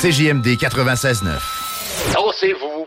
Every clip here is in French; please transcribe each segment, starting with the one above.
CJMD 96.9. Dansez-vous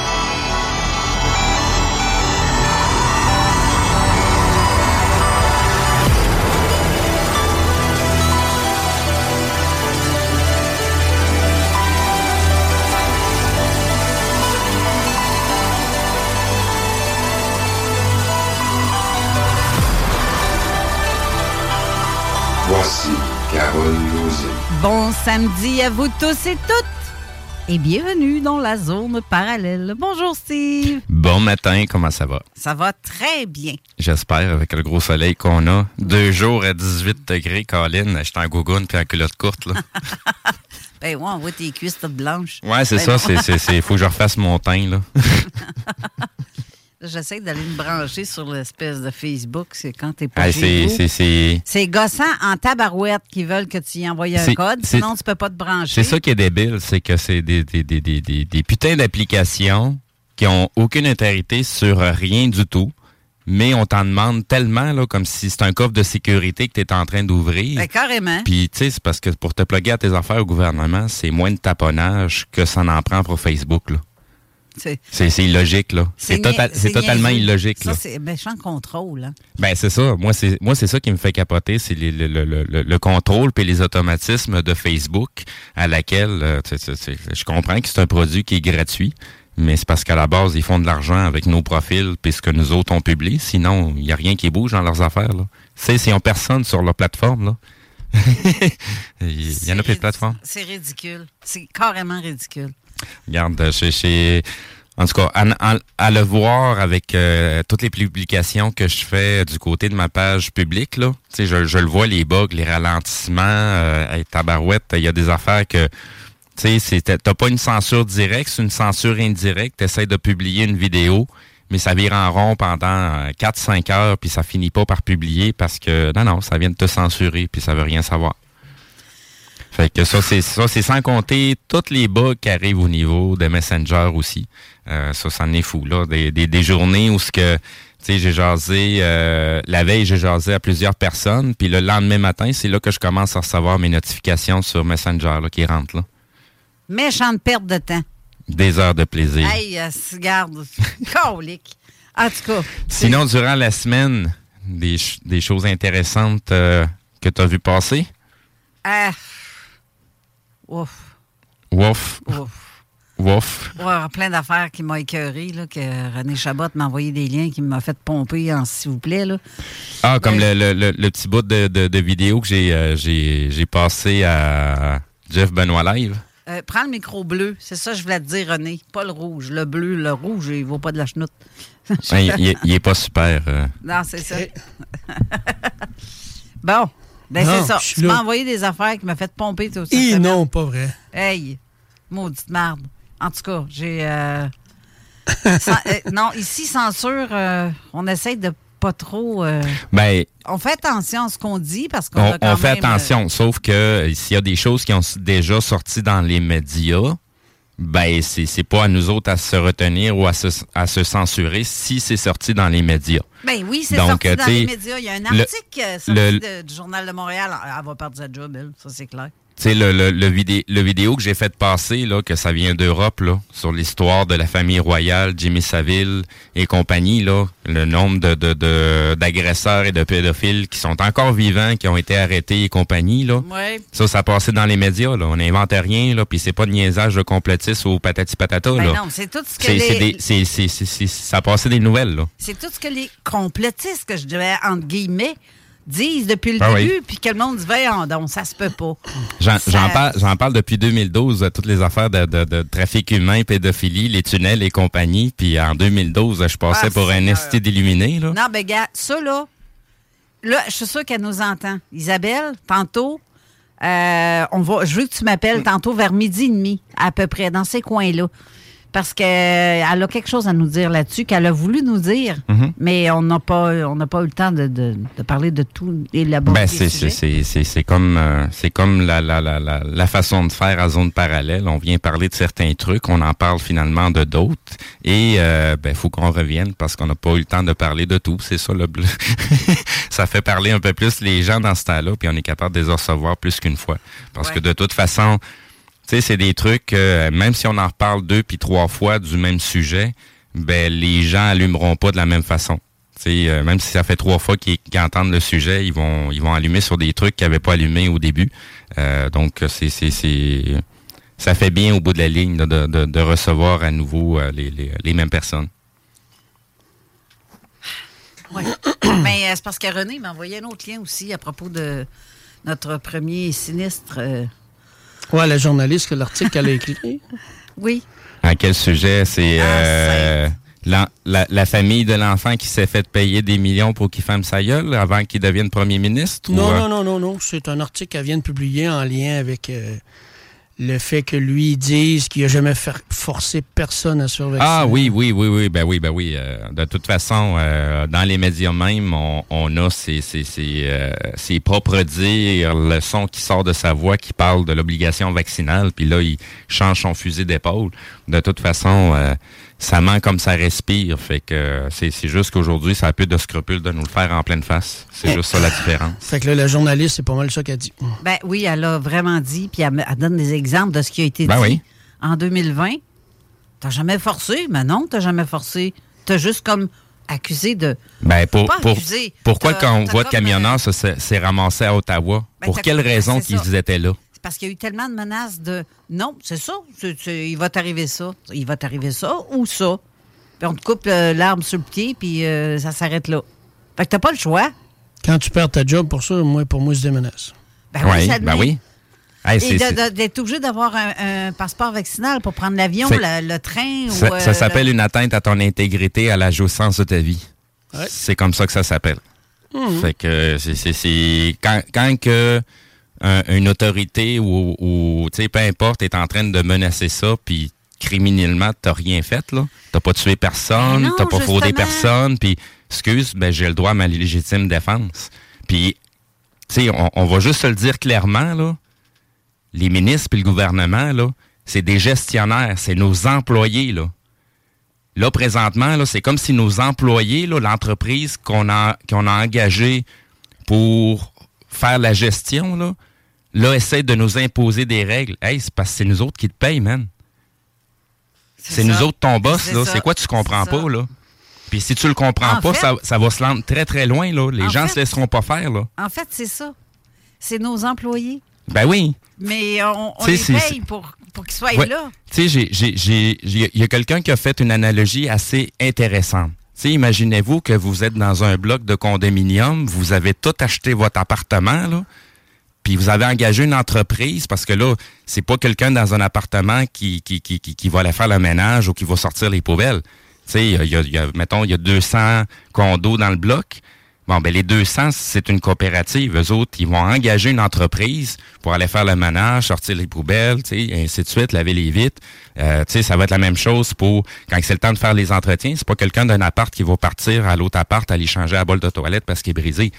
Bon samedi à vous tous et toutes et bienvenue dans la zone parallèle. Bonjour Steve. Bon matin, comment ça va? Ça va très bien. J'espère, avec le gros soleil qu'on a. Deux jours à 18 degrés, Colin. J'étais en gougoune puis en culotte courte. Là. ben ouais, on voit tes cuisses toutes blanches. Ouais, c'est Ben ça. Il faut que je refasse mon teint. là. J'essaie d'aller me brancher sur l'espèce de Facebook. C'est quand t'es pas Ah, chez c'est- vous. gossant en tabarouette qui veulent que tu y envoies un code, sinon tu peux pas te brancher. C'est ça qui est débile, c'est que c'est des, des, des, des, putains d'applications qui ont aucune intégrité sur rien du tout, mais on t'en demande tellement, là, comme si c'est un coffre de sécurité que tu es en train d'ouvrir. Ben, carrément. Puis, tu sais, c'est parce que pour te plugger à tes affaires au gouvernement, c'est moins de taponnage que ça en prend pour Facebook, là. C'est- illogique, là. C'est total- totalement illogique, Ça, c'est méchant contrôle. Hein. Ben c'est ça. Moi c'est ça qui me fait capoter, c'est le, le, le, le contrôle puis les automatismes de Facebook à laquelle euh, je comprends que c'est un produit qui est gratuit, mais c'est parce qu'à la base ils font de l'argent avec nos profils puis ce que nous autres on publie. Sinon il y a rien qui bouge dans leurs affaires là. Tu sais s'ils ont personne sur leur plateforme là. Il y en a plus de plateformes. C'est ridicule. C'est carrément ridicule. Regarde, chez, chez- en tout cas, à, à- à le voir avec euh, toutes les publications que je fais du côté de ma page publique, là, tu sais, je, je le vois, les bugs, les ralentissements, euh, hey, tabarouette, il y a des affaires que, tu sais, c'est- t'as t'as pas une censure directe, c'est une censure indirecte. Tu essaies de publier une vidéo, mais ça vire en rond pendant 4-5 heures, puis ça finit pas par publier parce que, non, non, ça vient de te censurer, puis ça veut rien savoir. Fait que ça, c'est ça, c'est sans compter toutes les bugs qui arrivent au niveau de Messenger aussi. Euh, ça, ça en est fou, là. Des, des, des journées où ce que, tu sais, j'ai jasé, euh, la veille, j'ai jasé à plusieurs personnes, puis le lendemain matin, c'est là que je commence à recevoir mes notifications sur Messenger, là, qui rentrent, là. Méchante perte de temps. Des heures de plaisir. Hey, euh, garde, colique. En tout cas. Sinon, durant la semaine, des, ch- des choses intéressantes euh, que tu as vu passer? Ah. Ouf. Ouf. Wouf. Ouais, plein d'affaires qui m'ont écœuré, là, que René Chabot m'a envoyé des liens qui m'a fait pomper en s'il vous plaît. Là. Ah, comme le, le, le, le petit bout de, de, de vidéo que j'ai euh, j'ai j'ai passé à Jeff Benoît Live. Euh, prends le micro bleu. C'est ça que je voulais te dire, René. Pas le rouge. Le bleu, le rouge, il vaut pas de la chenoute. Ouais, il, il- il est pas super. euh. Non, c'est ça. bon. Ben, Non, c'est ça. Tu m'as envoyé des affaires qui m'ont fait pomper tout ça. Et non, pas vrai. Hey, maudite merde. En tout cas, j'ai. euh, sans- euh, non, ici, censure, euh, on essaye de pas trop. euh, Ben, on fait attention à ce qu'on dit parce qu'on on, a quand on fait euh, attention, sauf que euh, s'il y a des choses qui ont déjà sorti dans les médias, ben c'est c'est pas à nous autres à se retenir ou à se, à se censurer si c'est sorti dans les médias. Ben oui, c'est Donc, sorti dans les médias. Il y a un le- article sorti le- de- du Journal de Montréal. Elle va perdre sa job, elle. Ça, c'est clair. Tu sais, le, le, le, vidé- le vidéo que j'ai fait passer, là, que ça vient d'Europe, là, sur l'histoire de la famille royale, Jimmy Saville et compagnie, là, le nombre de, de, de- d'agresseurs et de pédophiles qui sont encore vivants, qui ont été arrêtés et compagnie, là. Ouais. Ça, ça a passé dans les médias, là. On n'invente rien, là, puis c'est pas de niaisage de complotistes ou patati patata, Ben là. non, c'est tout ce que les- des- c'est- ça passé des nouvelles, là. C'est tout ce que les complotistes, que je dirais entre guillemets, disent depuis le Ah oui. début, puis que le monde dit, voyons donc, ça se peut pas. J'en Ça- parle, parle depuis 2012, euh, toutes les affaires de, de- de trafic humain, pédophilie, les tunnels et compagnie. Puis en 2012, je passais Ah, pour un esti d'illuminé. Non, ben, gars, ça, là, là, je suis sûre qu'elle nous entend. Isabelle, tantôt, euh, on va, je veux que tu m'appelles tantôt vers midi et demi, à peu près, dans ces coins-là. Parce qu'elle a quelque chose à nous dire là-dessus, qu'elle a voulu nous dire, Mhm. mais on n'a pas, on n'a pas eu le temps de, de- de parler de tout et. Ben, c'est, comme, euh, c'est comme la, la, la, la, la façon de faire à zone parallèle. On vient parler de certains trucs, on en parle finalement de d'autres. Et euh, ben, faut qu'on revienne parce qu'on n'a pas eu le temps de parler de tout. C'est ça le bleu. ça fait parler un peu plus les gens dans ce temps-là, puis on est capable de les recevoir plus qu'une fois. Parce Ouais. que de toute façon, c'est des trucs, euh, même si on en reparle deux puis trois fois du même sujet, ben les gens allumeront pas de la même façon. Euh, même si ça fait trois fois qu'ils entendent le sujet, ils vont ils vont allumer sur des trucs qu'ils n'avaient pas allumés au début. Euh, donc c'est ça fait bien au bout de la ligne de, de, recevoir à nouveau les, les, les mêmes personnes. Ouais. Mais c'est parce que René m'a envoyé un autre lien aussi à propos de notre premier sinistre. Ouais, la journaliste que l'article qu'elle a écrit? Oui. À quel sujet? C'est Ah, euh, la, la famille de l'enfant qui s'est fait payer des millions pour qu'il ferme sa gueule avant qu'il devienne premier ministre Non, ou, euh, non, non, non, non. C'est un article qu'elle vient de publier en lien avec euh, le fait que lui dise qu'il n'a jamais fait forcé personne à surveiller. Ah oui, oui, oui, oui, ben oui, ben oui. euh, de toute façon, euh, dans les médias même, on, on a ses, ses, ses, euh, ses propres dires, le son qui sort de sa voix qui parle de l'obligation vaccinale, puis là, il change son fusil d'épaule. De toute façon, euh, ça ment comme ça respire. Fait que euh, c'est juste qu'aujourd'hui, ça a peu de scrupules de nous le faire en pleine face. C'est juste ça la différence. Fait que là, la journaliste, c'est pas mal ça qu'elle dit. Ben oui, elle a vraiment dit, puis elle, donne des exemples de ce qui a été Ben dit oui. en 2020. T'as jamais forcé, mais non, t'as jamais forcé. T'as juste comme accusé de. Ben pour, Pas pour- accusé. pourquoi quand on voit se- se- s'est ramassé à Ottawa? Ben, pour quelle raison qu'ils étaient là? Parce qu'il y a eu tellement de menaces de. Non, c'est ça. c'est- c'est- il va t'arriver ça. Il va t'arriver ça ou ça. Puis on te coupe euh, l'arme sur le pied, puis euh, ça s'arrête là. Fait que t'as pas le choix. Quand tu perds ta job pour ça, moi, pour moi, c'est des menaces. Ben oui, Oui, ça ben oui. Hey, Et de- de- d'être obligé d'avoir un, un passeport vaccinal pour prendre l'avion, le, le train ou. Ça, ça euh, s'appelle le- une atteinte à ton intégrité, à la jouissance de ta vie. Ouais. C'est comme ça que ça s'appelle. Mhm. Fait que c'est- c'est c'est- quand, quand que un- une autorité ou, ou tu sais peu importe est en train de menacer ça puis criminellement t'as rien fait là, t'as pas tué personne, t'as pas fraudé justement. personne puis excuse, ben j'ai le droit à ma légitime défense. Puis tu sais on, on va juste se le dire clairement là, les ministres puis le gouvernement là, c'est des gestionnaires, c'est nos employés là. Là, présentement, là, c'est comme si nos employés, là, l'entreprise qu'on a, qu'on a engagée pour faire la gestion, là, là, essaie de nous imposer des règles. Hey, c'est parce que c'est nous autres qui te payent, man. C'est nous autres ton boss, là. C'est quoi tu comprends pas, là? Puis si tu le comprends En pas, fait- ça, ça va se rendre très, très loin, là. Les En gens fait- se laisseront pas faire, là. En fait, c'est ça. C'est nos employés. Ben oui. Mais on, on les paye pour, pour qu'ils soient Ouais. là. Tu sais, il y a quelqu'un qui a fait une analogie assez intéressante. Tu sais, imaginez-vous que vous êtes dans un bloc de condominium, vous avez tout acheté votre appartement, là, puis vous avez engagé une entreprise parce que là, c'est pas quelqu'un dans un appartement qui, qui, qui, qui, va aller faire le ménage ou qui va sortir les poubelles. Tu sais, y a, y mettons, il y a 200 condos dans le bloc. Bon, ben les 200, c'est une coopérative. Eux autres, ils vont engager une entreprise pour aller faire le ménage, sortir les poubelles, tu sais, et ainsi de suite, laver les vitres. Euh, tu ça va être la même chose pour quand c'est le temps de faire les entretiens. C'est pas quelqu'un d'un appart qui va partir à l'autre appart aller changer la bol de toilette parce qu'il est brisé.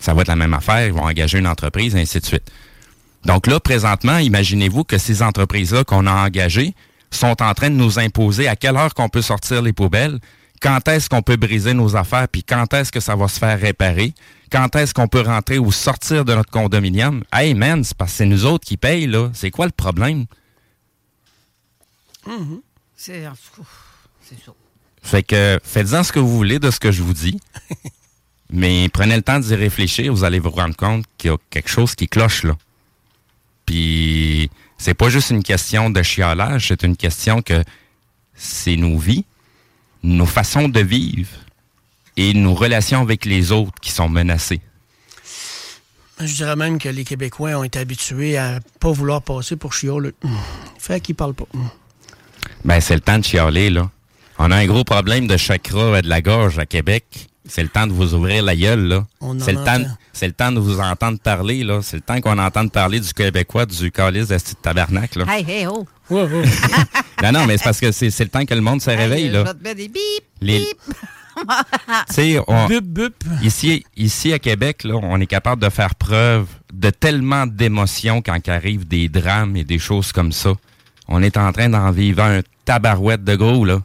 Ça va être la même affaire. Ils vont engager une entreprise, et ainsi de suite. Donc là, présentement, imaginez-vous que ces entreprises-là qu'on a engagées sont en train de nous imposer à quelle heure qu'on peut sortir les poubelles, quand est-ce qu'on peut briser nos affaires, puis quand est-ce que ça va se faire réparer, quand est-ce qu'on peut rentrer ou sortir de notre condominium. Hey man, c'est parce que c'est nous autres qui payent, là. C'est quoi le problème? C'est en tout cas, c'est ça. Fait que faites-en ce que vous voulez de ce que je vous dis. Mais prenez le temps d'y réfléchir, vous allez vous rendre compte qu'il y a quelque chose qui cloche là. Puis c'est pas juste une question de chiolage, c'est une question que c'est nos vies, nos façons de vivre et nos relations avec les autres qui sont menacées. Je dirais même que les Québécois ont été habitués à pas vouloir passer pour chioler. Hum. Fait qu'ils parlent pas. Hum. Ben c'est le temps de chialer là. On a un gros problème de chakra et de la gorge à Québec. C'est le temps de vous ouvrir la gueule, là. C'est le, temps, le temps de vous entendre parler, là. C'est le temps qu'on entende parler du Québécois, du calice de ce tabarnak, là. Hey, hey, oh! Non, non, mais c'est parce que c'est c'est le temps que le monde se réveille, Hey, là. Je vais te mettre des bip, Les- bip! Tu sais, on- Bup, bup. ici, ici à Québec, là, on est capable de faire preuve de tellement d'émotions quand arrivent des drames et des choses comme ça. On est en train d'en vivre un tabarouette de gros, là.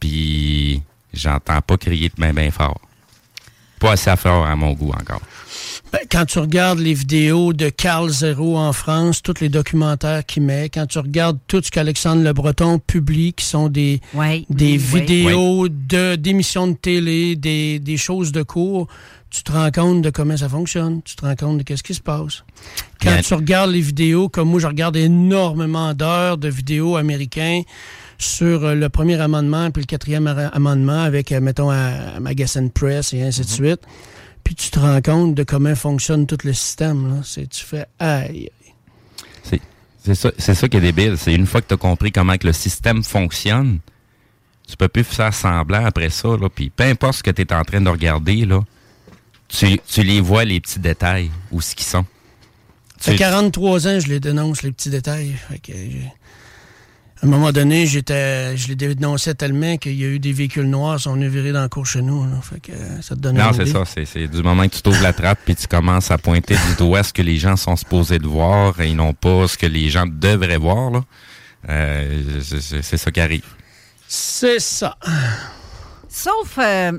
Puis, j'entends pas crier de main bien fort. Pas assez fort à mon goût encore. Ben, quand tu regardes les vidéos de Carl Zéro en France, tous les documentaires qu'il met, quand tu regardes tout ce qu'Alexandre Le Breton publie, qui sont des, Ouais, des oui, oui. vidéos de d'émissions de télé, des, des choses de cours, tu te rends compte de comment ça fonctionne, tu te rends compte de qu'est-ce qui se passe. Quand Bien- tu regardes les vidéos, comme moi, je regarde énormément d'heures de vidéos américains sur euh, le premier amendement puis le quatrième amendement avec, euh, mettons, à, à Magazine Press et ainsi de suite. Puis tu te rends compte de comment fonctionne tout le système. Là. C'est, tu fais aïe. C'est ça, c'est ça qui est débile. C'est une fois que tu as compris comment que le système fonctionne, tu peux plus faire semblant après ça. Là, puis peu importe ce que tu es en train de regarder, là, tu, tu les vois, les petits détails, où ce qu'ils sont. Ça fait Tu- 43 ans, je les dénonce, les petits détails. Fait que j'ai- à un moment donné, j'étais, je les dénonçais tellement qu'il y a eu des véhicules noirs qui sont venus virer dans le cours chez nous. là. Fait que euh, ça te donne Non, c'est ça. C'est, c'est du moment que tu t'ouvres la trappe puis tu commences à pointer du doigt ce que les gens sont supposés de voir et non pas ce que les gens devraient voir. Là. Euh, c'est, c'est- c'est ça qui arrive. C'est ça. Sauf, euh,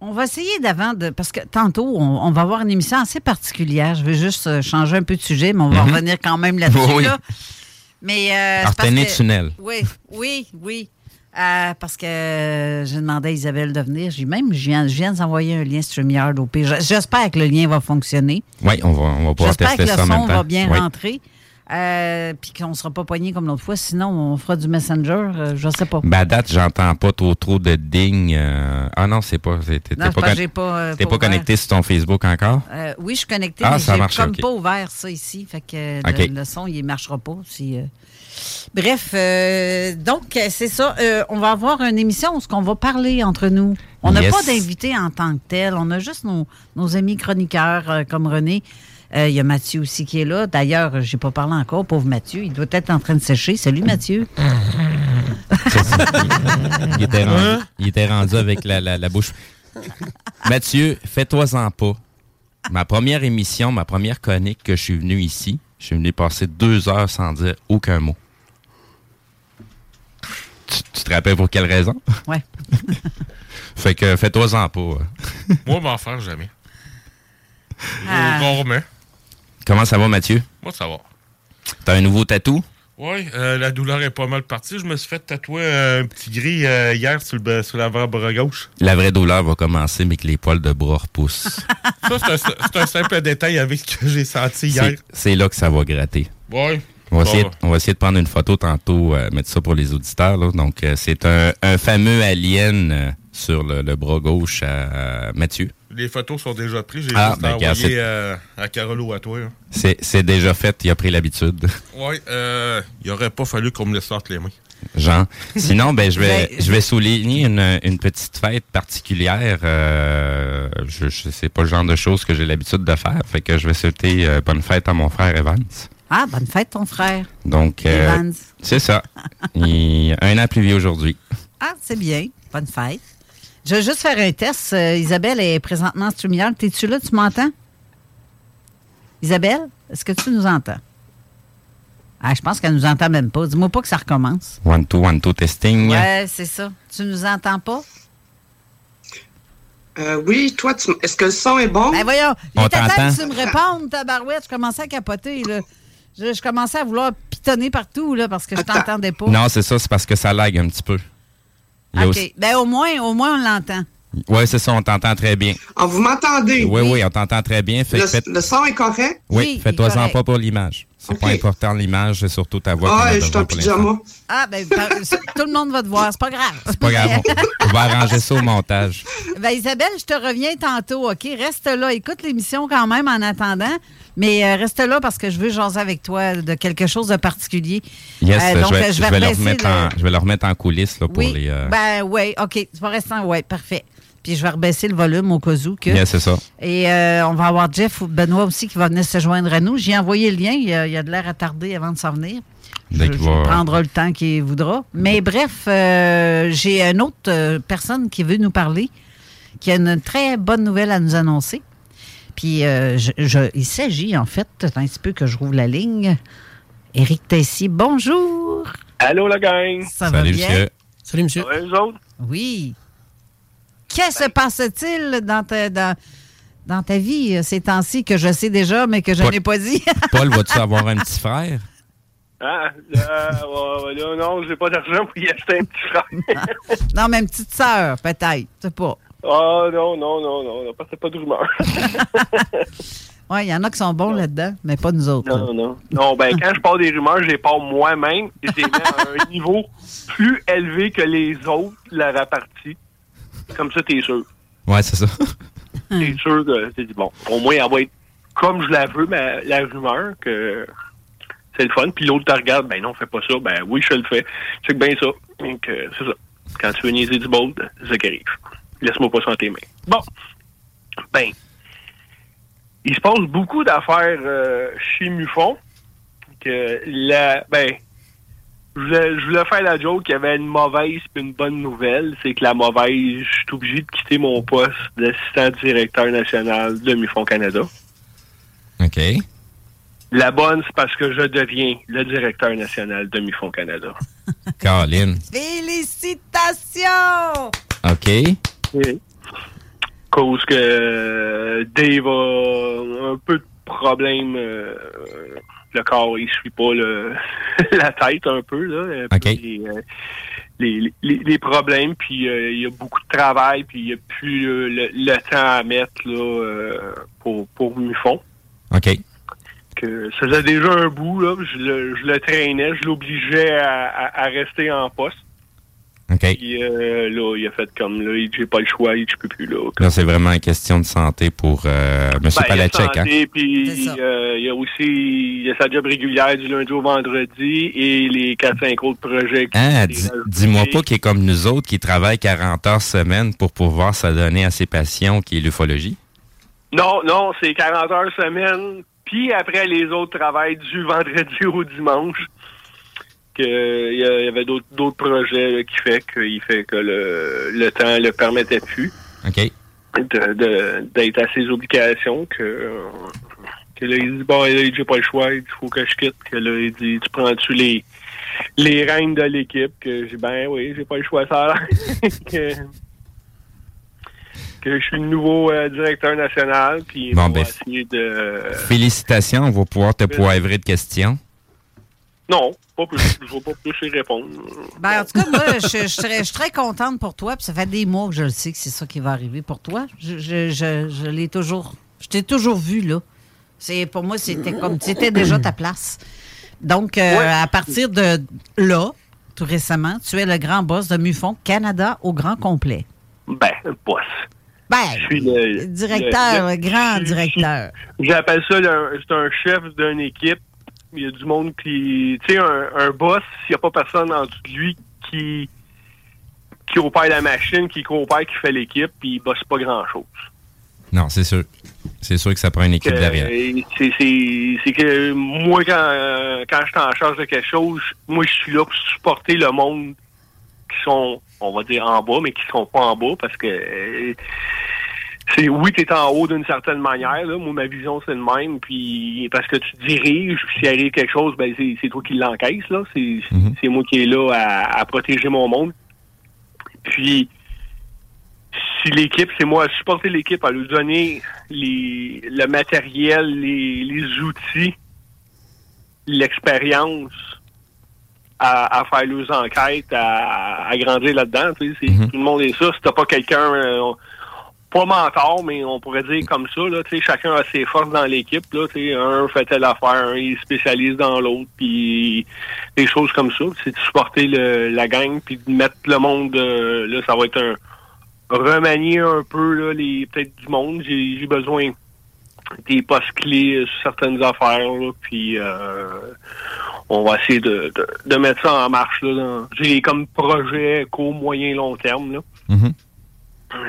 on va essayer d'avant de. Parce que tantôt, on, on va avoir une émission assez particulière. Je vais juste changer un peu de sujet, mais on va Mhm. revenir quand même là-dessus. Oui. là. Mais. Euh, que- le tunnel. Oui, oui, oui. Euh, parce que euh, j'ai demandé à Isabelle de venir. J'ai même, je viens, je viens de vous envoyer un lien StreamYard au pire. J'espère que le lien va fonctionner. Oui, on va, on va pouvoir J'espère que tester le ça en même son temps. va bien Oui. rentrer. Euh, Puis qu'on ne sera pas poigné comme l'autre fois. Sinon, on fera du Messenger. euh, je ne sais pas. Ben, à date, j'entends pas trop trop de ding. euh, Ah non, c'est pas. T'es pas, j'ai pas, pas connecté sur ton Facebook encore? Oui, je suis connectée, Ah, mais ça marche, comme pas ouvert ça ici. Fait que le, le son, il ne marchera pas. Si. Bref, donc, c'est ça. On va avoir une émission où ce qu'on va parler entre nous. On n'a Yes. pas d'invité en tant que tel. On a juste nos, nos amis chroniqueurs comme René. Euh, Il y a Mathieu aussi qui est là. D'ailleurs, j'ai pas parlé encore, pauvre Mathieu. Il doit être en train de sécher. Salut, Mathieu. Il était rendu, il était rendu avec la, la, la bouche. Mathieu, fais-toi-en pas. Ma première émission, ma première chronique que je suis venu ici, je suis venu passer deux heures sans dire aucun mot. Tu, tu te rappelles pour quelle raison? Ouais. fait que fais-toi-en pas. euh. Moi, m'en faire jamais. Ah. Rarement. Comment ça va, Mathieu? Moi, ça va. T'as un nouveau tatou? Oui, euh, la douleur est pas mal partie. Je me suis fait tatouer un petit gris euh, hier sur, le, sur l'avant-bras gauche. La vraie douleur va commencer, mais que les poils de bras repoussent. Ça, c'est un, c'est un simple détail avec ce que j'ai senti hier. C'est- C'est là que ça va gratter. Oui. On va, Bon. essayer, on va essayer de prendre une photo tantôt, euh, mettre ça pour les auditeurs. là. Donc, euh, c'est un, un fameux alien euh, sur le, le bras gauche à euh, Mathieu. Les photos sont déjà prises. J'ai Ah, juste ben, envoyé c'est- euh, à Carole ou à toi. hein. C'est c'est déjà fait, il a pris l'habitude. Oui, euh, il aurait pas fallu qu'on me laisse sorte les mains. Jean. Sinon, ben, je vais, Ben, je vais souligner une, une petite fête particulière. Euh, je, je sais pas le genre de choses que j'ai l'habitude de faire. Fait que je vais souhaiter euh, bonne fête à mon frère Evans. Ah, bonne fête, ton frère. Donc, euh, Evans. c'est ça. Il a un an plus vieux aujourd'hui. Ah, c'est bien. Bonne fête. Je vais juste faire un test. Euh, Isabelle est présentement en StreamYard. T'es-tu là? Tu m'entends? Isabelle, est-ce que tu nous entends? Ah, je pense qu'elle nous entend même pas. Dis-moi pas que ça recommence. One, two, one, two, testing. Ouais, c'est ça. Tu nous entends pas? Euh, oui, toi, tu est-ce que le son est bon? Ben voyons, t'entend. que tu me répondes, tabarouette. Je commençais à capoter, là. Je, je commençais à vouloir pitonner partout, là, parce que je t'entendais pas. Non, c'est ça, c'est parce que ça lag un petit peu. OK. aussi- Ben au moins, au moins, on l'entend. Ouais, c'est ça, on t'entend très bien. Ah, vous m'entendez? Oui, oui, on t'entend très bien. Fait Le, son est correct? oui, fais-toi-en correct. pas pour l'image. C'est pas important l'image, c'est surtout ta voix. Ah, je suis en pyjama. Ah, ben, par- tout le monde va te voir. C'est pas grave. C'est pas grave. On, va arranger ça au montage. Ben, Isabelle, je te reviens tantôt, OK? Reste là. Écoute l'émission quand même en attendant. Mais euh, reste là parce que je veux jaser avec toi de quelque chose de particulier. Yes, Euh, donc, je, vais, je vais le rebaisser remettre le- en, je vais le remettre en coulisses là, pour Oui, les. euh, ben oui, OK. Tu vas rester en... Oui, parfait. Puis je vais rebaisser le volume au cas où que... C'est ça. Et euh, on va avoir Jeff ou Benoît aussi qui va venir se joindre à nous. J'ai envoyé le lien. Il a, il a de l'air attardé avant de s'en venir. Il va- prendra le temps qu'il voudra. Mais bref, euh, j'ai une autre euh, personne qui veut nous parler, qui a une très bonne nouvelle à nous annoncer. Puis euh, je- je- il s'agit, en fait, un petit peu que je rouvre la ligne. Éric Tessier, bonjour. Allô, la gang. Ça va bien? Salut, monsieur. Ouais, vous autres? Oui. Qu'est-ce se passe-t-il dans ta, dans, dans ta vie euh, ces temps-ci que je sais déjà, mais que je n'ai pas dit? Paul, vas-tu avoir un petit frère? Ah, euh, là, non, j'ai pas d'argent pour y acheter un petit frère. non, mais une petite sœur, peut-être. Je sais pas. Ah, non, non, non, non, non, c'est pas de rumeur. Oui, il y en a qui sont bons là-dedans, mais pas nous autres. là. Non, non. Non, ben, quand je parle des rumeurs, je les parle moi-même. et Je les mets à un niveau plus élevé que les autres, la répartie. Comme ça, t'es sûr. Ouais, c'est ça. T'es sûr que, t'es dit, bon, au moins, elle va être comme je la veux, ma- la rumeur, que c'est le fun. Puis l'autre te regarde, ben non, fais pas ça. Ben oui, je le fais. C'est que bien ça. Donc, euh, c'est ça. Quand tu veux niaiser du bold, c'est ça qui arrive. Laisse-moi pas sans tes mains. Bon. Ben, il se passe beaucoup d'affaires euh, chez Mufon. Que la, ben, je voulais, je voulais faire la joke qu'il y avait une mauvaise et une bonne nouvelle. C'est que la mauvaise, je suis obligé de quitter mon poste d'assistant directeur national de Mufon Canada. OK. La bonne, c'est parce que je deviens le directeur national de Mufon Canada. Caroline. Félicitations! OK. Oui. Cause que euh, Dave a un peu de problème. euh, le corps, il suit pas le, la tête un peu. Là. Puis, euh, les, les, les problèmes, puis euh, il y a beaucoup de travail, puis il n'y a plus euh, le, le temps à mettre là, euh, pour, pour Mufon. OK. Que ça faisait déjà un bout, là, je, le, je le traînais, je l'obligeais à, à- à rester en poste. OK. Puis euh, là, il a fait comme là, il dit, j'ai pas le choix, il dit, je peux plus là. Là, c'est vraiment une question de santé pour euh, M. Ben, il y a Palachek. Hein? santé, Puis euh, il y a aussi il y a sa job régulière du lundi au vendredi et les 4-5 autres projets. Ah, dis-moi pas qu'il est comme nous autres qui travaillent 40 heures semaine pour pouvoir s'adonner à ses passions qui est l'ufologie. Non, non, c'est 40 heures semaine. Puis après, les autres travaillent du vendredi au dimanche. Que, il y avait d'autres projets là, qui fait qu'il fait que le, le temps le permettait plus. OK. de- de- d'être à ses obligations que, que là, il dit bon là, j'ai pas le choix, il faut que je quitte. Que là, il dit tu prends-tu les les rênes de l'équipe? Que j'ai ben oui, j'ai pas le choix ça. que, que je suis le nouveau euh, directeur national puis Bon, on ben, de Félicitations, on va pouvoir te poivrer de questions. Non, pas plus, je vais pas plus y répondre. Ben, en tout cas, moi, je, je serais- je suis très contente pour toi. Puis ça fait des mois que je le sais que c'est ça qui va arriver pour toi. Je, je, l'ai toujours. Je t'ai toujours vu, là. C'est, pour moi, c'était comme. C'était déjà ta place. Donc, euh, à partir de là, tout récemment, tu es le grand boss de Mufon Canada au grand complet. Ben, boss. Ben, je suis le directeur, le- le grand directeur. J'appelle ça c'est un chef d'une équipe. Il y a du monde qui. Tu sais, un, un boss, s'il n'y a pas personne en dessous de lui qui, qui opère la machine, qui coopère, qui fait l'équipe, puis il bosse pas grand-chose. Non, c'est sûr. C'est sûr que ça prend une équipe derrière. c'est- C'est c'est que moi, quand, euh, quand je suis en charge de quelque chose, moi, je suis là pour supporter le monde qui sont, on va dire, en bas, mais qui sont pas en bas, parce que euh, c'est oui, tu es en haut d'une certaine manière. Là. Moi, ma vision, c'est le même. Puis parce que tu diriges, puis s'il arrive quelque chose, ben c'est c'est toi qui l'encaisse. là. C'est c'est moi qui est là à, à protéger mon monde. Puis si l'équipe, c'est moi à supporter l'équipe, à lui donner les, le matériel, les, les outils, l'expérience à, à faire leurs enquêtes, à, à grandir là-dedans. Tu sais, c'est- Tout le monde est ça. Si t'as pas quelqu'un, euh, pas mentor, mais on pourrait dire comme ça, là, chacun a ses forces dans l'équipe. Là, un fait telle affaire, un il est spécialiste dans l'autre, puis des choses comme ça. C'est de supporter le, la gang, puis de mettre le monde, euh, là, ça va être un remanier un peu là, les peut-être du monde. J'ai besoin des postes clés sur certaines affaires, là, puis euh, on va essayer de, de, de mettre ça en marche. Là, J'ai comme projet court, moyen, long terme. Là. Mhm.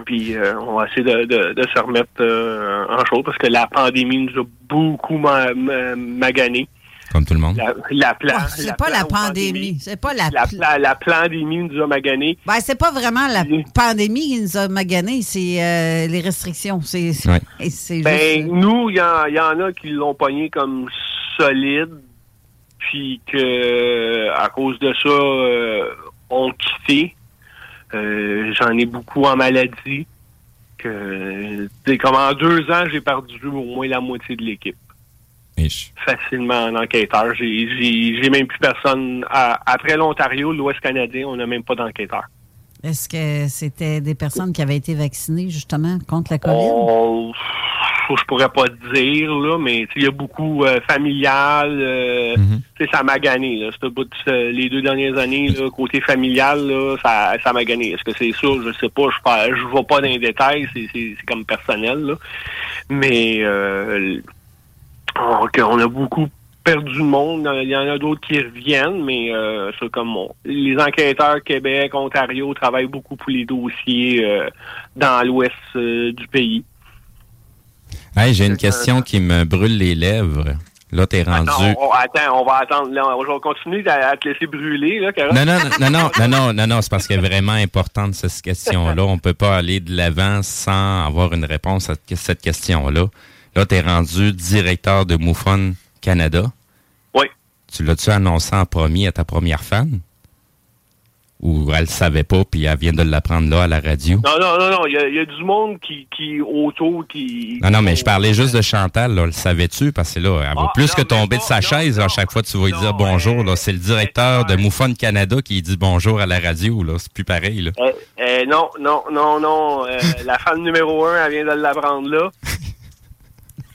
Puis euh, on va essayer de, de, de se remettre euh, en chose parce que la pandémie nous a beaucoup ma, ma- magané. Comme tout le monde. La, la plan, Ah, c'est pas la pandémie. C'est pas la. la, la, la pandémie nous a magané. Ben, c'est pas vraiment la pandémie qui nous a magané, c'est euh, les restrictions. C'est Ouais. Ben, juste. nous, il y, en- il y en a qui l'ont pogné comme solide, puis que à cause de ça, euh, ont quitté. Euh, J'en ai beaucoup en maladie. Que, c'est comme en deux ans, j'ai perdu au moins la moitié de l'équipe. Facilement en enquêteur. J'ai- même plus personne. à- après l'Ontario, l'Ouest canadien, on n'a même pas d'enquêteur. Est-ce que c'était des personnes qui avaient été vaccinées, justement, contre la COVID? Oh, je pourrais pas dire, là, mais il y a beaucoup euh, familial. euh, sais, Ça m'a gagné. Là, bout de les deux dernières années, là, côté familial, là, ça ça m'a gagné. Est-ce que c'est ça? Je sais pas. Je je vois pas dans les détails. C'est c'est- c'est comme personnel. Là. Mais euh, on, que on a beaucoup perdu de monde. Il y en a d'autres qui reviennent, mais euh, ça, comme on- les enquêteurs Québec, Ontario travaillent beaucoup pour les dossiers euh, dans l'ouest euh, du pays. Hey, j'ai une question qui me brûle les lèvres. Là, t'es rendu. Attends, on, attends, on va attendre. Là, on va continuer à, te laisser brûler, là, Carole. Non, non, non, non, non, non, non, non, c'est parce qu'elle est vraiment importante, cette question-là. On peut pas aller de l'avant sans avoir une réponse à cette question-là. Là, tu es rendu directeur de MUFON Canada. Oui. Tu l'as-tu annoncé en premier à ta première fan? Ou elle le savait pas, puis elle vient de l'apprendre là à la radio? Non, non, non, non. Il y a, il y a du monde qui, qui autour, qui. Non, non, mais je parlais juste de Chantal, là. Le savais-tu? Parce que là, elle va plus que tomber de sa chaise. À chaque fois, tu vas lui dire bonjour. Là. C'est le directeur de MUFON Canada qui dit bonjour à la radio. Là. C'est plus pareil. Là. Euh, euh, non, non, non, non. Euh, la femme numéro un, elle vient de l'apprendre là.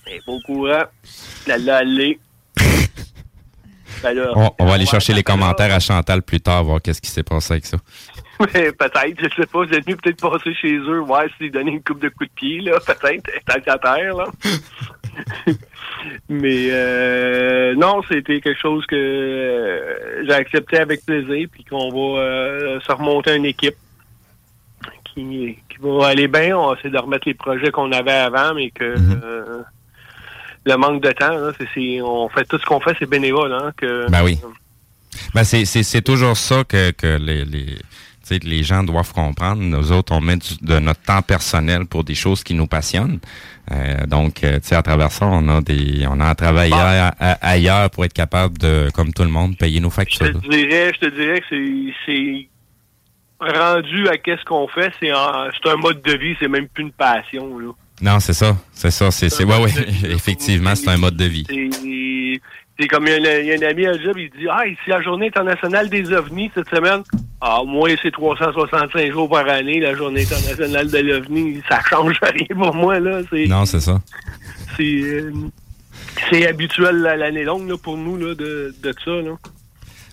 Elle est pas au courant. Elle l'a allé. Ben là, On, on va aller chercher les commentaires à Chantal plus tard, voir qu'est-ce qui s'est passé avec ça. Mais peut-être, je sais pas, vous êtes venu peut-être passer chez eux, voir s'ils donnaient une coupe de coups de pied, là, peut-être, tant qu'à terre, là. Mais euh, non, c'était quelque chose que euh, j'ai accepté avec plaisir, puis qu'on va euh, se remonter une équipe qui, qui va aller bien. On va essayer de remettre les projets qu'on avait avant, mais que euh, le manque de temps, là, on fait tout ce qu'on fait, c'est bénévole, hein, que Ben oui. Ben c'est, toujours ça que, que les, gens doivent comprendre. Nous autres, on met du- de notre temps personnel pour des choses qui nous passionnent. Euh, donc, euh, tu sais, à travers ça, on a des, on a un travail ailleurs pour être capable de, comme tout le monde, payer nos Je factures. te dirais, je te dirais que c'est, rendu à qu'est-ce qu'on fait, c'est un mode de vie, c'est même plus une passion. Là. Non, c'est ça, c'est ça, c'est, c'est, ouais, ouais, effectivement, c'est un mode de vie. C'est, c'est comme il y, a un- il y a un ami à job, il dit Ah, ici la journée internationale des ovnis cette semaine. Ah, moi, c'est 365 jours par année, la journée internationale de l'OVNI. Ça change rien pour moi, là. C'est, Non, c'est ça. c'est, euh, c'est habituel l'année longue là, pour nous là, de, de ça. Là.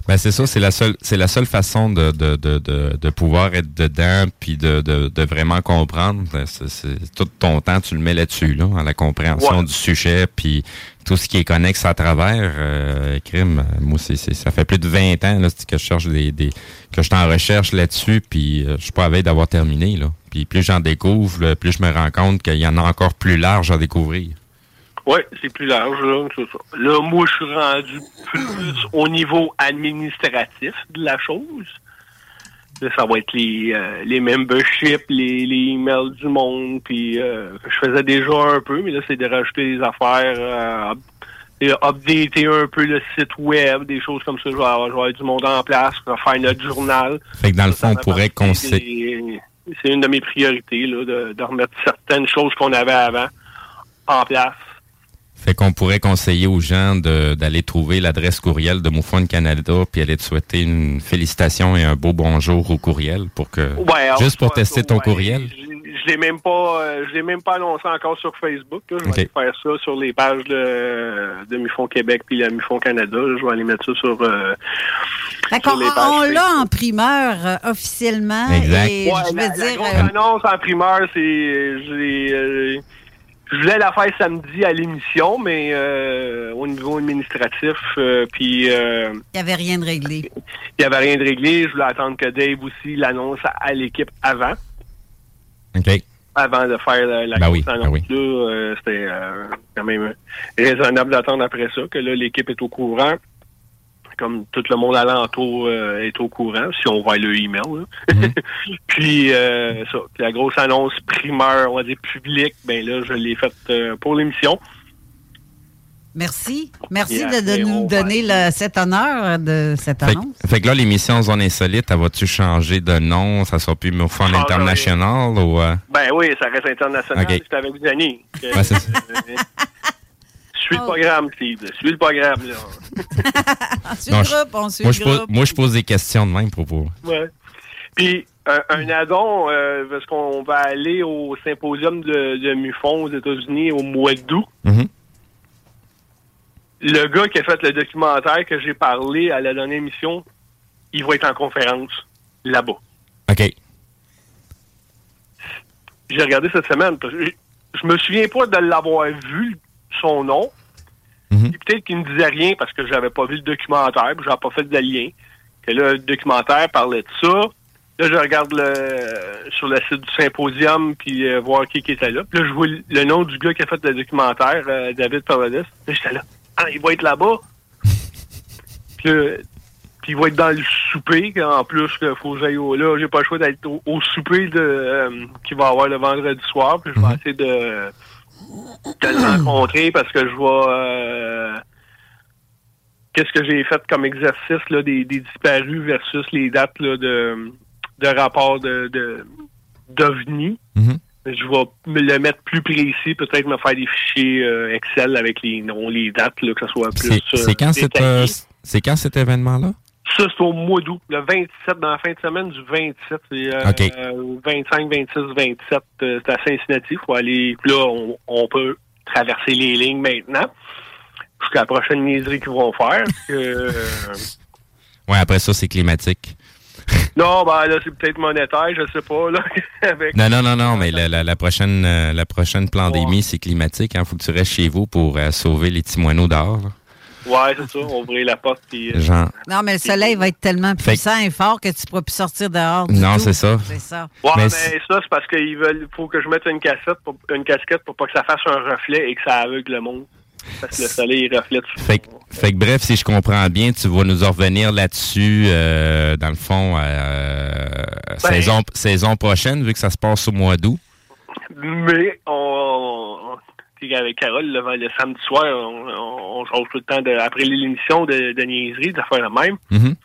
Ben c'est ça, c'est la seule, c'est la seule façon de, de, de, de, de pouvoir être dedans puis de, de, de vraiment comprendre. Ben, C'est, c'est- tout ton temps, tu le mets là-dessus, là, à la compréhension Ouais. du sujet puis tout ce qui est connexe à travers. Euh, crime, moi c'est, c'est, ça fait plus de 20 ans là, que je cherche des, des que je suis en recherche là-dessus puis euh, je suis pas à veille d'avoir terminé là. Puis plus j'en découvre, là, plus je me rends compte qu'il y en a encore plus large à découvrir. Oui, c'est plus large, là, c'est ça. Là, moi, je suis rendu plus au niveau administratif de la chose. Là, ça va être les, euh, les memberships, les, les emails du monde, puis euh, je faisais déjà un peu, mais là, c'est de rajouter des affaires, euh, et updater un peu le site web, des choses comme ça. Je vais avoir, je vais avoir du monde en place, faire notre journal. Fait que dans le fond, on pourrait conseiller. C'est une de mes priorités, là, de, de remettre certaines choses qu'on avait avant en place. Fait qu'on pourrait conseiller aux gens d'aller trouver l'adresse courriel de MoFone Canada puis aller te souhaiter une félicitation et un beau bonjour au courriel pour que Ouais, alors, juste pour tester ça, ton ouais. courriel. Je, je l'ai même pas, euh, je l'ai même pas annoncé encore sur Facebook. là. Je vais faire ça sur les pages de, de Mifon Québec puis la Mifon Canada. là. Je vais aller mettre ça sur. euh, D'accord, sur les on, pages on l'a en primeur euh, officiellement. Exact. Et Ouais, je la, veux la dire, grosse euh, annonce en primeur, c'est, j'ai, euh, je voulais la faire samedi à l'émission, mais euh, au niveau administratif, euh, puis euh, il n'y avait rien de réglé. il n'y avait rien de réglé. Je voulais attendre que Dave aussi l'annonce à, à l'équipe avant. OK. avant de faire la, la Ben grosse oui, ben là, euh, c'était euh, quand même raisonnable d'attendre après ça, que là, l'équipe est au courant. Comme tout le monde alentour euh, est au courant, si on voit le email. là. Mhm. Puis euh, ça, puis la grosse annonce primeur, on va dire publique, ben là, je l'ai faite euh, pour l'émission. Merci. Merci de, de après, nous on donner le- cet honneur de cette Fait, annonce. fait que là, l'émission Zone Insolite, elle va-tu changer de nom? Ça sera plus MoFone Ah, International ou... euh, Ben oui, ça reste international. Ok. C'était avec Denis. Que- Suis le programme, Steve. Suis le programme, là. On suit non, le je- groupe, on suit moi, le je pose, groupe. moi, je pose des questions de même pour... pour- Ouais. Puis un, un addon, euh, parce qu'on va aller au symposium de, de MUFON aux États-Unis au mois d'août. Mhm. Le gars qui a fait le documentaire que j'ai parlé à la dernière émission, il va être en conférence là-bas. OK. J'ai regardé cette semaine. parce que Je, je me souviens pas de l'avoir vu, son nom. Mhm. Peut-être qu'il ne disait rien parce que j'avais pas vu le documentaire, puis j'avais pas fait de lien. Que là, le documentaire parlait de ça. Là, je regarde le, sur le site du symposium, puis euh, voir qui, qui était là. Puis là, je vois le, nom du gars qui a fait le documentaire, euh, David Paradis. Là, j'étais là. Ah, il va être là-bas. puis, puis il va être dans le souper. En plus, il faut que j'aille au... Là, j'ai pas le choix d'être au, au souper de, euh, qu'il va avoir le vendredi soir. Puis je vais essayer de, de le rencontrer parce que je vais... euh, Qu'est-ce que j'ai fait comme exercice là, des, des disparus versus les dates là, de, de rapport de, de d'OVNI. Mhm. Je vais me le mettre plus précis, peut-être me faire des fichiers euh, Excel avec les noms, les dates, là, que ce soit plus. C'est euh, quand, cet, euh, c'est quand cet événement-là? Ça, c'est au mois d'août. Le 27, dans la fin de semaine du 27. C'est euh, OK. euh, 25, 26, 27. euh, c'est à Cincinnati. faut aller. Puis là, on, on peut traverser les lignes maintenant. Jusqu'à la prochaine niaiserie qu'ils vont faire. Euh, Ouais, après ça, c'est climatique. non, ben là, c'est peut-être monétaire, je sais pas. Là, avec... Non, non, non, non, mais la, la, la prochaine euh, la prochaine pandémie, c'est climatique. Il faut que tu restes chez vous pour euh, sauver les petits moineaux dehors. là. Ouais, c'est ça. On ouvrir la porte. Puis, euh, Genre. Non, mais le soleil va être tellement Fait- puissant et fort que tu ne pourras plus sortir dehors. du Non, c'est ça. C'est ça. Ouais, Mais ça, c'est parce qu'il veulent, faut que je mette une cassette, pour, une casquette pour pas que ça fasse un reflet et que ça aveugle le monde. Parce que le soleil, il reflète sur Fait, que- fait que bref, si je comprends bien, tu vas nous en revenir là-dessus, euh, dans le fond, euh, Ben- saison, saison prochaine, vu que ça se passe au mois d'août. Mais on, avec Carole, le, le samedi soir, on, on, on change tout le temps de, après l'émission de, de niaiserie, de faire le même. Mhm.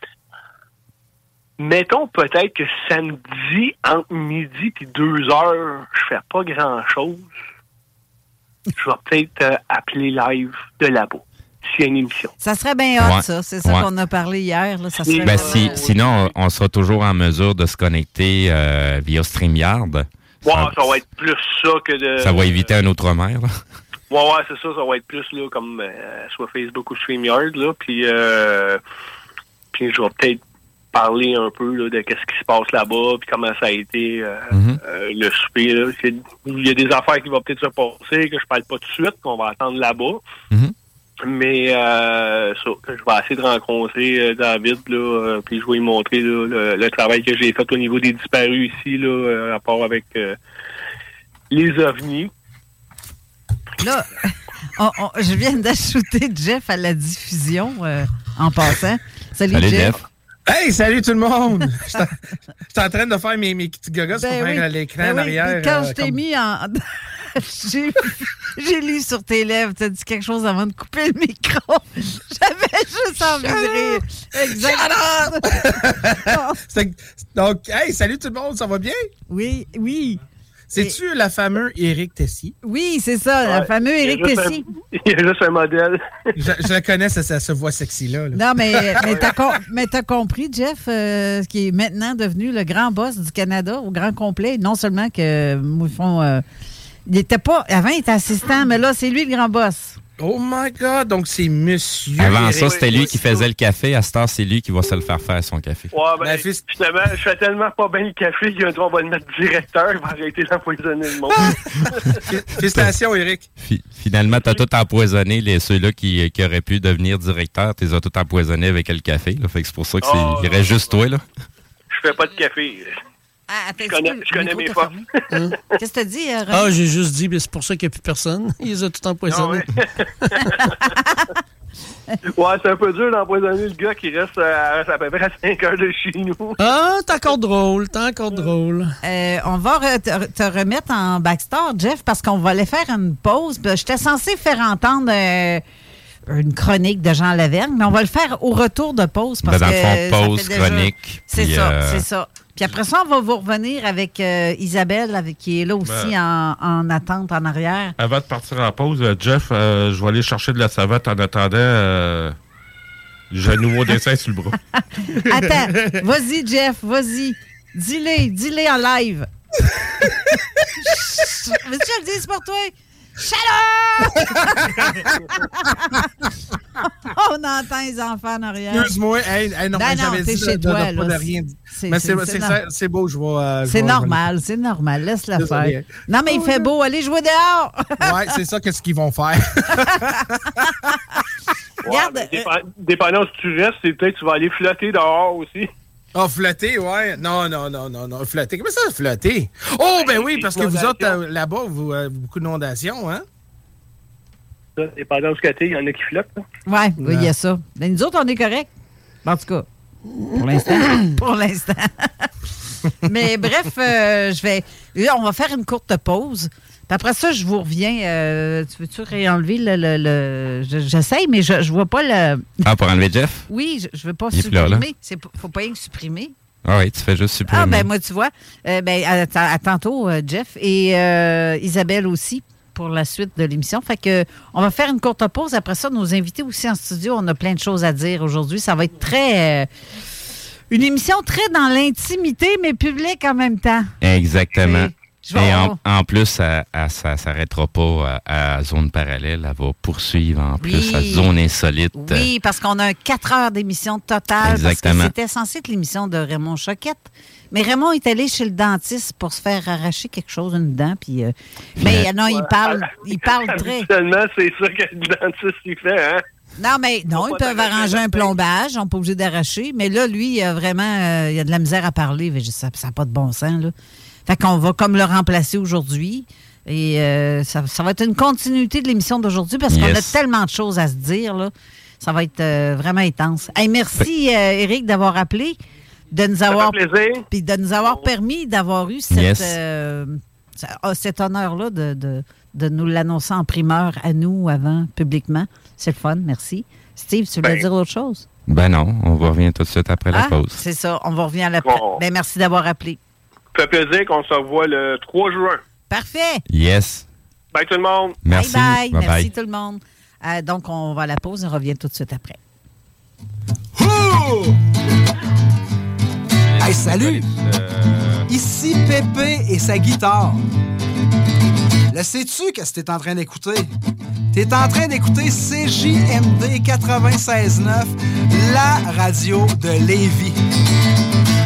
Mettons peut-être que samedi, entre midi et deux heures, je fais pas grand-chose. Je vais peut-être euh, appeler live de là-bas, s'il y a une émission. Ça serait bien hot, Ouais. ça. C'est ça Ouais. qu'on a parlé hier. Là. Ça serait Ben, si, sinon, on sera toujours en mesure de se connecter euh, via StreamYard. Ouais, Ça, ça va être plus ça que de... ça va éviter un autre mer. là. Ouais, ouais, c'est ça. Ça va être plus là, comme euh, soit Facebook ou StreamYard. Là, puis, euh, puis je vais peut-être parler un peu là, de qu'est-ce qui se passe là-bas, puis comment ça a été euh, Mhm. euh, le souper. là. Il y a des affaires qui vont peut-être se passer, que je parle pas tout de suite, qu'on va attendre là-bas. Mhm. Mais euh, ça, je vais essayer de rencontrer euh, David, là, euh, puis je vais lui montrer là, le, le travail que j'ai fait au niveau des disparus ici, là, euh, rapport avec euh, les ovnis. Là, on- on- je viens d'ajouter Jeff à la diffusion euh, en passant. Salut, Salut, Jeff. Jeff. Hey, salut tout le monde! J'étais j'étais en train de faire mes, mes petits gogos Ben pour oui. faire l'écran Ben en oui, arrière. puis Quand euh, je t'ai comme- mis en. j'ai j'ai lu sur tes lèvres, tu as dit quelque chose avant de couper le micro. J'avais juste envie de rire. Exactement. Donc, hey, salut tout le monde, ça va bien? Oui, oui. C'est-tu la fameuse Éric Tessier? Oui, c'est ça, le fameux Il y a Éric un- Tessier. Il y a juste un modèle. Je, je la connais, ça, ça se voit sexy-là. là. Non, mais, mais t'as com- mais t'as compris, Jeff, euh, qui est maintenant devenu le grand boss du Canada au grand complet. Non seulement que, moi, ils font. euh, il était pas. Avant, il était assistant, mais là, c'est lui le grand boss. Oh my God! Donc, c'est monsieur. Avant ça, c'était lui qui faisait le café. À cette heure, c'est lui qui va se le faire faire, son café. Ouais, ben, finalement, je fais tellement pas bien le café qu'il y a un jour, on va le mettre directeur, il va arrêter d'empoisonner le monde. Félicitations, Éric. Fi- Finalement, t'as tout empoisonné. Les, ceux-là qui, qui auraient pu devenir directeurs, t'es as tout empoisonné avec le café. Là. Fait que c'est pour ça que c'est, Oh, il reste juste toi. Là. Je fais pas de café. Ah, je connais, je connais mes forces. Qu'est-ce que t'as dit, euh, Ah, René? j'ai juste dit, c'est pour ça qu'il n'y a plus personne. Ils les ont tout empoisonnés. Ouais, c'est un peu dur d'empoisonner le gars qui reste à, à peu près à 5 heures de chez nous. Ah, t'es encore drôle, t'es encore drôle. Euh, on va re- te, te remettre en backstore, Jeff, parce qu'on va aller faire une pause. J'étais censé faire entendre euh, une chronique de Jean Lavergne, mais on va le faire au retour de pause. Parce Ben, dans le que fond, ça pause, déjà- chronique, C'est ça, euh, c'est ça. Puis après ça, on va vous revenir avec euh, Isabelle, avec, qui est là aussi Ben. en, en attente en arrière. Avant de partir en pause, euh, Jeff, euh, je vais aller chercher de la savate en attendant. euh, J'ai un nouveau dessin sur le bras. Attends, vas-y, Jeff, vas-y. Dis-le, dis-le en live. Veux-tu que je le dise pour toi? Chaleur! On entend les enfants en arrière. Excuse-moi, hey, hey, non, Ben j'avais t'es dit chez de, de- toi, de pas là. de rien Mais c'est- beau, je vais. euh, C'est normal, c'est normal. Laisse-la faire. Non, mais il fait beau. Allez jouer dehors. Ouais, c'est ça qu'est-ce qu'ils vont faire? Regarde. Ouais, mais dépen- dépendant où tu restes, c'est peut-être que tu vas aller flotter dehors aussi. Ah, flotter, ouais. Non, non, non, non, non. Flotter. Comment ça, flotter? Oh, ben oui, parce que vous autres, euh, là-bas, vous avez beaucoup d'inondations, hein? Ça, Dépendant que t'es, il y en a qui flottent. là. Ouais, oui, il y a ça. Mais nous autres, on est corrects. En tout cas, pour l'instant. pour l'instant. Mais bref, euh, je vais. Là, on va faire une courte pause. Puis après ça, je vous reviens. Euh, tu veux-tu réenlever le. le, le- je- J'essaye, mais je, je vois pas le. Ah, pour enlever Jeff? Oui, je, je veux pas Il supprimer. C'est pas- faut pas rien que supprimer. Ah oui, tu fais juste supprimer. Ah, ben moi, tu vois. Euh, ben, à, à- à tantôt, euh, Jeff. Et Isabelle aussi pour la suite de l'émission. Fait que on va faire une courte pause. Après ça, nos invités aussi en studio, on a plein de choses à dire aujourd'hui. Ça va être très. une émission très dans l'intimité, mais publique en même temps. Exactement. Je vais Et en, plus, ça ne s'arrêtera pas à, à Zone Parallèle. Elle va poursuivre en plus à. Zone Insolite. Oui, parce qu'on a un 4 heures d'émission totale. Exactement. Parce que c'était censé être l'émission de Raymond Choquette. Mais Raymond est allé chez le dentiste pour se faire arracher quelque chose, une dent. Puis, euh, mais non, il parle, il parle très. Habituellement, c'est ça que le dentiste il fait, hein? Non, mais non, ils peuvent arranger un plombage. On n'est pas obligé d'arracher. Mais là, lui, il a vraiment euh, il a de la misère à parler. Ça n'a pas de bon sens. Là. Fait qu'on va comme le remplacer aujourd'hui. Et euh, ça, ça va être une continuité de l'émission d'aujourd'hui parce qu'on a tellement de choses à se dire. Là. Ça va être euh, vraiment intense. Hey, merci, euh, Eric, d'avoir appelé, de nous avoir, puis de nous avoir permis d'avoir eu cette, Yes. euh, ah, cet honneur-là de, de- de nous l'annoncer en primeur à nous avant, publiquement. C'est le fun, merci. Steve, tu voulais Ben. dire autre chose? Ben non, on va revenir tout de suite après la Ah, pause. C'est ça, on va revenir à la... Bon. Ben, merci d'avoir appelé. Ça fait plaisir qu'on se revoit le 3 juin. Parfait! Yes. Bye tout le monde. Merci. Bye bye. Bye Merci bye. tout le monde. Euh, donc, on va à la pause et on revient tout de suite après. Hey, salut! Ici Pépé et sa guitare. Le sais-tu qu'est-ce que t'es en train d'écouter? T'es en train d'écouter CJMD 96.9, la radio de Lévis.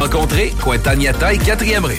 Rencontrez Cointagnata et 4e rue.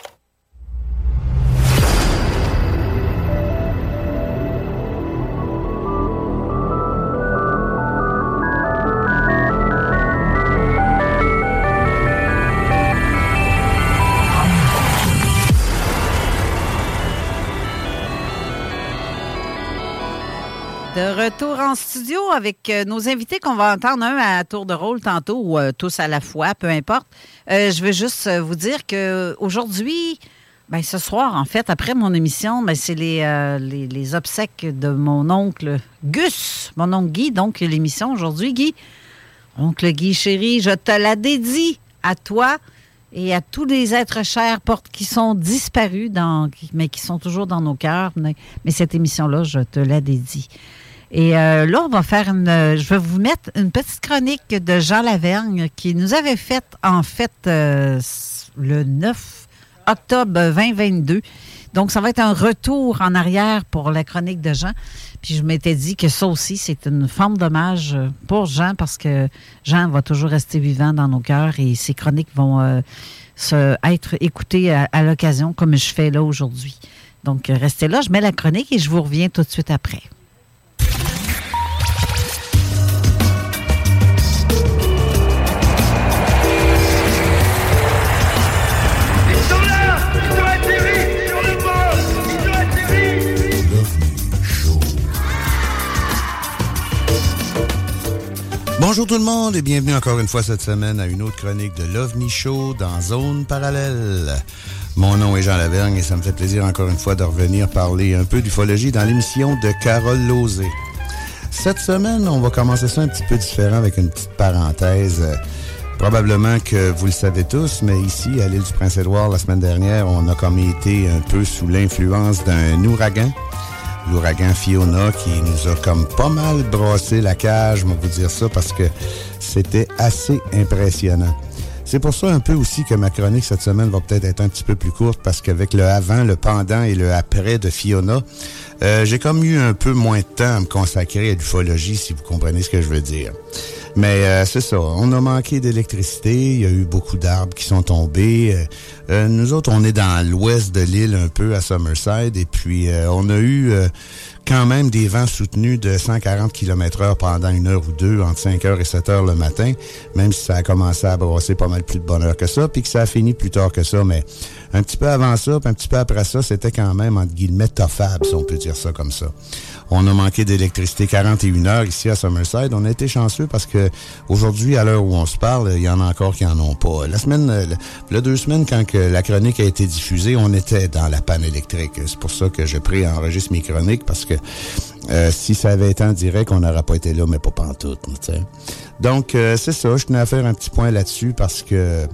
De retour en studio avec euh, nos invités qu'on va entendre un à tour de rôle tantôt ou euh, tous à la fois, peu importe. Euh, je veux juste vous dire que aujourd'hui, ben, ce soir, en fait, après mon émission, ben, c'est les, les, obsèques de mon oncle Gus, mon oncle Guy. Donc, l'émission aujourd'hui, Guy. Oncle Guy, chéri, je te la dédie à toi et à tous les êtres chers qui sont disparus, mais qui sont toujours dans nos cœurs. Mais cette émission-là, je te la dédie. Et euh, là, on va faire une. euh, Je vais vous mettre une petite chronique de Jean Lavergne qui nous avait faite, en fait, euh, le 9 octobre 2022. Donc, ça va être un retour en arrière pour la chronique de Jean. Puis je m'étais dit que ça aussi, c'est une forme d'hommage pour Jean parce que Jean va toujours rester vivant dans nos cœurs et ses chroniques vont euh, se, être écoutées à, à l'occasion comme je fais là aujourd'hui. Donc, euh, restez là, je mets la chronique et je vous reviens tout de suite après. Bonjour tout le monde et bienvenue encore une fois cette semaine à une autre chronique de Love Show dans Zone Parallèle. Mon nom est Jean Lavergne et ça me fait plaisir encore une fois de revenir parler un peu d'ufologie dans l'émission de Carole Lozé. Cette semaine, on va commencer ça un petit peu différent avec une petite parenthèse. Probablement que vous le savez tous, mais ici, à l'île du Prince-Édouard, la semaine dernière, on a comme été un peu sous l'influence d'un ouragan l'ouragan Fiona qui nous a comme pas mal brassé la cage, je vous dire ça, parce que c'était assez impressionnant. C'est pour ça un peu aussi que ma chronique cette semaine va peut-être être un petit peu plus courte, parce qu'avec le avant, le pendant et le après de Fiona, euh, j'ai comme eu un peu moins de temps à me consacrer à l'ufologie, si vous comprenez ce que je veux dire. Mais euh, c'est ça, on a manqué d'électricité, il y a eu beaucoup d'arbres qui sont tombés. Euh, euh, nous autres, on est dans l'ouest de l'île un peu, à Summerside, et puis euh, on a eu quand même des vents soutenus de 140 km heure pendant une heure ou deux, entre 5 heures et 7 heures le matin, même si ça a commencé à brasser pas mal plus de bonne heure que ça, puis que ça a fini plus tard que ça, mais un petit peu avant ça, puis un petit peu après ça, c'était quand même, entre guillemets, toffable, si on peut dire ça comme ça. On a manqué d'électricité 41 heures ici à Summerside. On a été chanceux parce que aujourd'hui, à l'heure où on se parle, il y en a encore qui en ont pas. La semaine, euh, le- deux semaines, quand que la chronique a été diffusée, on était dans la panne électrique. C'est pour ça que je pré-enregistre mes chroniques parce que euh, si ça avait été en direct, on n'aurait pas été là, mais pas pantoute. tu sais. Donc, euh, c'est ça. Je tenais à faire un petit point là-dessus parce que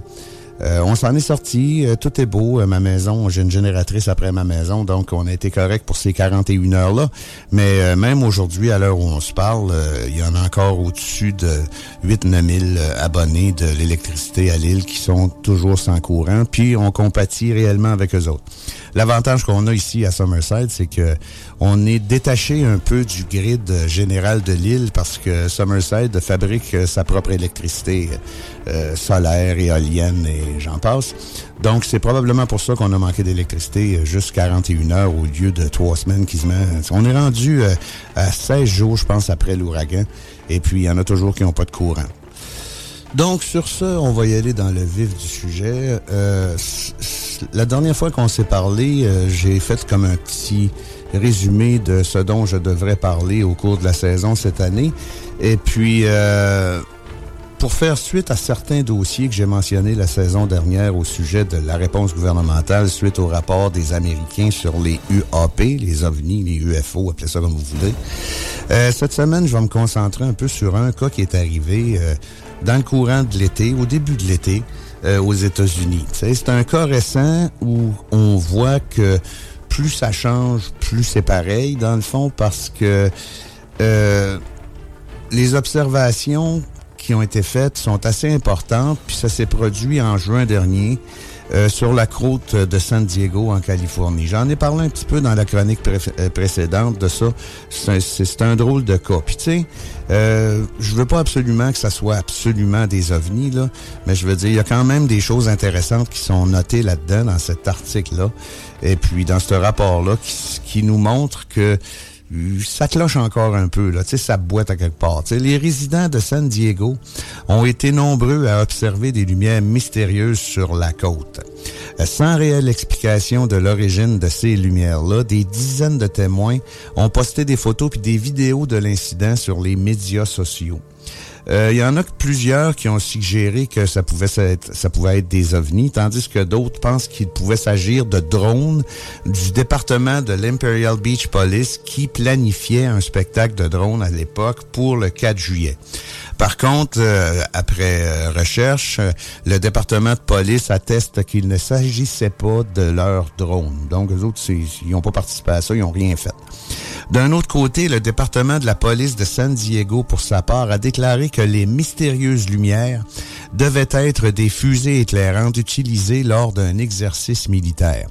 euh, on s'en est sorti, euh, tout est beau. Euh, ma maison, j'ai une génératrice après ma maison, donc on a été correct pour ces 41 heures-là. Mais euh, même aujourd'hui, à l'heure où on se parle, il y en a encore au-dessus de 8-9 000 euh, abonnés de l'électricité à l'île qui sont toujours sans courant, puis on compatit réellement avec eux autres. L'avantage qu'on a ici à Summerside, c'est que on est détaché un peu du grid général de l'île parce que Summerside fabrique euh, sa propre électricité euh, solaire, éolienne et j'en passe. Donc, c'est probablement pour ça qu'on a manqué d'électricité euh, juste 41 heures au lieu de trois semaines quasiment. On est rendu à 16 jours, je pense, après l'ouragan. Et puis, il y en a toujours qui n'ont pas de courant. Donc, sur ce, on va y aller dans le vif du sujet. Euh, la dernière fois qu'on s'est parlé, euh, j'ai fait comme un petit résumé de ce dont je devrais parler au cours de la saison cette année. Et puis, euh, pour faire suite à certains dossiers que j'ai mentionnés la saison dernière au sujet de la réponse gouvernementale suite au rapport des Américains sur les UAP, les ovnis, les UFO, appelez ça comme vous voulez. Euh, cette semaine, je vais me concentrer un peu sur un cas qui est arrivé euh, dans le courant de l'été, au début de l'été, euh, aux États-Unis. C'est un cas récent où on voit que plus ça change, plus c'est pareil, dans le fond, parce que euh, les observations qui ont été faites sont assez importantes, puis ça s'est produit en juin dernier euh, sur la côte de San Diego en Californie. J'en ai parlé un petit peu dans la chronique euh, précédente de ça. C'est un, drôle de cas. Puis tu sais, euh, je veux pas absolument que ça soit absolument des ovnis, là, mais je veux dire, il y a quand même des choses intéressantes qui sont notées là-dedans, dans cet article-là, et puis dans ce rapport-là, qui, qui nous montre que ça cloche encore un peu, là, tu sais, ça boite à quelque part. Les résidents de San Diego ont été nombreux à observer des lumières mystérieuses sur la côte. Sans réelle explication de l'origine de ces lumières-là, des dizaines de témoins ont posté des photos puis des vidéos de l'incident sur les médias sociaux. Euh, Il y en a plusieurs qui ont suggéré que ça pouvait être, ça pouvait être des ovnis, tandis que d'autres pensent qu'il pouvait s'agir de drones du département de l'Imperial Beach Police qui planifiait un spectacle de drones à l'époque pour le 4 juillet. Par contre, euh, après euh, recherche, euh, le département de police atteste qu'il ne s'agissait pas de leur drone. Donc, eux autres, ils n'ont pas participé à ça, ils n'ont rien fait. D'un autre côté, le département de la police de San Diego, pour sa part, a déclaré que les mystérieuses lumières devaient être des fusées éclairantes utilisées lors d'un exercice militaire.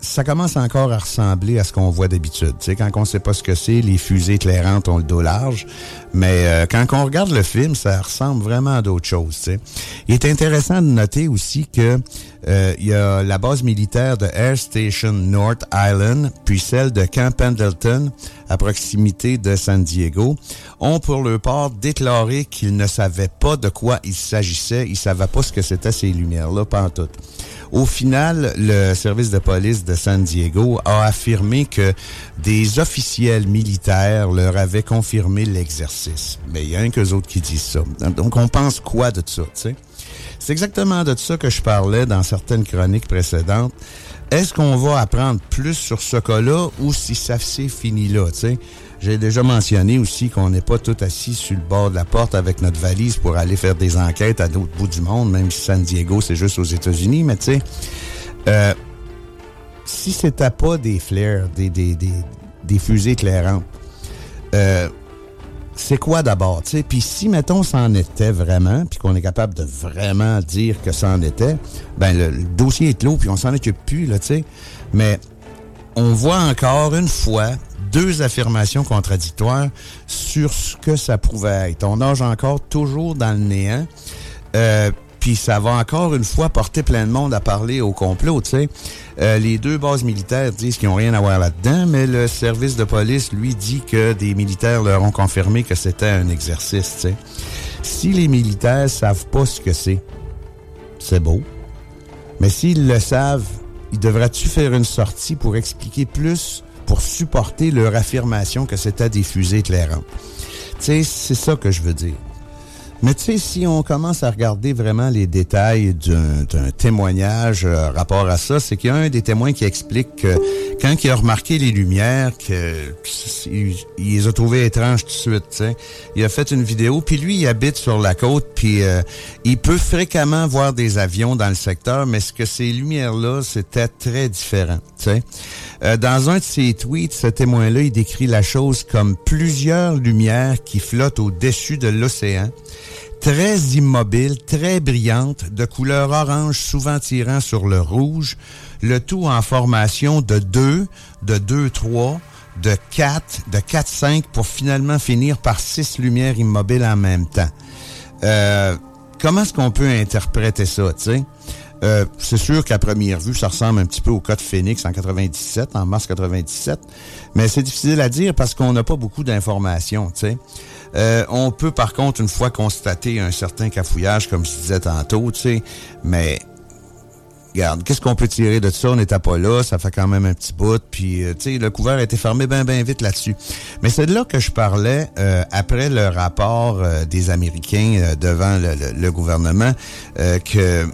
Ça commence encore à ressembler à ce qu'on voit d'habitude. Quand on sait pas ce que c'est, les fusées éclairantes ont le dos large. Mais euh, quand on regarde le film, ça ressemble vraiment à d'autres choses. tu sais. Il est intéressant de noter aussi que euh, il y a la base militaire de Air Station North Island, puis celle de Camp Pendleton, à proximité de San Diego, ont pour leur part déclaré qu'ils ne savaient pas de quoi il s'agissait. Ils savaient pas ce que c'était ces lumières-là, pas en tout. Au final, le service de police de San Diego a affirmé que des officiels militaires leur avaient confirmé l'exercice. Mais il y a un qu'eux autres qui disent ça. Donc, on pense quoi de ça, tu sais? C'est exactement de ça que je parlais dans certaines chroniques précédentes. Est-ce qu'on va apprendre plus sur ce cas-là ou si ça s'est fini là, tu sais? J'ai déjà mentionné aussi qu'on n'est pas tout assis sur le bord de la porte avec notre valise pour aller faire des enquêtes à d'autres bouts du monde, même si San Diego, c'est juste aux États-Unis, mais tu sais, euh, si c'était pas des flares, des, des, fusées éclairantes, euh, c'est quoi d'abord, tu sais? Puis si, mettons, c'en était vraiment, puis qu'on est capable de vraiment dire que c'en était, ben le, le dossier est clos, puis on s'en occupe plus, là, tu sais. Mais on voit encore une fois deux affirmations contradictoires sur ce que ça pouvait être. On nage encore toujours dans le néant. Euh, puis ça va encore une fois porter plein de monde à parler au complot, tu sais. Euh, les deux bases militaires disent qu'ils n'ont rien à voir là-dedans, mais le service de police, lui, dit que des militaires leur ont confirmé que c'était un exercice, tu sais. Si les militaires savent pas ce que c'est, c'est beau. Mais s'ils le savent, ils devraient-tu faire une sortie pour expliquer plus, pour supporter leur affirmation que c'était des fusées éclairantes? Tu sais, c'est ça que je veux dire. Mais tu sais, si on commence à regarder vraiment les détails d'un témoignage euh, rapport à ça, c'est qu'il y a un des témoins qui explique que quand il a remarqué les lumières, que, il, il les a trouvées étranges tout de suite. Il a fait une vidéo, puis lui, il habite sur la côte, puis euh, il peut fréquemment voir des avions dans le secteur, mais ce que ces lumières-là, c'était très différent. Euh, dans un de ses tweets, ce témoin-là, il décrit la chose comme plusieurs lumières qui flottent au-dessus de l'océan, très immobiles, très brillantes, de couleur orange, souvent tirant sur le rouge, le tout en formation de 2, de 2-3, de 4, de 4-5 pour finalement finir par six lumières immobiles en même temps. Euh, comment est-ce qu'on peut interpréter ça, tu sais? Euh, c'est sûr qu'à première vue, ça ressemble un petit peu au cas de Phoenix en 97, en mars 97, mais c'est difficile à dire parce qu'on n'a pas beaucoup d'informations, tu. Euh, on peut par contre une fois constater un certain cafouillage, comme je disais tantôt, tu mais regarde, qu'est-ce qu'on peut tirer de ça? On n'était pas là, ça fait quand même un petit bout. Puis, euh, tu sais, le couvert a été fermé bien, bien vite là-dessus. Mais c'est de là que je parlais après le rapport des Américains devant le, gouvernement que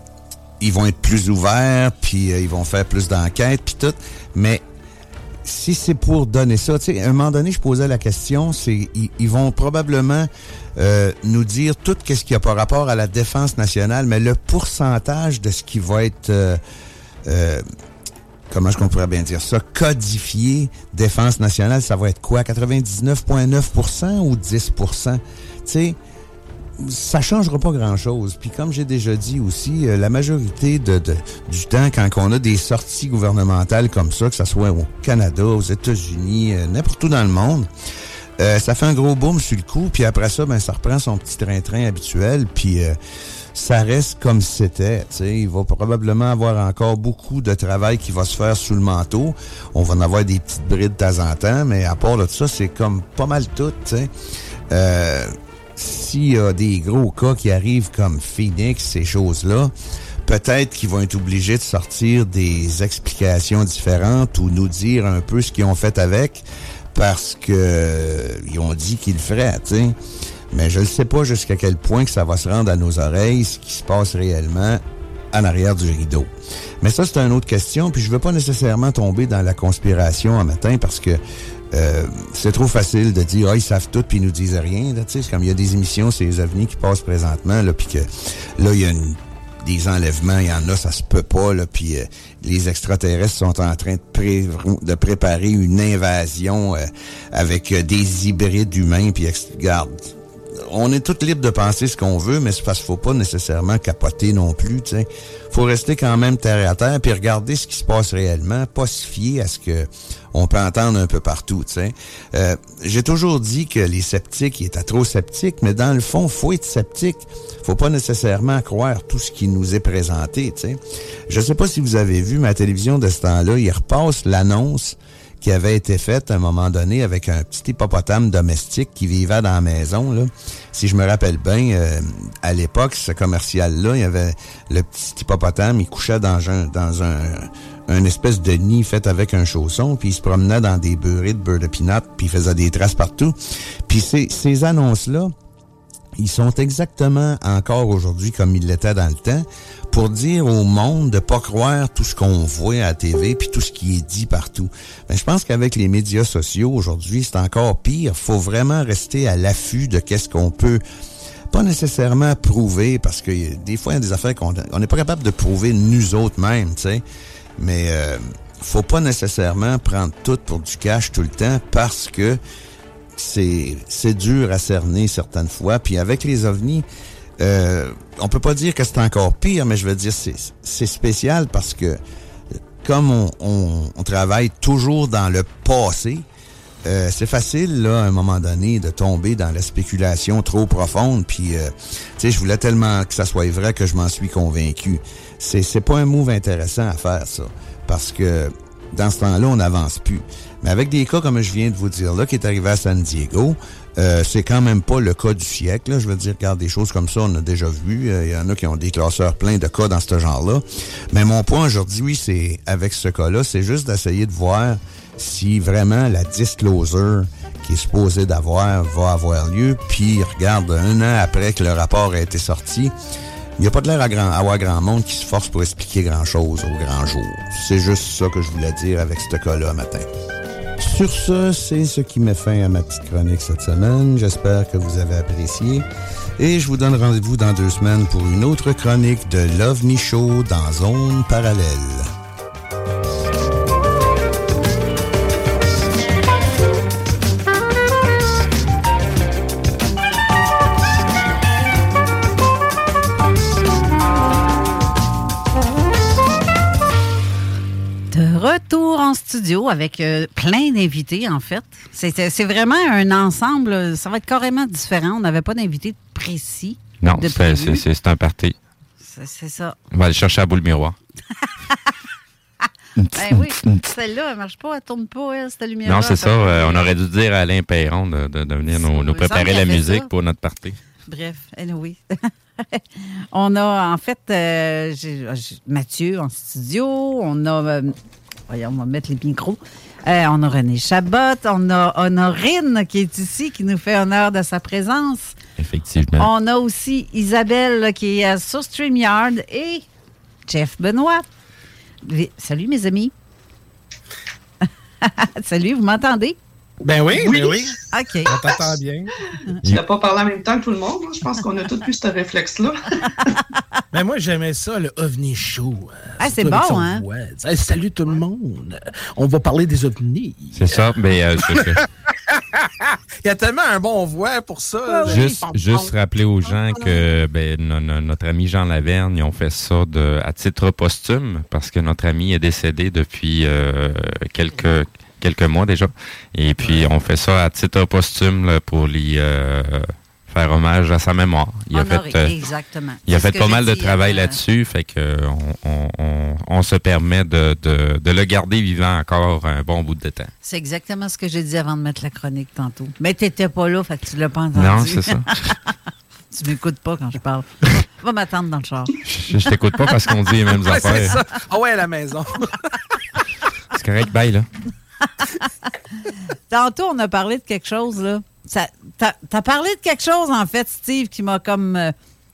ils vont être plus ouverts, puis euh, ils vont faire plus d'enquêtes, puis tout. Mais si c'est pour donner ça, tu sais, à un moment donné, je posais la question, c'est ils, vont probablement euh, nous dire tout ce qui a par rapport à la défense nationale, mais le pourcentage de ce qui va être euh, euh, comment est-ce qu'on pourrait bien dire ça, codifié défense nationale, ça va être quoi? 99,9% ou 10% Tu sais, ça changera pas grand-chose. Puis comme j'ai déjà dit aussi, euh, la majorité de, de- du temps, quand on a des sorties gouvernementales comme ça, que ce soit au Canada, aux États-Unis, euh, n'importe où dans le monde, euh, ça fait un gros boom sur le coup, puis après ça, ben ça reprend son petit train-train habituel, puis euh, ça reste comme c'était. Il va probablement avoir encore beaucoup de travail qui va se faire sous le manteau. On va en avoir des petites brides de temps en temps, mais à part de ça, c'est comme pas mal tout. Euh, S'il y a des gros cas qui arrivent comme Phoenix, ces choses-là, peut-être qu'ils vont être obligés de sortir des explications différentes ou nous dire un peu ce qu'ils ont fait avec parce que euh, ils ont dit qu'ils le feraient. Mais je ne sais pas jusqu'à quel point que ça va se rendre à nos oreilles, ce qui se passe réellement en arrière du rideau. Mais ça, c'est une autre question, puis je veux pas nécessairement tomber dans la conspiration un matin parce que euh, c'est trop facile de dire ah ils savent tout puis ils nous disent rien. comme il y a des émissions, c'est les ovnis qui passent présentement là, puis que là il y a des enlèvements, il y en a, ça se peut pas là, puis euh, les extraterrestres sont en train de, pré- de préparer une invasion euh, avec des hybrides humains puis regarde, on est tous libres de penser ce qu'on veut, mais c'est parce faut pas nécessairement capoter non plus, sais. Faut rester quand même terre à terre puis regarder ce qui se passe réellement, pas se fier à ce que on peut entendre un peu partout. Euh, J'ai toujours dit que les sceptiques ils étaient trop sceptiques, mais dans le fond, faut être sceptique. Faut pas nécessairement croire tout ce qui nous est présenté, sais. Je sais pas si vous avez vu ma télévision de ce temps-là, il repasse l'annonce qui avait été faite à un moment donné avec un petit hippopotame domestique qui vivait dans la maison. Si je me rappelle bien, euh, à l'époque, ce commercial-là, il y avait le petit hippopotame, il couchait dans un, dans un, un espèce de nid fait avec un chausson, puis il se promenait dans des beurrés de beurre de pinot, puis il faisait des traces partout. Puis ces, ces annonces-là, ils sont exactement encore aujourd'hui comme ils l'étaient dans le temps pour dire au monde de pas croire tout ce qu'on voit à la TV puis tout ce qui est dit partout. Mais je pense qu'avec les médias sociaux aujourd'hui, c'est encore pire. Faut vraiment rester à l'affût de qu'est-ce qu'on peut pas nécessairement prouver parce que des fois il y a des affaires qu'on on n'est pas capable de prouver nous autres mêmes, tu sais. Mais euh, faut pas nécessairement prendre tout pour du cash tout le temps parce que c'est c'est dur à cerner certaines fois. Puis avec les ovnis, euh, on peut pas dire que c'est encore pire, mais je veux dire c'est spécial parce que comme on travaille toujours dans le passé, euh, c'est facile là à un moment donné de tomber dans la spéculation trop profonde. Puis euh, tu sais, je voulais tellement que ça soit vrai que je m'en suis convaincu. C'est c'est pas un move intéressant à faire ça parce que dans ce temps-là, on n'avance plus. Mais avec des cas comme je viens de vous dire là, qui est arrivé à San Diego, euh, c'est quand même pas le cas du siècle. Je veux dire, regarde, des choses comme ça, on a déjà vu. Euh, Il y en a qui ont des classeurs pleins de cas dans ce genre-là. Mais mon point aujourd'hui, c'est avec ce cas-là, c'est juste d'essayer de voir si vraiment la disclosure qui est supposée d'avoir va avoir lieu. Puis, regarde, un an après que le rapport a été sorti, il n'y a pas de l'air à, grand, à avoir grand monde qui se force pour expliquer grand-chose au grand jour. C'est juste ça que je voulais dire avec ce cas-là matin. Sur ce, c'est ce qui met fin à ma petite chronique cette semaine. J'espère que vous avez apprécié. Et je vous donne rendez-vous dans deux semaines pour une autre chronique de l'OVNI Show dans Zone Parallèle. Retour en studio avec euh, plein d'invités, en fait. C'est vraiment un ensemble. Ça va être carrément différent. On n'avait pas d'invités précis. Non, c'est- un party. C'est ça. On va aller chercher la boule miroir. Ben oui, celle-là, elle marche pas, elle tourne pas, elle, cette lumière Non, c'est ça. euh, on aurait dû dire à Alain Perron de, de, de venir nous, nous préparer la musique ça. pour notre party. Bref, anyway. on a en fait euh, Mathieu en studio. On a. euh, voyons, on va mettre les micros. Euh, on a René Chabot. On a Honorine qui est ici, qui nous fait honneur de sa présence. Effectivement. On a aussi Isabelle qui est euh, sur StreamYard et Jeff Benoît. Salut, mes amis. Salut, vous m'entendez? Ben oui, ben oui. OK. On t'entend bien. Tu n'as pas parlé en même temps que tout le monde. hein? Je pense qu'on a tous eu ce réflexe-là. Mais moi, j'aimais ça, le OVNI Show. Ah, c'est bon, hein? Hey, salut tout le monde. On va parler des ovnis. C'est ça. Mais euh, Il y a tellement un bon voix pour ça. juste, juste rappeler aux gens que ben, no- no- notre ami Jean Laverne, ils ont fait ça de, à titre posthume parce que notre ami est décédé depuis euh, quelques quelques mois déjà. Et puis on fait ça à titre posthume là, pour lui euh, faire hommage à sa mémoire. Il a fait, euh, exactement. il a fait pas mal de travail euh, là-dessus, fait que on, on- on- se permet de, de- de le garder vivant encore un bon bout de temps. C'est exactement ce que j'ai dit avant de mettre la chronique tantôt. Mais tu n'étais pas là, fait que tu l'as pas entendu. Non, c'est ça. tu m'écoutes pas quand je parle. Va m'attendre dans le char. Je, je t'écoute pas parce qu'on dit les mêmes Ouais, affaires. ça. Ah ouais, à la maison. C'est correct, bye là. Tantôt, on a parlé de quelque chose, là. T'as as parlé de quelque chose, en fait, Steve, qui m'a comme. euh,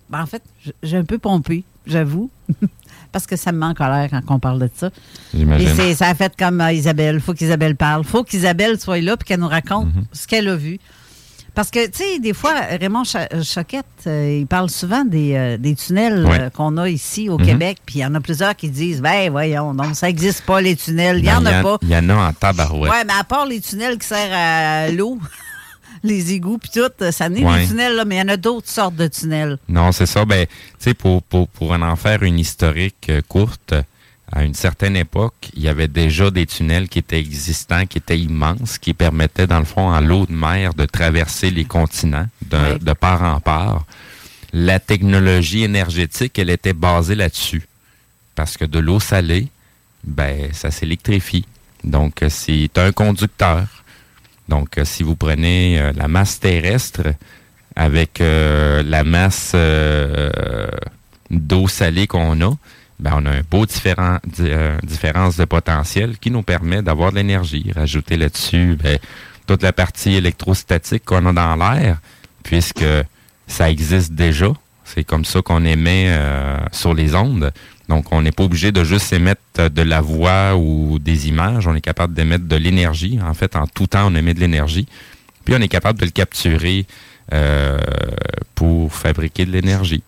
ben, en fait, j'ai un peu pompé, j'avoue. Parce que ça me met en colère quand on parle de ça. J'imagine. Et ça a fait comme euh, Isabelle. faut qu'Isabelle parle. faut qu'Isabelle soit là puis qu'elle nous raconte Mm-hmm. ce qu'elle a vu. Parce que, tu sais, des fois, Raymond euh, Choquette, euh, il parle souvent des, euh, des tunnels Ouais. euh, qu'on a ici au Mhm. Québec. Puis il y en a plusieurs qui disent, ben voyons, donc ça n'existe pas, les tunnels. Il n'y en Ben, a pas. Il y en a en tabarouette. Ouais, mais à part les tunnels qui servent à l'eau, les égouts puis tout, ça n'est Ouais. des tunnels, là, mais il y en a d'autres sortes de tunnels. Non, c'est ça. Ben, tu sais, pour, pour, pour en faire une historique courte, à une certaine époque, il y avait déjà des tunnels qui étaient existants, qui étaient immenses, qui permettaient, dans le fond, en l'eau de mer, de traverser les continents de, part en part. La technologie énergétique, elle était basée là-dessus. Parce que de l'eau salée, ben, ça s'électrifie. Donc, euh, c'est un conducteur. Donc, euh, si vous prenez euh, la masse terrestre avec euh, la masse euh, d'eau salée qu'on a, ben, on a un beau différent, di- euh, différence de potentiel qui nous permet d'avoir de l'énergie. Rajouter là-dessus ben, toute la partie électrostatique qu'on a dans l'air, puisque ça existe déjà. C'est comme ça qu'on émet euh, sur les ondes. Donc, on n'est pas obligé de juste émettre de la voix ou des images. On est capable d'émettre de l'énergie. En fait, en tout temps, on émet de l'énergie. Puis, on est capable de le capturer euh, pour fabriquer de l'énergie.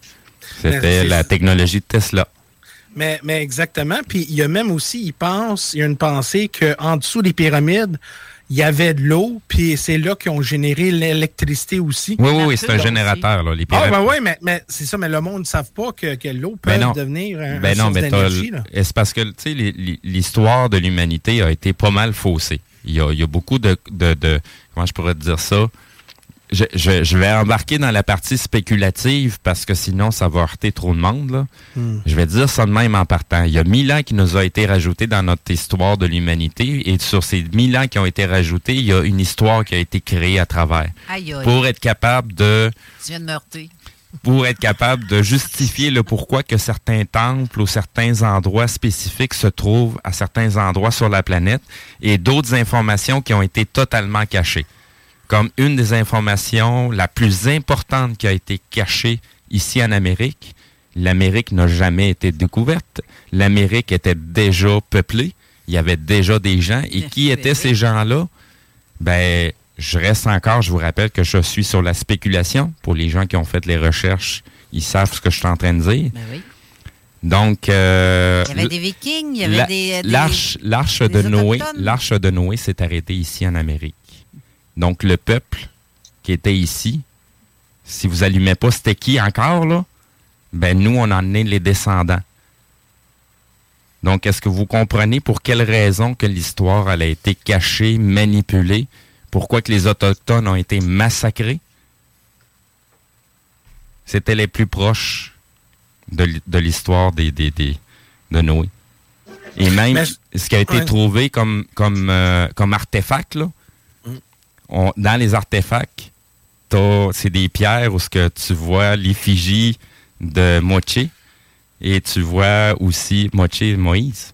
C'était la technologie de Tesla. Mais, mais exactement. Puis il y a même aussi, il pense, il y a une pensée qu'en dessous des pyramides, il y avait de l'eau, puis c'est là qu'ils ont généré l'électricité aussi. Oui, oui, oui, c'est un générateur, là, les Ah, pyramides. ben oui, mais, mais c'est ça, mais le monde ne savent pas que, que l'eau peut Ben non. devenir un, Ben non, source mais t'as d'énergie. l- là. et c'est parce que, tu sais, l'histoire de l'humanité a été pas mal faussée. Il y a, il y a beaucoup de, de, de- comment je pourrais te dire ça? Je, je- je vais embarquer dans la partie spéculative parce que sinon, ça va heurter trop de monde, là. Hmm. Je vais dire ça de même en partant. Il y a mille ans qui nous a été rajouté dans notre histoire de l'humanité et sur ces mille ans qui ont été rajoutés, il y a une histoire qui a été créée à travers. Aïe, aïe. Pour être capable de Tu viens de me heurter. pour être capable de justifier le pourquoi que certains temples ou certains endroits spécifiques se trouvent à certains endroits sur la planète et d'autres informations qui ont été totalement cachées. Comme une des informations la plus importante qui a été cachée ici en Amérique, l'Amérique n'a jamais été découverte. L'Amérique était déjà peuplée. Il y avait déjà des gens. Et qui étaient ces gens-là? Ben, je reste encore, je vous rappelle que je suis sur la spéculation. Pour les gens qui ont fait les recherches, ils savent ce que je suis en train de dire. Ben oui. Donc, euh, Il y avait des Vikings, il y avait la- des- des- L'arche, l'arche des de Noé, l'arche de Noé s'est arrêtée ici en Amérique. Donc, le peuple qui était ici, si vous allumez pas, c'était qui encore, là? Ben, nous, on en est les descendants. Donc, est-ce que vous comprenez pour quelle raison que l'histoire elle a été cachée, manipulée? Pourquoi que les Autochtones ont été massacrés? C'était les plus proches de, l'histoire des, des, des- de Noé. Et même Mais- ce qui a été ouais. trouvé comme, comme, euh, comme artefact, là, on- dans les artefacts, c'est des pierres où ce que tu vois l'effigie de Moche et tu vois aussi Moche Moïse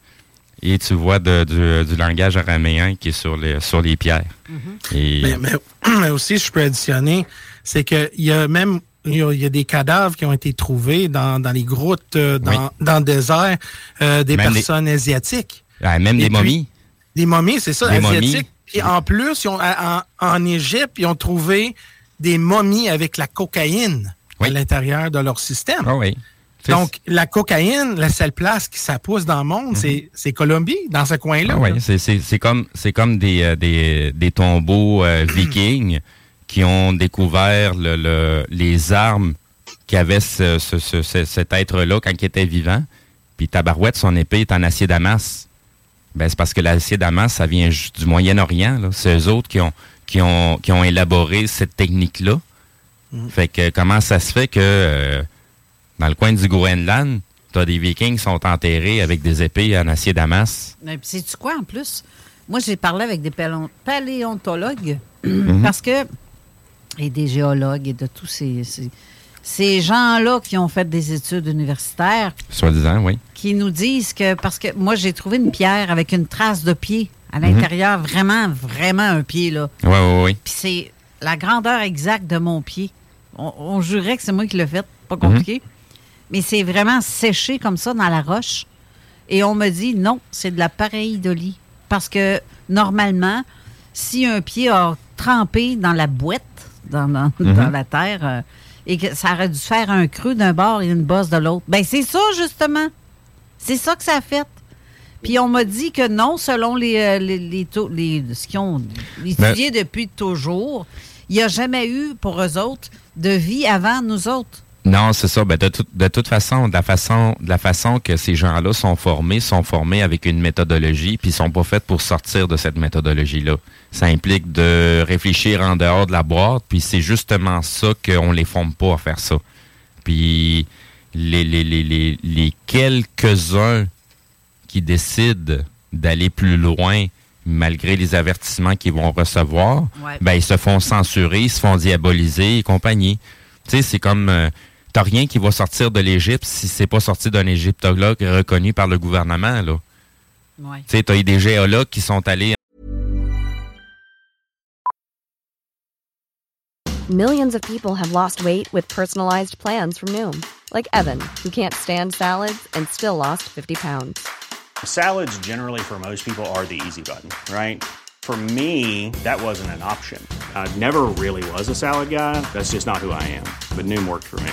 et tu vois de- du, du langage araméen qui est sur les, sur les pierres. Et, Mais, mais- mais aussi, je peux additionner, c'est qu'il y a même il y a, y a des cadavres qui ont été trouvés dans, dans les grottes, euh, dans, Oui. dans le désert, euh, des Même personnes asiatiques. Ah, même Et des puis- momies. Des momies, c'est ça, Des momies. Et en plus, ils ont- en, en Égypte, ils ont trouvé des momies avec la cocaïne à l'intérieur de leur système. Ah oui. Donc, la cocaïne, la seule place qui ça pousse dans le monde, c'est- c'est Colombie, dans ce coin-là. Ah là. c'est- comme, comme des, euh, des, des tombeaux euh, vikings qui ont découvert le, le- les armes qu'avait ce, ce- ce- ce- cet être-là quand il était vivant. Puis Tabarouette, son épée est en acier damas. Ben, c'est parce que l'acier damas, ça vient du Moyen-Orient. là. C'est eux autres qui ont, qui, ont, qui ont élaboré cette technique-là. Fait que comment ça se fait que euh, dans le coin du Groenland, t'as des vikings qui sont enterrés avec des épées en acier damas? Mais puis sais-tu quoi, en plus? Moi, j'ai parlé avec des paléon- paléontologues Mhm. parce que, et des géologues et de tous ces, ces, ces gens-là qui ont fait des études universitaires Soi-disant, oui. qui nous disent que, parce que moi, j'ai trouvé une pierre avec une trace de pied à Mhm. l'intérieur, vraiment, vraiment un pied, là. Oui, oui, oui. Puis c'est la grandeur exacte de mon pied. On, on jurait que c'est moi qui l'ai fait, pas compliqué. Mais c'est vraiment séché comme ça dans la roche. Et on me dit non, c'est de la pareidolie. Parce que normalement, si un pied a trempé dans la boîte, dans, dans- Mhm. dans la terre, euh, et que ça aurait dû faire un creux d'un bord et une bosse de l'autre, ben c'est ça justement. C'est ça que ça a fait. Puis on m'a dit que non, selon les, euh, les, les taux- les- ce qu'ils ont étudié depuis toujours, il n'y a jamais eu pour eux autres de vie avant nous autres. Non, c'est ça. Ben, de, tout- de toute façon, de la façon, de la façon que ces gens-là sont formés, sont formés avec une méthodologie, puis ils sont pas faits pour sortir de cette méthodologie-là. Ça implique de réfléchir en dehors de la boîte, puis c'est justement ça qu'on les forme pas à faire ça. Puis les, les, les, les, les quelques-uns qui décident d'aller plus loin malgré les avertissements qu'ils vont recevoir, Ouais. ben ils se font censurer, ils se font diaboliser et compagnie. Tu sais, c'est comme euh, t'as rien qui va sortir de l'Égypte si c'est pas sorti d'un égyptologue reconnu par le gouvernement là. Ouais. Tu sais, t'as eu des géologues qui sont allés Millions of people have lost weight with personalized plans from Noom, like Evan, who can't stand salads and still lost 50 pounds. Salads, generally, for most people, are the easy button, right? For me, that wasn't an option. I never really was a salad guy. That's just not who I am. But Noom worked for me.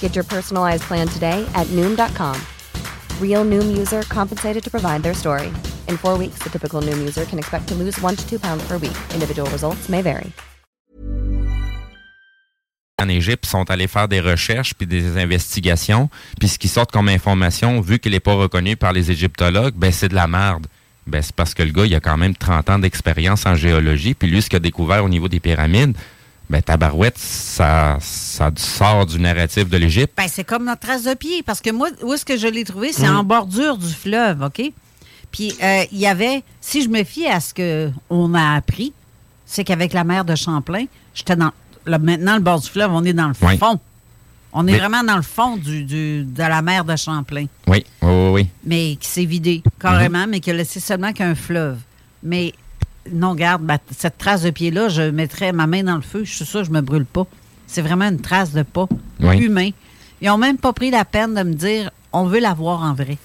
Get your personalized plan today at Noom.com. Real Noom user compensated to provide their story. In four weeks, the typical Noom user can expect to lose one to two pounds per week. Individual results may vary. en Égypte sont allés faire des recherches puis des investigations, puis ce qui sort comme information, vu qu'il n'est pas reconnu par les égyptologues, ben c'est de la merde. Ben c'est parce que le gars, il a quand même 30 ans d'expérience en géologie, puis lui, ce qu'il a découvert au niveau des pyramides, ben tabarouette, ça, ça sort du narratif de l'Égypte. Ben, c'est comme notre trace de pied. Parce que moi, où est-ce que je l'ai trouvé? C'est Mm. en bordure du fleuve, OK? Puis, euh, il y avait, si je me fie à ce qu'on a appris, c'est qu'avec la mer de Champlain, j'étais dans. là, maintenant, le bord du fleuve, on est dans le Oui. fond. On est Mais- vraiment dans le fond du, du- de la mer de Champlain. Oui, oui, oui, oui. Mais qui s'est vidé carrément, Mhm. mais qui a laissé seulement qu'un fleuve. Mais non, garde, ben, cette trace de pied-là, je mettrais ma main dans le feu, je suis sûre que je me brûle pas. C'est vraiment une trace de pas Oui. humain. Ils ont même pas pris la peine de me dire on veut la voir en vrai.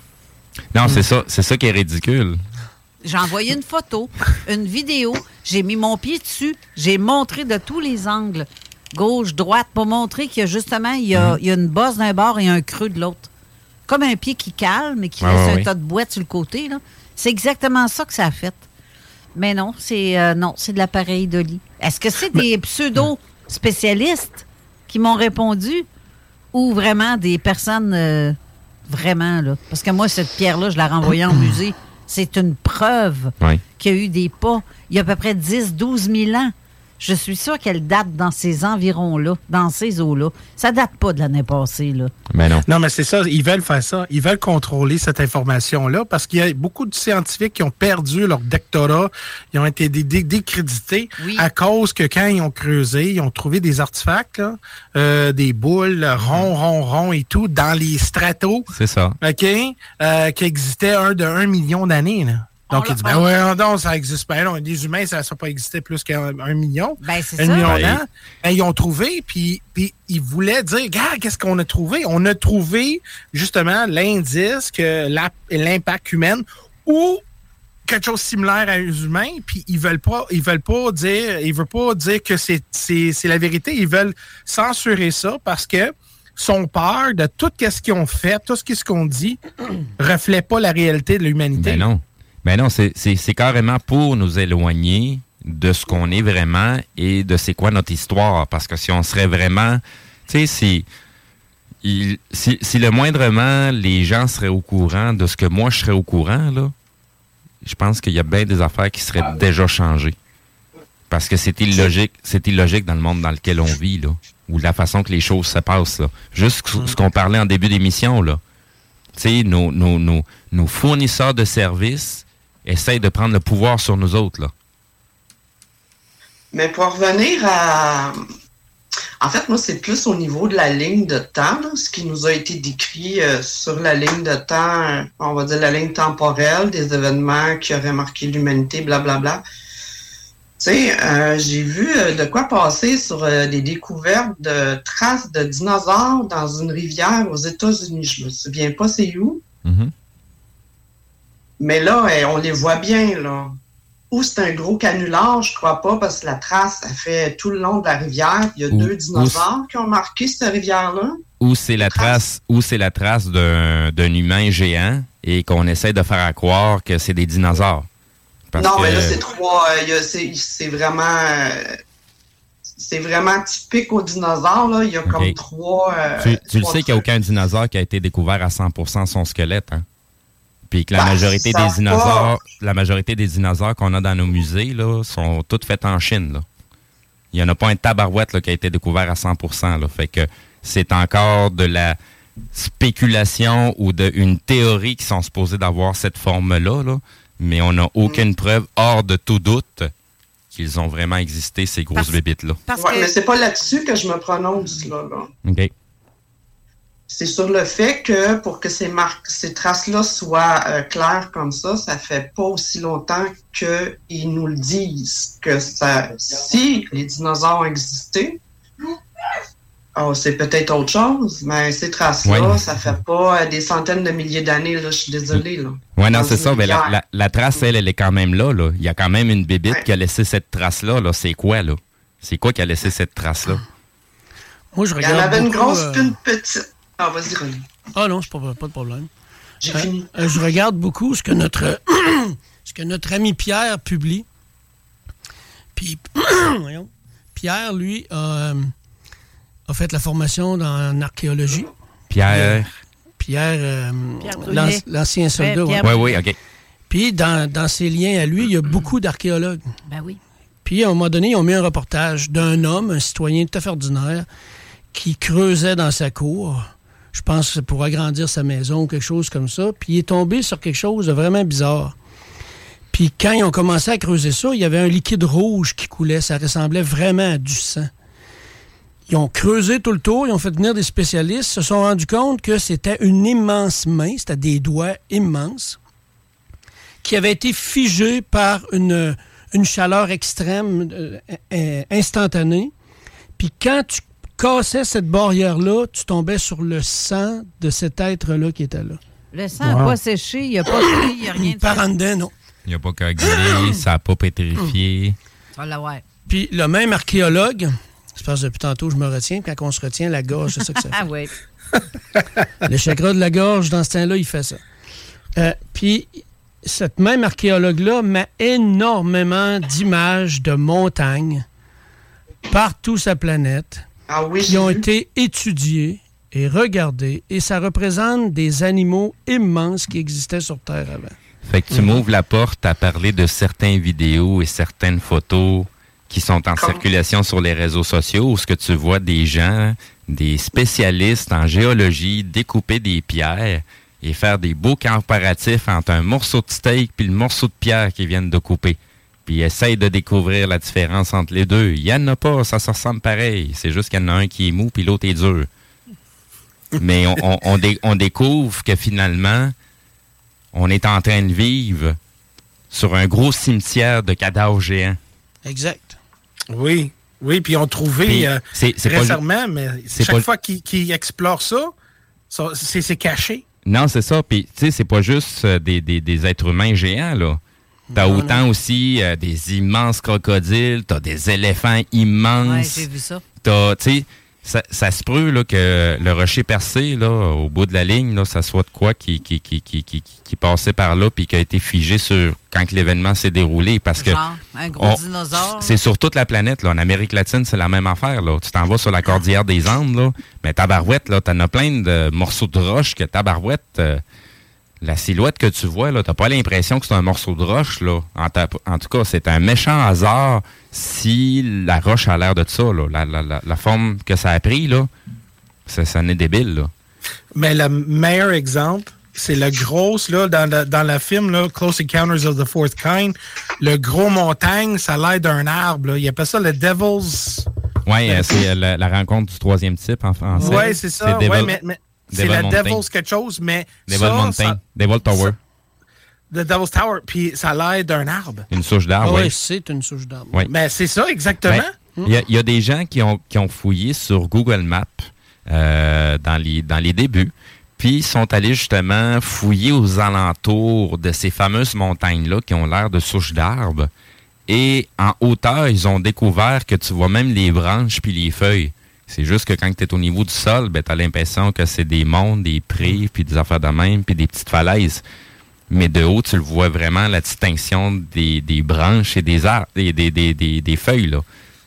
Non, c'est ça, c'est ça qui est ridicule. J'ai envoyé une photo, une vidéo, j'ai mis mon pied dessus, j'ai montré de tous les angles, gauche, droite, pour montrer qu'il y a justement il y a, il y a une bosse d'un bord et un creux de l'autre. Comme un pied qui cale, mais qui Ah, laisse un tas de boîte sur le côté. C'est exactement ça que ça a fait. Mais non, c'est euh, non, c'est de l'appareil de lit. Est-ce que c'est des pseudo-spécialistes qui m'ont répondu? ou vraiment des personnes euh, vraiment là? Parce que moi, cette pierre-là, je la renvoyée en musée. C'est une preuve Oui. qu'il y a eu des pas il y a à peu près 10, 12 000 ans. Je suis sûre qu'elle date dans ces environs-là, dans ces eaux-là. Ça date pas de l'année passée, là. Mais non. Non, mais c'est ça. Ils veulent faire ça. Ils veulent contrôler cette information-là parce qu'il y a beaucoup de scientifiques qui ont perdu leur doctorat. Ils ont été dé- dé- décrédités à cause que quand ils ont creusé, ils ont trouvé des artefacts, là, euh, des boules ronds, ronds, ronds et tout dans les stratos. C'est ça. OK? Euh, qui existaient un de un million d'années, là. Donc, il dit, ben ouais, non, ça existe pas. Non, des humains, ça n'a pas existé plus qu'un un million. Ben, c'est un ça. million Ben, d'ans. Ben, ils ont trouvé, puis, puis ils voulaient dire, regarde, qu'est-ce qu'on a trouvé? On a trouvé, justement, l'indice que l'impact humain ou quelque chose de similaire à les humains, puis ils veulent pas, ils veulent pas dire, ils veulent pas dire que c'est, c'est, c'est la vérité. Ils veulent censurer ça parce que sont peur de tout ce qu'ils ont fait, tout ce qu'on dit, reflète pas la réalité de l'humanité. Ben non. Ben non, c'est- carrément pour nous éloigner de ce qu'on est vraiment et de c'est quoi notre histoire. Parce que si on serait vraiment. Tu sais, si, il- si, si le moindrement les gens seraient au courant de ce que moi je serais au courant, là, je pense qu'il y a bien des affaires qui seraient déjà changées. Parce que c'est illogique, c'est illogique dans le monde dans lequel on vit, là. Ou la façon que les choses se passent, là. Juste ce- ce qu'on parlait en début d'émission, là. Tu sais, nos, nos, nos, nos fournisseurs de services essayent de prendre le pouvoir sur nous autres, là. Mais pour revenir à. En fait, moi, c'est plus au niveau de la ligne de temps, là, ce qui nous a été décrit euh, sur la ligne de temps, on va dire la ligne temporelle des événements qui auraient marqué l'humanité, blablabla. Tu sais, euh, j'ai vu euh, de quoi passer sur euh, des découvertes de traces de dinosaures dans une rivière aux États-Unis. Je me souviens pas c'est où. Mais là, eh, on les voit bien, là. Ou c'est un gros canular, je crois pas, parce que la trace, elle fait tout le long de la rivière. Il y a Ou- deux dinosaures qui ont marqué cette rivière-là. Ou c'est la trace, ou c'est la trace d'un humain géant et qu'on essaie de faire à croire que c'est des dinosaures. Parce non, mais là, c'est trois. euh, c'est vraiment. euh, c'est vraiment typique aux dinosaures, là. Il y a comme trois. euh, Tu, tu le sais qu'il n'y a aucun dinosaure qui a été découvert à 100% son squelette, hein? Puis que la Ben, majorité ça des va. dinosaures, la majorité des dinosaures qu'on a dans nos musées, là, sont toutes faites en Chine, là. Il n'y en a pas un tabarouette, là, qui a été découvert à 100%, là. Fait que c'est encore de la spéculation ou de une théorie qui sont supposées d'avoir cette forme-là, là. Mais on n'a aucune preuve, hors de tout doute, qu'ils ont vraiment existé, ces grosses bébites-là. Ouais, Mais c'est pas là-dessus que je me prononce, là. là. OK. C'est sur le fait que pour que ces marques, ces traces-là soient euh, claires comme ça, ça fait pas aussi longtemps qu'ils nous le disent. Que ça, si les dinosaures ont existé, oh, c'est peut-être autre chose, mais ces traces-là, Ouais. ça fait pas euh, des centaines de milliers d'années, là, je suis désolée, là. Oui, non, c'est ça. Mais la, rivière. la- la trace, elle, elle est quand même là, là. Il y a quand même une bébite qui a laissé cette trace-là. Là. C'est quoi, là? C'est quoi qui a laissé cette trace-là? Moi, je Il y en regarde. avait une grosse euh, puis une petite. Ah, vas-y, René. Ah non, c'est pas, pas de problème. J'ai Euh, fini. euh, je regarde beaucoup ce que notre ce que notre ami Pierre publie. Puis voyons, Pierre, lui, a, euh, a fait la formation dans- en archéologie. Pierre. Pierre, euh, l'ancien soldat. Oui, oui, OK. Puis dans, dans ses liens à lui, il y a beaucoup d'archéologues. Ben oui. Puis à un moment donné, ils ont mis un reportage d'un homme, un citoyen tout à fait ordinaire, qui creusait dans sa cour. Je pense que pour agrandir sa maison quelque chose comme ça. Puis il est tombé sur quelque chose de vraiment bizarre. Puis quand ils ont commencé à creuser ça, il y avait un liquide rouge qui coulait. Ça ressemblait vraiment à du sang. Ils ont creusé tout le tour, ils ont fait venir des spécialistes, se sont rendus compte que c'était une immense main, c'était des doigts immenses, qui avait été figée par une, chaleur extrême, euh, instantanée. Puis quand tu cassais cette barrière-là, tu tombais sur le sang de cet être-là qui était là. Le sang n'a Wow. pas séché, il n'y a pas pris, il n'y a rien de Par en dedans, non. Il n'y a pas coagulé, ça n'a pas pétrifié. Ouais. Puis le même archéologue, je pense que depuis tantôt, je me retiens, quand on se retient, la gorge, c'est ça que ça fait. Ah oui. Le chakra de la gorge, dans ce temps-là, il fait ça. Euh, puis, cette même archéologue-là met énormément d'images de montagnes partout sa planète Ah oui, qui ont vu. été étudiées et regardez, et ça représente des animaux immenses qui existaient sur Terre avant. Fait que tu m'ouvres la porte à parler de certaines vidéos et certaines photos qui sont en circulation sur les réseaux sociaux où ce que tu vois des gens, des spécialistes en géologie découper des pierres et faire des beaux comparatifs entre un morceau de steak puis le morceau de pierre qu'ils viennent de couper. Puis ils essayent de découvrir la différence entre les deux. Il y en a pas, ça se ressemble pareil. C'est juste qu'il y en a un qui est mou puis l'autre est dur. Mais on, on- on dé- on découvre que finalement, on est en train de vivre sur un gros cimetière de cadavres géants. Exact. Oui, oui, puis ils ont trouvé Puis, euh, récemment, mais chaque pas- fois qu'ils qu'ils explorent ça, ça, c'est caché. Non, c'est ça. Puis, tu sais, c'est pas juste euh, des, des, des êtres humains géants, là. T'as Non, autant aussi euh, des immenses crocodiles, t'as des éléphants Ouais, immenses. j'ai vu ça. T'as, tu sais, ça, ça se peut là, que le rocher percé, là, au bout de la ligne, là, ça soit de quoi qui, qui, qui, qui, qui, qui passait par là puis qui a été figé sur quand que l'événement s'est déroulé. Parce que Genre, un gros on- dinosaure. c'est sur toute la planète. Là. En Amérique latine, c'est la même affaire. Là. Tu t'en vas sur la cordillère des Andes, là, mais tabarouette, là, t'en as plein de morceaux de roche que tabarouette, euh, la silhouette que tu vois, là, t'as pas l'impression que c'est un morceau de roche. Là. En, ta- en tout cas, c'est un méchant hasard si la roche a l'air de ça. Là. La, la- la- la forme que ça a pris, là, ça, ça en est débile. Là. Mais le meilleur exemple, c'est le gros, là, dans le, dans le film, là, Close Encounters of the Fourth Kind, le gros montagne, ça a l'air d'un arbre. Là. Il appelle ça le Devil's... Oui, c'est euh, la, rencontre du troisième type en français. Ouais, c'est ça. Devil- ouais, mais, mais c'est Mountain. Devil's quelque chose, mais Devil ça, Mountain. ça- Devil Tower. le Devil's Tower, puis ça a l'air d'un arbre. Une souche d'arbre, oui, c'est une souche d'arbre. Oui. Mais c'est ça, exactement. Ben, Il y, a- il y a des gens qui ont, qui ont fouillé sur Google Maps euh, dans, les, dans les débuts, puis ils sont allés justement fouiller aux alentours de ces fameuses montagnes-là qui ont l'air de souches d'arbres. Et en hauteur, ils ont découvert que tu vois même les branches puis les feuilles. C'est juste que quand tu es au niveau du sol, ben, tu as l'impression que c'est des monts, des prés, puis des affaires de même, puis des petites falaises. Mais de haut, tu le vois vraiment, la distinction des, des branches et des arbres, des, feuilles. Là.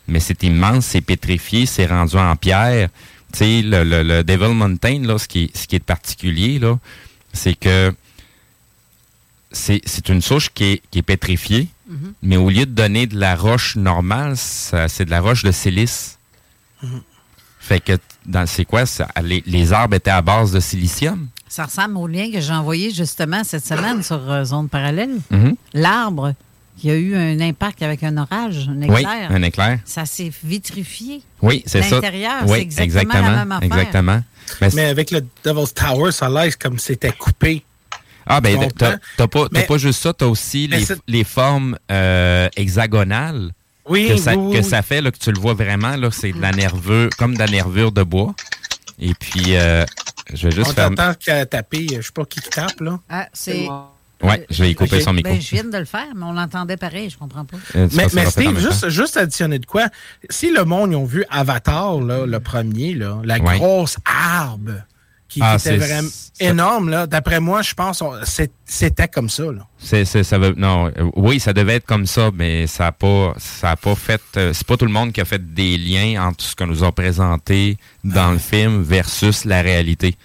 Mais c'est immense, c'est pétrifié, c'est rendu en pierre. Tu sais, le, le, le Devil Mountain, là, ce, qui est, ce qui est de particulier, là, c'est que c'est une souche qui est, qui est pétrifiée, Mhm. mais au lieu de donner de la roche normale, c'est de la roche de silice. Fait que, dans c'est quoi? ça? les, les arbres étaient à base de silicium? Ça ressemble au lien que j'ai envoyé justement cette semaine sur euh, Zone Parallèle. Mhm. L'arbre qui a eu un impact avec un orage, un Oui, éclair. un éclair. Ça s'est vitrifié. Oui, c'est ça. L'intérieur, Oui, c'est exactement, la même affaire. Exactement. Mais Mais avec le Devil's Tower, ça l'air comme si c'était coupé. Ah, ben, Tu t'as pas, pas juste ça, t'as aussi les, les formes euh, hexagonales. Oui, que ça, oui, oui, que oui. ça fait, là, que tu le vois vraiment, là, c'est de la nervure, comme de la nervure de bois. Et puis, euh, je vais juste On faire. t'entend qu'à taper, je sais pas qui tape, là. Ah, c'est. Ouais, je vais y couper son micro. Ben, je viens de le faire, mais on l'entendait pareil, je comprends pas. Euh, Mais, Steve, juste, additionner de quoi? Si le monde, ils ont vu Avatar, là, le premier, là, la Ouais. grosse arbre qui Ah, était vraiment énorme, là, d'après moi, je pense c'est- c'était comme ça. Là. C'est, c'est- ça veut, non, euh, oui, ça devait être comme ça, mais ça a pas, ça a pas fait. euh, c'est pas tout le monde qui a fait des liens entre ce que nous a présenté dans le film versus la réalité.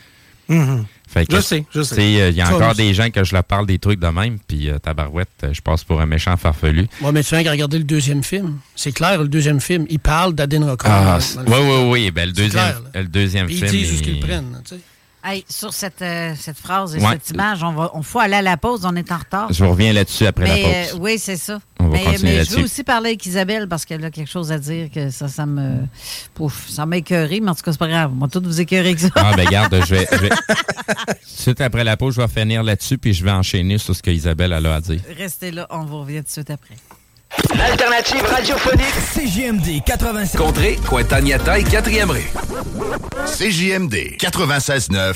Mhm. Fait que, Je sais, je sais. euh, Il y a Ça, encore des gens que je leur parle des trucs de même, puis euh, tabarouette, euh, je passe pour un méchant farfelu. Moi, mais tu viens de regarder le deuxième film. C'est clair, le deuxième film. Il parle. Ah, dans le oui, oui, oui. Ben, le deuxième, clair, le deuxième Puis film. ils disent ce qu'ils prennent. tu sais. Hey, sur cette, euh, cette phrase et Ouais. cette image, on va, on faut aller à la pause, on est en retard. Je reviens là-dessus après mais, la pause. euh, oui, c'est ça. On va mais continuer mais je veux aussi parler avec Isabelle parce qu'elle a quelque chose à dire que ça, ça me. Pouf, ça m'a écœuré, mais en tout cas, c'est pas grave. On va tout vous écœurer que ça. Ah, ben, garde, je vais. je vais- Suite après la pause, je vais finir là-dessus, puis je vais enchaîner sur ce qu'Isabelle a à dire. Restez là, on vous revient tout de suite après. L'alternative radiophonique. CGMD 87. Contrée, Cointagnata et 4e rue. CJMD 96.9.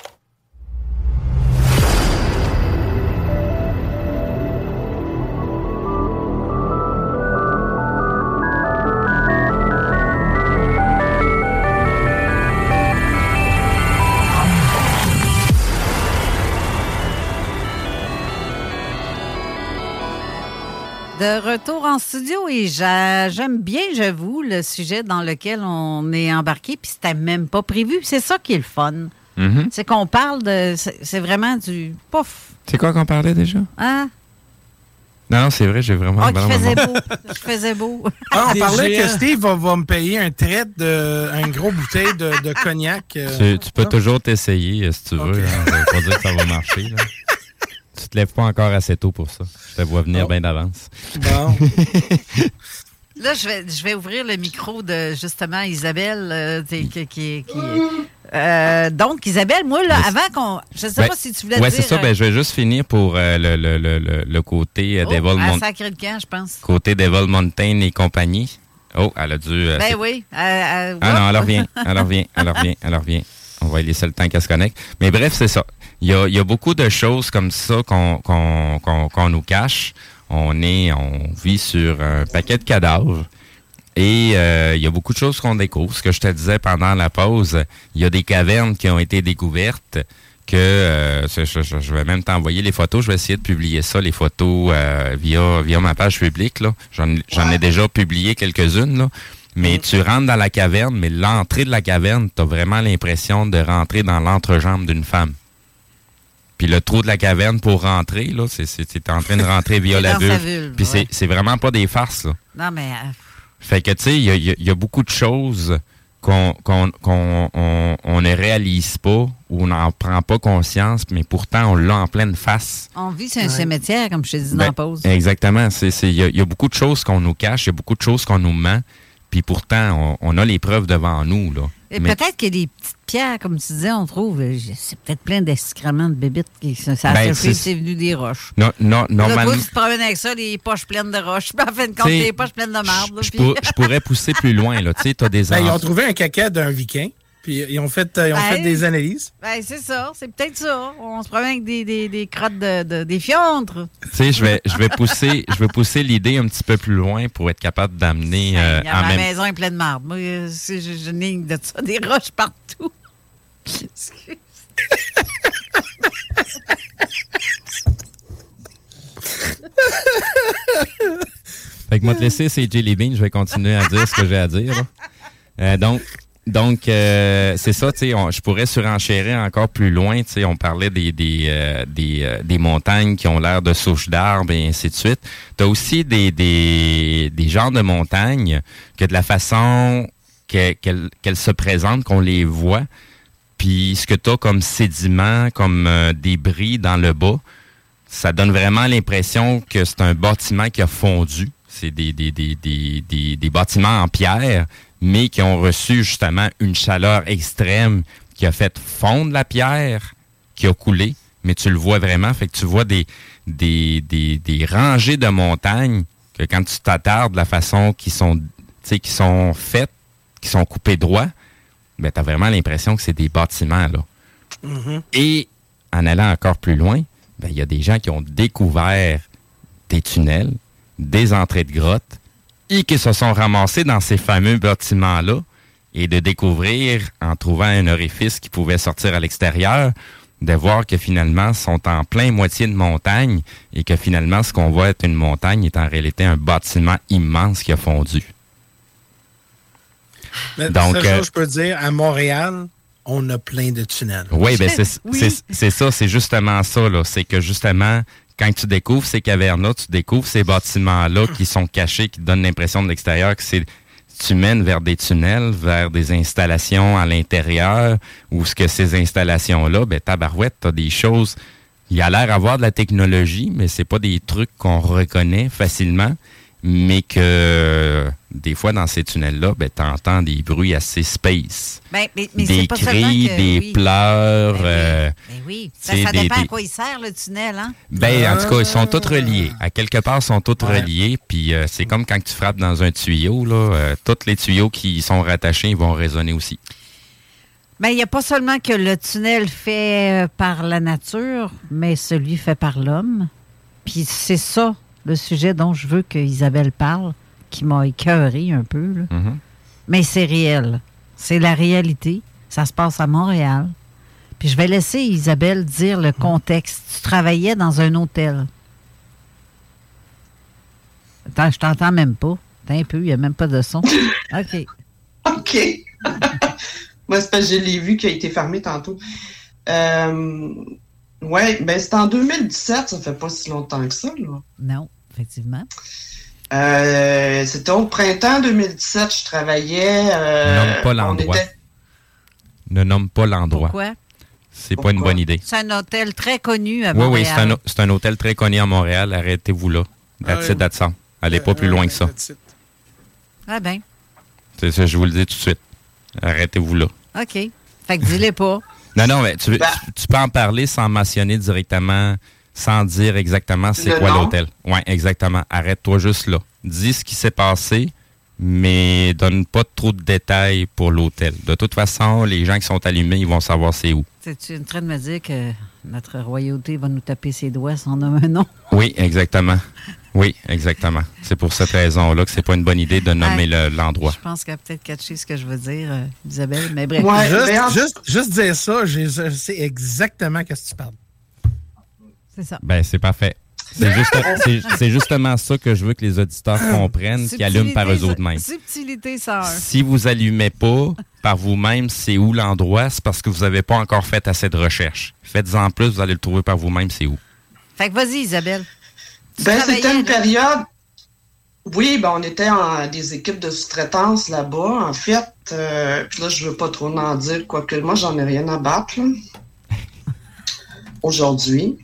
De retour en studio et j'a- j'aime bien, j'avoue, le sujet dans lequel on est embarqué, puis c'était même pas prévu. C'est ça qui est le fun. Mhm. C'est qu'on parle de. C'est vraiment du. Pouf! C'est quoi qu'on parlait déjà? Hein? Non, non, c'est vrai, j'ai vraiment... Ah, qui faisait beau. Qui faisait beau. Ah, on parlait que Steve va, va me payer un trait de un gros bouteille de, de cognac. euh, Tu, tu peux ça. toujours t'essayer si tu veux. Hein, ça veut pas dire que ça va marcher. Là. Tu te lèves pas encore assez tôt pour ça. Je te vois venir bien d'avance. Bon. Là, je vais, je vais ouvrir le micro de justement Isabelle. euh, qui, qui- qui- euh, donc, Isabelle, moi, là, avant qu'on. Je sais Ben, pas si tu voulais ouais, dire. c'est ça. euh, Ben, je vais juste finir pour euh, le, le, le, le, côté euh, oh, Devil à Mon- sacré le camp, je pense. côté Devil Mountain et compagnie. Oh, elle a dû. euh, Ben oui. euh, euh, Ah non, elle revient, elle revient, elle revient, elle revient. On va y laisser le temps qu'elle se connecte. Mais bref, c'est ça. Il y a, y a beaucoup de choses comme ça qu'on qu'on qu'on qu'on nous cache. On est, on vit sur un paquet de cadavres. Et euh, il y a beaucoup de choses qu'on découvre. Ce que je te disais pendant la pause, il y a des cavernes qui ont été découvertes que euh, je, je- je vais même t'envoyer les photos. Je vais essayer de publier ça, les photos euh, via via ma page publique. là. J'en j'en ai déjà publié quelques-unes. là. Mais tu rentres dans la caverne, mais l'entrée de la caverne, tu as vraiment l'impression de rentrer dans l'entrejambe d'une femme. Puis le trou de la caverne pour rentrer, là, c'est en train de rentrer via la dans vulve. Puis ouais. c'est- c'est vraiment pas des farces, là. Non, mais. euh, Fait que, tu sais, il y a, il y a- il y a beaucoup de choses qu'on qu'on qu'on- on, on ne réalise pas ou on n'en prend pas conscience, mais pourtant, on l'a en pleine face. on vit sur un cimetière, comme je te dis dans Ben, la pause. Exactement. C'est- c'est- Il y, a- il y a beaucoup de choses qu'on nous cache, il y a beaucoup de choses qu'on nous ment, puis pourtant, on, on a les preuves devant nous. Là. Et Mais- peut-être que des petites pierres, comme tu disais, on trouve. euh, C'est peut-être plein d'excréments de bébites. Qui, ça ça a Ben, c'est- venu des roches. Non, non, normalement. tu te promènes avec ça, les poches pleines de roches. Puis en fin de compte, les poches pleines de marde. là, Je, puis- pour- je pourrais pousser plus loin. Là. Tu sais, t'as des Ben, ils ont trouvé un caca d'un viking, puis ils ont fait, euh, ils ont Ben, fait des analyses. Ben, c'est ça. C'est peut-être ça. On se promène avec des, des, des crottes de, de- des fiantres. Tu sais, je vais, je vais pousser, je vais pousser l'idée un petit peu plus loin pour être capable d'amener euh, Il y a en ma même maison est pleine de marde. Moi, euh, une ligne de ça, des roches partout. Excuse. Fait que moi te laisser, c'est Jelly Bean, je vais continuer à dire ce que j'ai à dire. Euh, donc, donc euh, c'est ça, tu sais, je pourrais surenchérir encore plus loin, tu sais, on parlait des des, euh, des, euh, des montagnes qui ont l'air de souches d'arbres et ainsi de suite. Tu as aussi des, des, des genres de montagnes que de la façon que- qu'elles qu'elles se présentent, qu'on les voit, puis ce que tu as comme sédiments, comme euh, débris dans le bas, ça donne vraiment l'impression que c'est un bâtiment qui a fondu. C'est des, des, des, des, des bâtiments en pierre, mais qui ont reçu justement une chaleur extrême qui a fait fondre la pierre, qui a coulé, mais tu le vois vraiment. Fait que tu vois des, des, des, des rangées de montagnes que quand tu t'attardes la façon qui sont, qui sont faites, qui sont coupées droit, ben, tu as vraiment l'impression que c'est des bâtiments, là. Et en allant encore plus loin, ben, il y a des gens qui ont découvert des tunnels, des entrées de grottes, et qui se sont ramassés dans ces fameux bâtiments-là, et de découvrir, en trouvant un orifice qui pouvait sortir à l'extérieur, de voir que finalement, ils sont en plein moitié de montagne, et que finalement, ce qu'on voit être une montagne est en réalité un bâtiment immense qui a fondu. Mais Donc, seule euh, chose, je peux dire, à Montréal, on a plein de tunnels. Oui, ben c'est Oui. ça, c'est justement ça. là. C'est que justement, quand tu découvres ces cavernes-là, tu découvres ces bâtiments-là qui sont cachés, qui donnent l'impression de l'extérieur que c'est tu mènes vers des tunnels, vers des installations à l'intérieur, où ce que ces installations-là, ben tabarouette, t'as des choses. Il y a l'air d'avoir de la technologie, mais c'est pas des trucs qu'on reconnaît facilement, mais que euh, des fois dans ces tunnels-là, ben t'entends des bruits assez space Ben, mais, mais des pas cris, que- des oui. pleurs. euh, Ben oui. tu sais, Ben, ça des- dépend des- à quoi il sert, le tunnel, hein? Ben, en tout cas, ils sont tous reliés. À quelque part, ils sont tous reliés. Puis euh, c'est comme quand tu frappes dans un tuyau, là. euh, tous les tuyaux qui y sont rattachés, ils vont résonner aussi. Ben, il n'y a pas seulement que le tunnel fait euh, par la nature, mais celui fait par l'homme. Puis c'est ça, le sujet dont je veux que Isabelle parle, qui m'a écœuré un peu. là. Mhm. Mais c'est réel. C'est la réalité. Ça se passe à Montréal. Puis je vais laisser Isabelle dire le contexte. Tu travaillais dans un hôtel. Attends, je t'entends même pas. Attends un peu, il n'y a même pas de son. OK. OK. Moi, c'est parce que je l'ai vu qui a été fermé tantôt. Euh, ouais, ben c'est en 2017, ça fait pas si longtemps que ça, là. Non, effectivement. Euh, C'était au printemps 2017, je travaillais. euh, Nomme pas l'endroit. était- Ne nomme pas l'endroit. Pourquoi? C'est pas une bonne idée. C'est un hôtel très connu à Oui, oui, Montréal. c'est un, c'est un hôtel très connu à Montréal. Arrêtez-vous là. That's Ah it, oui. that's all. Allez pas plus loin que ça. Ah ben, C'est ça, je vous le dis tout de suite. Arrêtez-vous là. OK. Fait que dis-les pas. Non, non, mais tu, tu, tu peux en parler sans mentionner directement, sans dire exactement c'est quoi l'hôtel. Oui, exactement. Arrête-toi juste là. Dis ce qui s'est passé, mais donne pas trop de détails pour l'hôtel. De toute façon, les gens qui sont allumés, ils vont savoir c'est où. Tu es en train de me dire que notre royauté va nous taper ses doigts sans nommer un nom? Oui, exactement. Oui, exactement. C'est pour cette raison-là que c'est pas une bonne idée de nommer le- l'endroit. Je pense qu'elle a peut-être catché ce que je veux dire, euh, Isabelle, mais bref. juste, juste, juste dire ça, je sais exactement qu'est-ce que tu parles. C'est ça. Ben, c'est parfait. C'est juste- c'est- c'est justement ça que je veux que les auditeurs comprennent, qui allument par eux autres mêmes. Subtilité, sœur. Si vous allumez pas par vous-même, c'est où l'endroit, c'est parce que vous n'avez pas encore fait assez de recherche. Faites-en plus, vous allez le trouver par vous-même, c'est où? Fait que vas-y, Isabelle. Ben, c'était une période. Oui, ben, on était en des équipes de sous-traitance là-bas. En fait, euh, puis là, je veux pas trop en dire, quoique moi, j'en ai rien à battre. Aujourd'hui.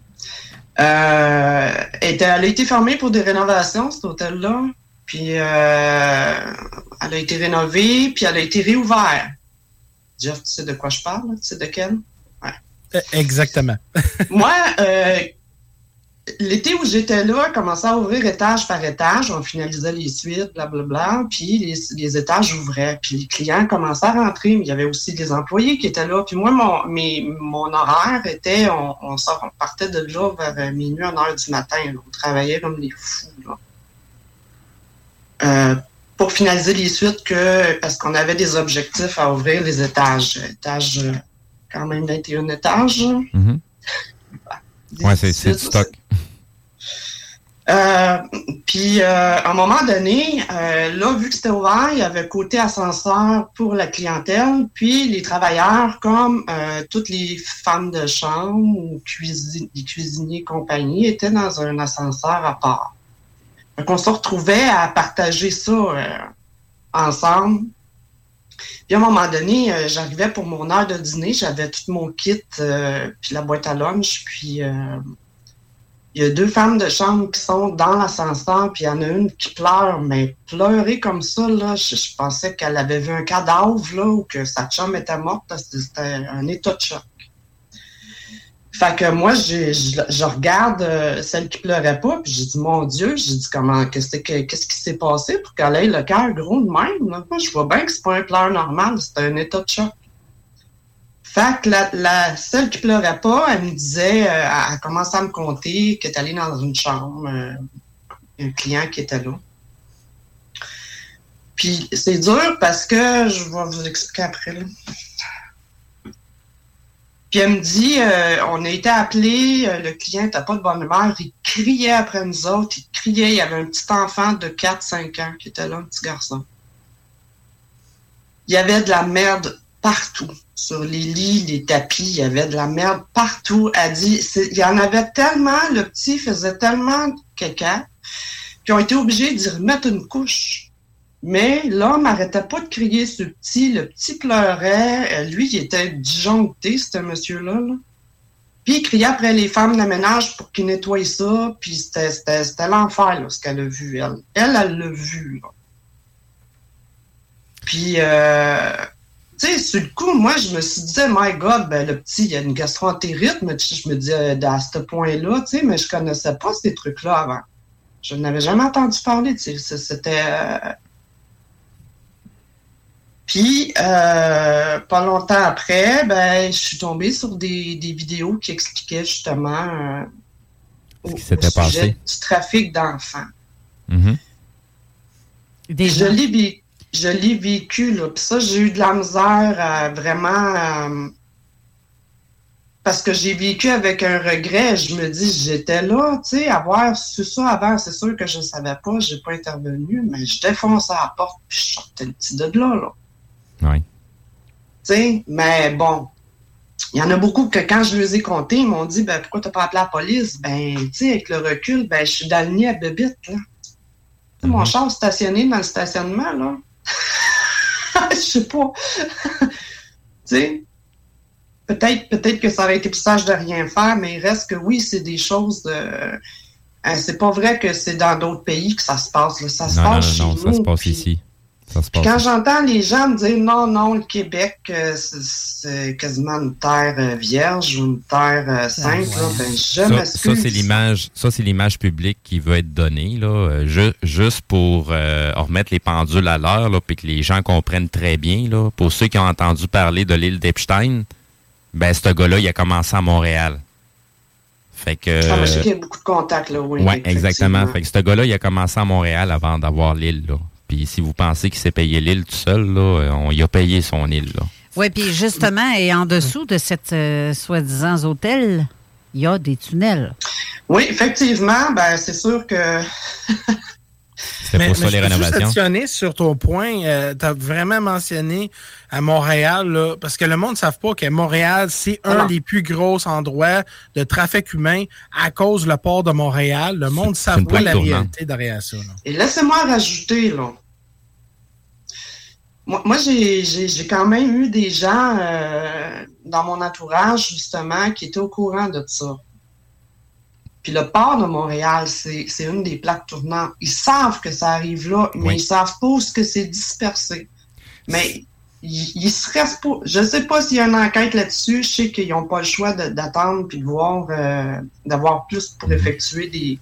Euh, était- elle a été fermée pour des rénovations, cet hôtel-là. Puis, euh, elle a été rénovée, puis elle a été réouverte. Jeff, tu sais de quoi je parle? Tu sais de quel? Euh, Exactement. Moi, euh, l'été où j'étais là, on commençait à ouvrir étage par étage. On finalisait les suites, blablabla. Puis les, les étages ouvraient. Puis les clients commençaient à rentrer. Mais il y avait aussi des employés qui étaient là. Puis moi, mon, mes- mon horaire était, on, on, sort- on partait de là vers euh, minuit, 1 heure du matin. là. On travaillait comme des fous. Là. Euh, pour finaliser les suites, que, parce qu'on avait des objectifs à ouvrir les étages. Étage, euh, quand même 21 étages. Mhm. Ouais, c'est c'est du stock. Euh, puis, euh, à un moment donné, euh, là, vu que c'était ouvert, il y avait côté ascenseur pour la clientèle, puis les travailleurs, comme euh, toutes les femmes de chambre ou cuisi- les cuisiniers et compagnie, étaient dans un ascenseur à part. Donc, on se retrouvait à partager ça euh, ensemble. Puis à un moment donné, j'arrivais pour mon heure de dîner, j'avais tout mon kit, puis la boîte à lunch, puis il y a deux femmes de chambre qui sont dans l'ascenseur, puis il y en a une qui pleure, mais pleurer comme ça, là, je, pensais qu'elle avait vu un cadavre, là, ou que sa chum était morte, c'était un état de choc. Fait que moi, je, regarde euh, celle qui pleurait pas, puis j'ai dit, mon Dieu, j'ai dit, comment, qu'est-ce, que- qu'est-ce qui s'est passé pour qu'elle ait le cœur gros de même? Moi, je vois bien que c'est pas un pleur normal, c'est un état de choc. Fait que la, la- celle qui pleurait pas, elle me disait, euh, elle a commencé à me conter qu'elle est allée dans une chambre, euh, un client qui était là. Puis c'est dur parce que je vais vous expliquer après. là. Puis elle me dit, euh, on a été appelé, euh, le client n'était pas de bonne humeur, il criait après nous autres, il criait, il y avait un petit enfant de 4-5 ans qui était là, un petit garçon. Il y avait de la merde partout. Sur les lits, les tapis, il y avait de la merde partout. Elle dit, il y en avait tellement, le petit faisait tellement de caca, qu'ils ont été obligés d'y remettre une couche. Mais l'homme n'arrêtait pas de crier ce petit. Le petit pleurait. Euh, Lui, il était disjoncté, ce monsieur-là. là. Puis il criait après les femmes de ménage pour qu'ils nettoient ça. Puis c'était- l'enfer, ce qu'elle a vu, elle. Elle, elle l'a vu. Puis, euh, tu sais, sur le coup, moi, je me suis dit, my God, ben, le petit, il a une gastroentérite, mais tu sais, je me dis, euh, à ce point-là, tu sais, mais je connaissais pas ces trucs-là avant. Je n'avais jamais entendu parler, tu sais, c'était... euh, Puis, euh, pas longtemps après, ben, je suis tombée sur des, des vidéos qui expliquaient justement euh, Ce qui s'était au sujet du trafic d'enfants. Je l'ai vé- je l'ai vécu, là. Puis ça, j'ai eu de la misère à vraiment. euh, parce que j'ai vécu avec un regret. Je me dis, j'étais là, tu sais, avoir su ça avant, c'est sûr que je ne savais pas, j'ai pas intervenu, mais je défonçais la porte, puis je sortais le petit de là, là. Oui. Tu sais, mais bon, il y en a beaucoup que quand je les ai comptés, ils m'ont dit, ben, pourquoi t'as pas appelé la police? Ben, tu sais, avec le recul, ben, je suis dans le nid à bébite, là. Sais, Mon char stationné dans le stationnement, là. Je sais pas. tu sais, peut-être peut-être que ça aurait été plus sage de rien faire, mais il reste que oui, c'est des choses de. Hein, c'est pas vrai que c'est dans d'autres pays que ça se passe. là. Ça se Non, passe non, non, chez ça se passe puis- ici. Ça se puis passe quand j'entends les gens me dire non, non, le Québec, euh, c'est- quasiment une terre euh, vierge ou une terre euh, sainte, là, ben, je ça, m'excuse. ça, c'est l'image, ça c'est l'image publique qui veut être donnée là, euh, ju- juste pour euh, remettre les pendules à l'heure là, puis que les gens comprennent très bien là. Pour ceux qui ont entendu parler de l'île d'Epstein, ben ce gars-là, il a commencé à Montréal. Fait que Ah, je sais qu'il y a beaucoup de contacts, là, oui. ouais, exactement. Fait que ce gars-là, il a commencé à Montréal avant d'avoir l'île là. Puis si vous pensez qu'il s'est payé l'île tout seul là, euh, on y a payé son île là. Oui, puis justement, et en dessous de cette euh, soi-disant hôtel, il y a des tunnels. Oui, effectivement, ben, c'est sûr que. C'était pour ça les je peux juste rénovations. additionner sur ton point, tu as vraiment mentionné à Montréal, là, parce que le monde ne savent pas que Montréal, c'est Ah un non. des plus gros endroits de trafic humain à cause du port de Montréal. Le monde ne savent pas la réalité derrière ça. là. Et laissez-moi rajouter, là. Moi, moi, j'ai j'ai- j'ai quand même eu des gens euh, dans mon entourage, justement, qui étaient au courant de ça. Puis le port de Montréal, c'est une des plaques tournantes. Ils savent que ça arrive là, mais Oui. ils savent pas où ce que c'est dispersé. Mais ils, ils se restent pas. Je sais pas s'il y a une enquête là-dessus. Je sais qu'ils n'ont pas le choix d'attendre puis de voir, euh, d'avoir plus pour effectuer des,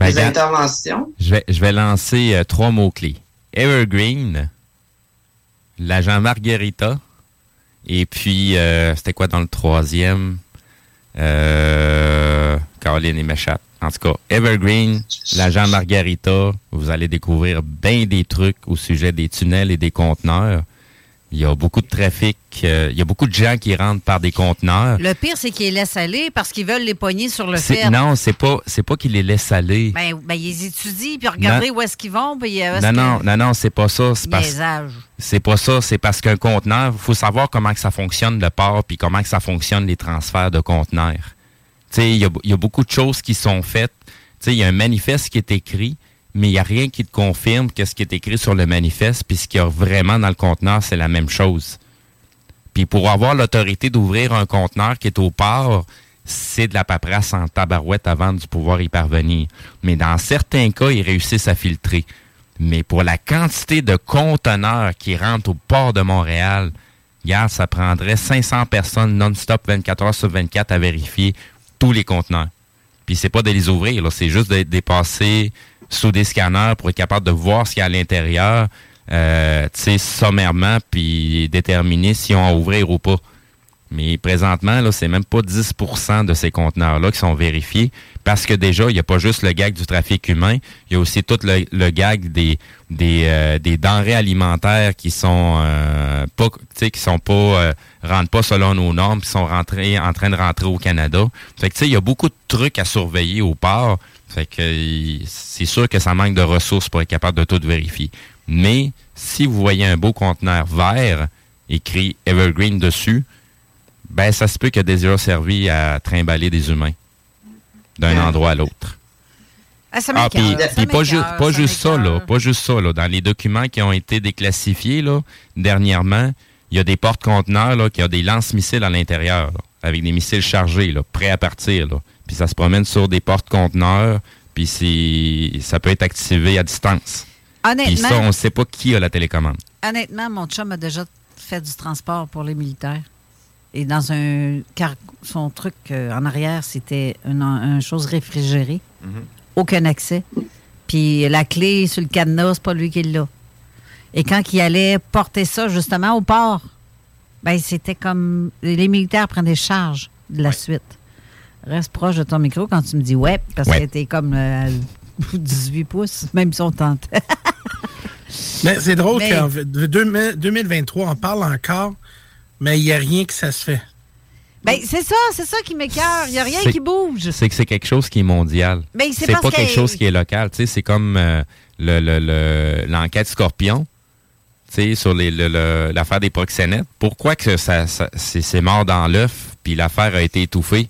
Ben, des interventions. Je vais, je vais lancer euh, trois mots-clés. Evergreen, l'agent Margarita, et puis, euh, c'était quoi dans le troisième? Euh, Caroline et Méchat. En tout cas, Evergreen, l'agent Margarita, vous allez découvrir bien des trucs au sujet des tunnels et des conteneurs. Il y a beaucoup de trafic, euh, il y a beaucoup de gens qui rentrent par des conteneurs. Le pire, c'est qu'ils les laissent aller parce qu'ils veulent les pogner sur le fait. Non, c'est pas, c'est pas qu'ils les laissent aller. Ben, ben, ils étudient, puis regardez Non. où est-ce qu'ils vont, puis euh, où est-ce non, non, non, non, c'est pas ça. C'est parce, c'est pas ça. C'est parce qu'un conteneur, il faut savoir comment que ça fonctionne le port, puis comment que ça fonctionne les transferts de conteneurs. Il y a, beaucoup de choses qui sont faites. Il y a un manifeste qui est écrit, mais il n'y a rien qui te confirme que ce qui est écrit sur le manifeste, puis ce qu'il y a vraiment dans le conteneur, c'est la même chose. Puis pour avoir l'autorité d'ouvrir un conteneur qui est au port, c'est de la paperasse en tabarouette avant de pouvoir y parvenir. Mais dans certains cas, ils réussissent à filtrer. Mais pour la quantité de conteneurs qui rentrent au port de Montréal, regarde, ça prendrait 500 personnes non-stop 24 heures sur 24 à vérifier les conteneurs. Puis c'est pas de les ouvrir, c'est juste de les passer sous des scanners pour être capable de voir ce qu'il y a à l'intérieur, euh, tu sais, sommairement, puis déterminer si on va ouvrir ou pas. Mais présentement, là, c'est même pas 10% de ces conteneurs-là qui sont vérifiés parce que déjà, il n'y a pas juste le gag du trafic humain, il y a aussi tout le, gag des, des, euh, des denrées alimentaires qui sont euh, qui sont pas, euh, rentrent pas selon nos normes, qui sont rentrés, en train de rentrer au Canada. Fait que, tu sais, il y a beaucoup de trucs à surveiller au port. Fait que c'est sûr que ça manque de ressources pour être capable de tout vérifier. Mais si vous voyez un beau conteneur vert écrit Evergreen dessus, ben ça se peut que déjà servi à trimballer des humains d'un endroit à l'autre. Ah, Ah, puis pas, ju- pas juste ça, là. Pas juste ça, là. Dans les documents qui ont été déclassifiés, là, dernièrement, il y a des portes-conteneurs, là, qui ont des lance-missiles à l'intérieur, avec des missiles chargés, là, prêts à partir, là. Puis ça se promène sur des portes-conteneurs, puis ça peut être activé à distance. Puis Honnêtement, ça, on ne sait pas qui a la télécommune. honnêtement, mon chum a déjà fait du transport pour les militaires. Et dans un. Car son truc euh, en arrière, c'était une, une chose réfrigérée. Aucun accès. Puis la clé sur le cadenas, c'est pas lui qui l'a. Et quand il allait porter ça justement au port, ben c'était comme. Les militaires prennent des charges de la suite. Reste proche de ton micro quand tu me dis ouais, parce Ouais. que t'es comme euh, 18 pouces, même si on tente. Mais c'est drôle Mais- qu'en v- 2000 2023, on parle encore, mais il n'y a rien que ça se fait. Ben, c'est ça, c'est ça qui m'écœure. Il n'y a rien qui bouge. C'est que c'est quelque chose qui est mondial. Ben, c'est pas que- quelque chose qui est local. Tu sais, c'est comme euh, le- le- le- l'enquête Scorpion. Tu sais, sur les- le- le- l'affaire des proxénètes. Pourquoi que ça, c'est mort dans l'œuf puis l'affaire a été étouffée?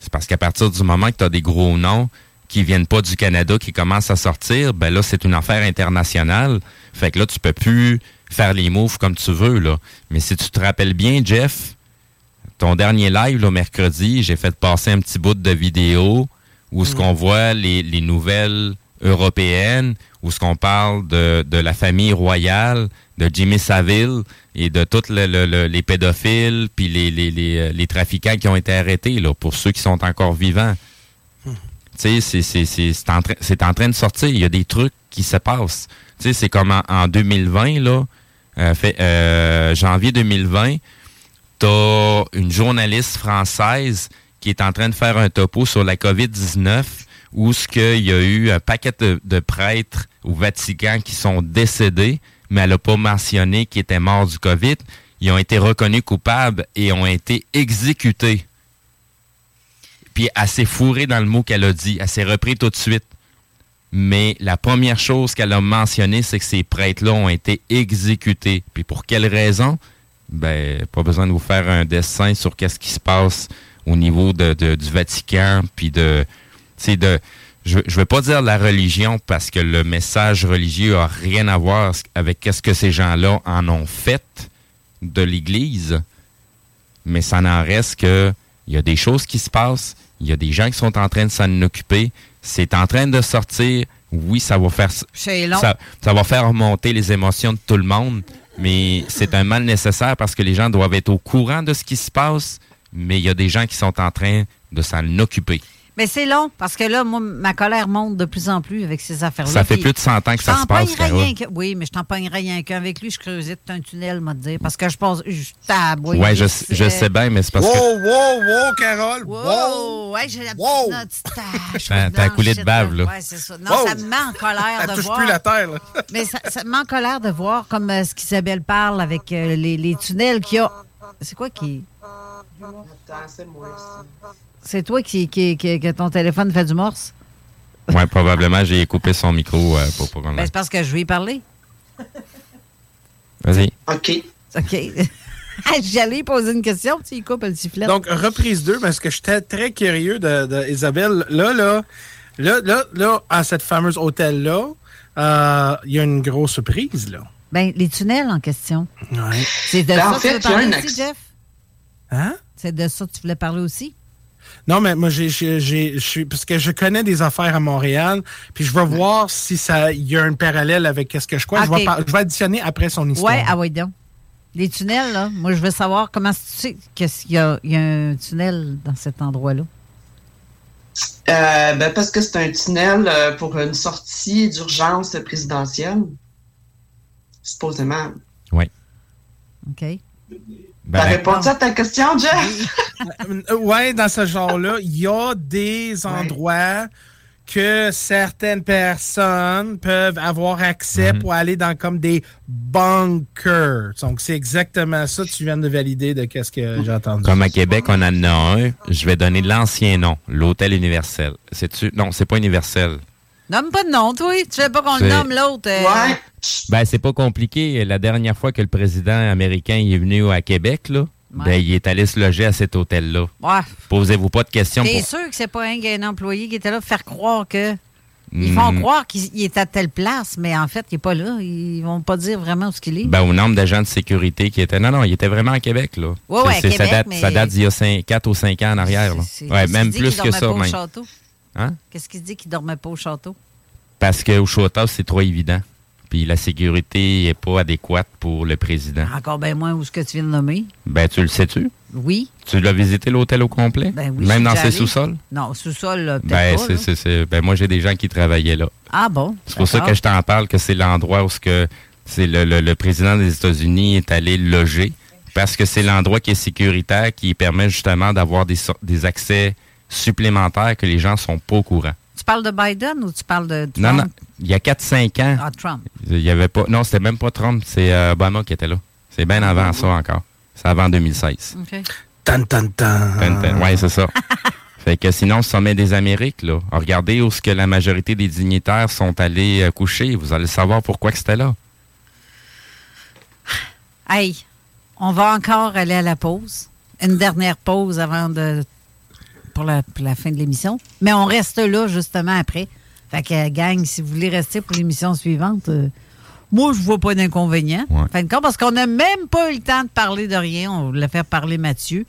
C'est parce qu'à partir du moment que tu as des gros noms qui viennent pas du Canada qui commencent à sortir, ben là, c'est une affaire internationale. Fait que là, tu peux plus faire les moves comme tu veux, là. Mais si tu te rappelles bien, Jeff, ton dernier live, le mercredi, j'ai fait passer un petit bout de vidéo où ce qu'on voit les, les nouvelles européennes, où ce qu'on parle de, la famille royale, de Jimmy Savile et de tous les pédophiles, puis euh, les trafiquants qui ont été arrêtés, là, pour ceux qui sont encore vivants. Tu sais, c'est- en, train- de sortir. Il y a des trucs qui se passent. Tu c'est comme en, en 2020, là, euh, fait, euh, janvier 2020, t'as une journaliste française qui est en train de faire un topo sur la COVID-19 où ce qu'il y a eu un paquet de, de prêtres au Vatican qui sont décédés, mais elle n'a pas mentionné qu'ils étaient morts du COVID. Ils ont été reconnus coupables et ont été exécutés. Puis elle s'est fourrée dans le mot qu'elle a dit. Elle s'est repris tout de suite. Mais la première chose qu'elle a mentionnée, c'est que ces prêtres-là ont été exécutés. Puis pour quelle raison? Ben, pas besoin de vous faire un dessin sur qu'est-ce qui se passe au niveau du Vatican, puis de, tu de, je, je veux pas dire la religion parce que le message religieux a rien à voir avec qu'est-ce que ces gens-là en ont fait de l'Église, mais ça n'en reste que il y a des choses qui se passent, il y a des gens qui sont en train de s'en occuper, c'est en train de sortir. Oui, ça va faire ça va faire remonter les émotions de tout le monde, mais c'est un mal nécessaire parce que les gens doivent être au courant de ce qui se passe, mais il y a des gens qui sont en train de s'en occuper. Mais c'est long, parce que là, moi, ma colère monte de plus en plus avec ces affaires-là. Ça fait plus de 100 ans que ça se passe, rien que- Oui, mais je t'en rien qu'avec lui. Je creusais tout un tunnel, m'a dire, parce que je pense... Je taboie. Ouais, je, je sais bien, mais c'est parce que Wow, wow, wow, Carole! Wow! Wow! Ouais, j'ai la Wow! petite tache. T'as- coulé de bave, là. Ouais, c'est ça. Non, Wow! ça me met en colère de touche voir. plus la terre, là. Mais ça, ça me met en colère de voir comme euh, ce qu'Isabelle parle avec euh, les, les tunnels qu'il y a. C'est quoi qui. Attends, c'est moi ici. C'est toi qui, qui, qui- que ton téléphone fait du morse? ouais, probablement j'ai coupé son micro euh, pour, pour qu'on Ben, c'est parce que je lui ai parlé. Vas-y. OK. OK. J'allais poser une question, tu sais, il coupe le sifflet. Donc, reprise 2, parce que j'étais très curieux de, de Isabelle. Là, là, là, là, là, à cette fameuse hôtel-là, euh, il y a une grosse surprise, là. Ben, les tunnels en question. Ouais. C'est de Ben, ça en que tu y a parler aussi, Jeff? Hein? C'est de ça que tu voulais parler aussi? Non, mais moi, j'ai, j'ai, parce que je connais des affaires à Montréal, puis je veux voir si ça, il y a un parallèle avec ce que je crois. Je, vais par- je vais additionner après son histoire. Ouais, ah ouais, donc. Les tunnels, là, moi, je veux savoir comment tu sais qu'il y a, il y a un tunnel dans cet endroit-là. Euh, ben, parce que c'est un tunnel euh, pour une sortie d'urgence présidentielle. Supposément. Oui. OK. Ben, T'as répondu à ta question, Jeff? Euh, Ouais, dans ce genre-là, il y a des endroits que certaines personnes peuvent avoir accès Mhm. pour aller dans comme des bunkers. Donc, c'est exactement ça que tu viens de valider de qu'est-ce que j'ai entendu. Comme à Québec, on en a un. Je vais donner l'ancien nom, l'Hôtel Universel. C'est-tu? Non, c'est pas universel. Nomme pas de nom, toi. Tu veux pas qu'on le nomme l'autre? euh, Ouais. Ben, c'est pas compliqué. La dernière fois que le président américain est venu à Québec, là, ben, il est allé se loger à cet hôtel-là. Ouais. Posez-vous pas de questions. T'es pour- sûr que c'est pas un, un employé qui était là pour faire croire que. Ils font Hmm. croire qu'il il est à telle place, mais en fait, il n'est pas là. Ils vont pas dire vraiment où ce qu'il est. Ben, au nombre d'agents de sécurité qui étaient. Non, non, il était vraiment à Québec, là. Ouais, ouais, à C'est- ça, Québec, date, mais- ça date d'il y a 4 ou 5 ans en arrière, là. Ouais, même plus que ça, même. château? Hein? Qu'est-ce qu'il dit qu'il dormait pas au château? Parce qu'au Château, c'est trop évident. Puis la sécurité n'est pas adéquate pour le président. Encore bien moins où ce que tu viens de nommer. Ben, tu le sais-tu? Oui. Tu l'as visité l'hôtel au complet? Ben oui. Même dans ses sous-sols? Non, sous-sol, Ben, pas, c'est, c'est- ben, moi, j'ai des gens qui travaillaient là. Ah bon? C'est pour ça que je t'en parle, que c'est l'endroit où ce que c'est le, le- le président des États-Unis est allé loger. Parce que c'est l'endroit qui est sécuritaire, qui permet justement d'avoir des, des accès supplémentaires que les gens sont pas au courant. Tu parles de Biden ou tu parles de Trump? Non, non. Il y a 4-5 ans, Ah, Trump. il y avait pas. Non, c'était même pas Trump, c'est euh, Obama qui était là. C'est bien avant ça encore. C'est avant 2016. OK. Tan, tan, tan. Tan, tan. Ouais, c'est ça. fait que sinon, le sommet des Amériques, là, regardez où ce que la majorité des dignitaires sont allés euh, coucher. Vous allez savoir pourquoi que c'était là. Hey, on va encore aller à la pause. Une dernière pause avant de. Pour la, pour la fin de l'émission. Mais on reste là, justement, après. Fait que, gang, si vous voulez rester pour l'émission suivante, euh, moi, je vois pas d'inconvénient. Fin de compte, parce qu'on n'a même pas eu le temps de parler de rien. On voulait faire parler Mathieu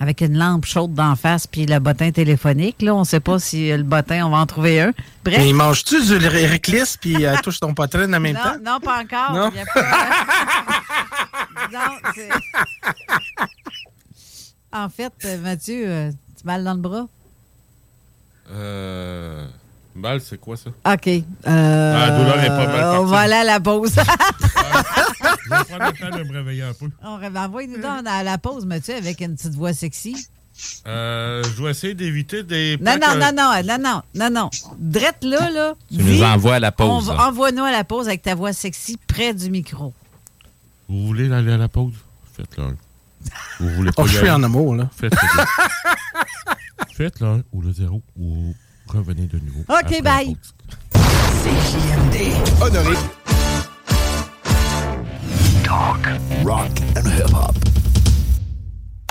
avec une lampe chaude d'en face puis le bottin téléphonique. Là, on sait pas si euh, le bottin, on va en trouver un. Bref. Mais mange-tu du réclisse puis euh, touche ton poitrine en même non, temps? non, pas encore. Non? Non, c'est- en fait, Mathieu, euh, mal dans le bras? Euh. Mal, c'est quoi ça? OK. Euh, Ah, la douleur est pas mal On va aller à la pause. Je vais prendre le temps de me réveiller un peu. on rêve- Envoie-nous donc à la pause, Mathieu, avec une petite voix sexy. Euh, je dois essayer d'éviter des. Non, non, plaques, non, euh, non, non, non, non, non. Drette là, là. Tu nous envoies à la pause, là. Envoie-nous à la pause avec ta voix sexy près du micro. Vous voulez aller à la pause? Faites-le un. Vous voulez pas Oh, y je suis en amour, là. Faites-le deux. Faites-le un ou le zéro ou revenez de nouveau. OK, bye. pause. Honoré. Talk, rock and hip-hop.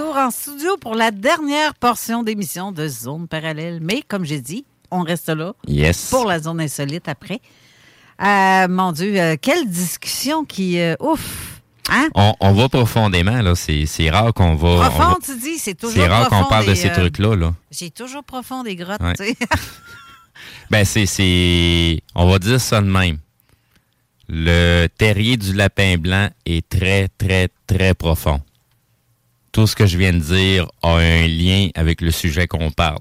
Retour en studio pour la dernière portion d'émission de Zone Parallèle. Mais comme j'ai dit, on reste là Yes. pour la zone insolite après. Euh, mon Dieu, euh, quelle discussion qui... euh, ouf! Hein? On, on va profondément, là. C'est rare qu'on va. on va- Profond, tu dis, c'est toujours C'est rare qu'on parle de ces trucs-là, là. J'ai toujours profond des grottes, Ouais. tu sais. Ben, c'est. On va dire ça de même. Le terrier du lapin blanc est très, très, très profond. Tout ce que je viens de dire a un lien avec le sujet qu'on parle.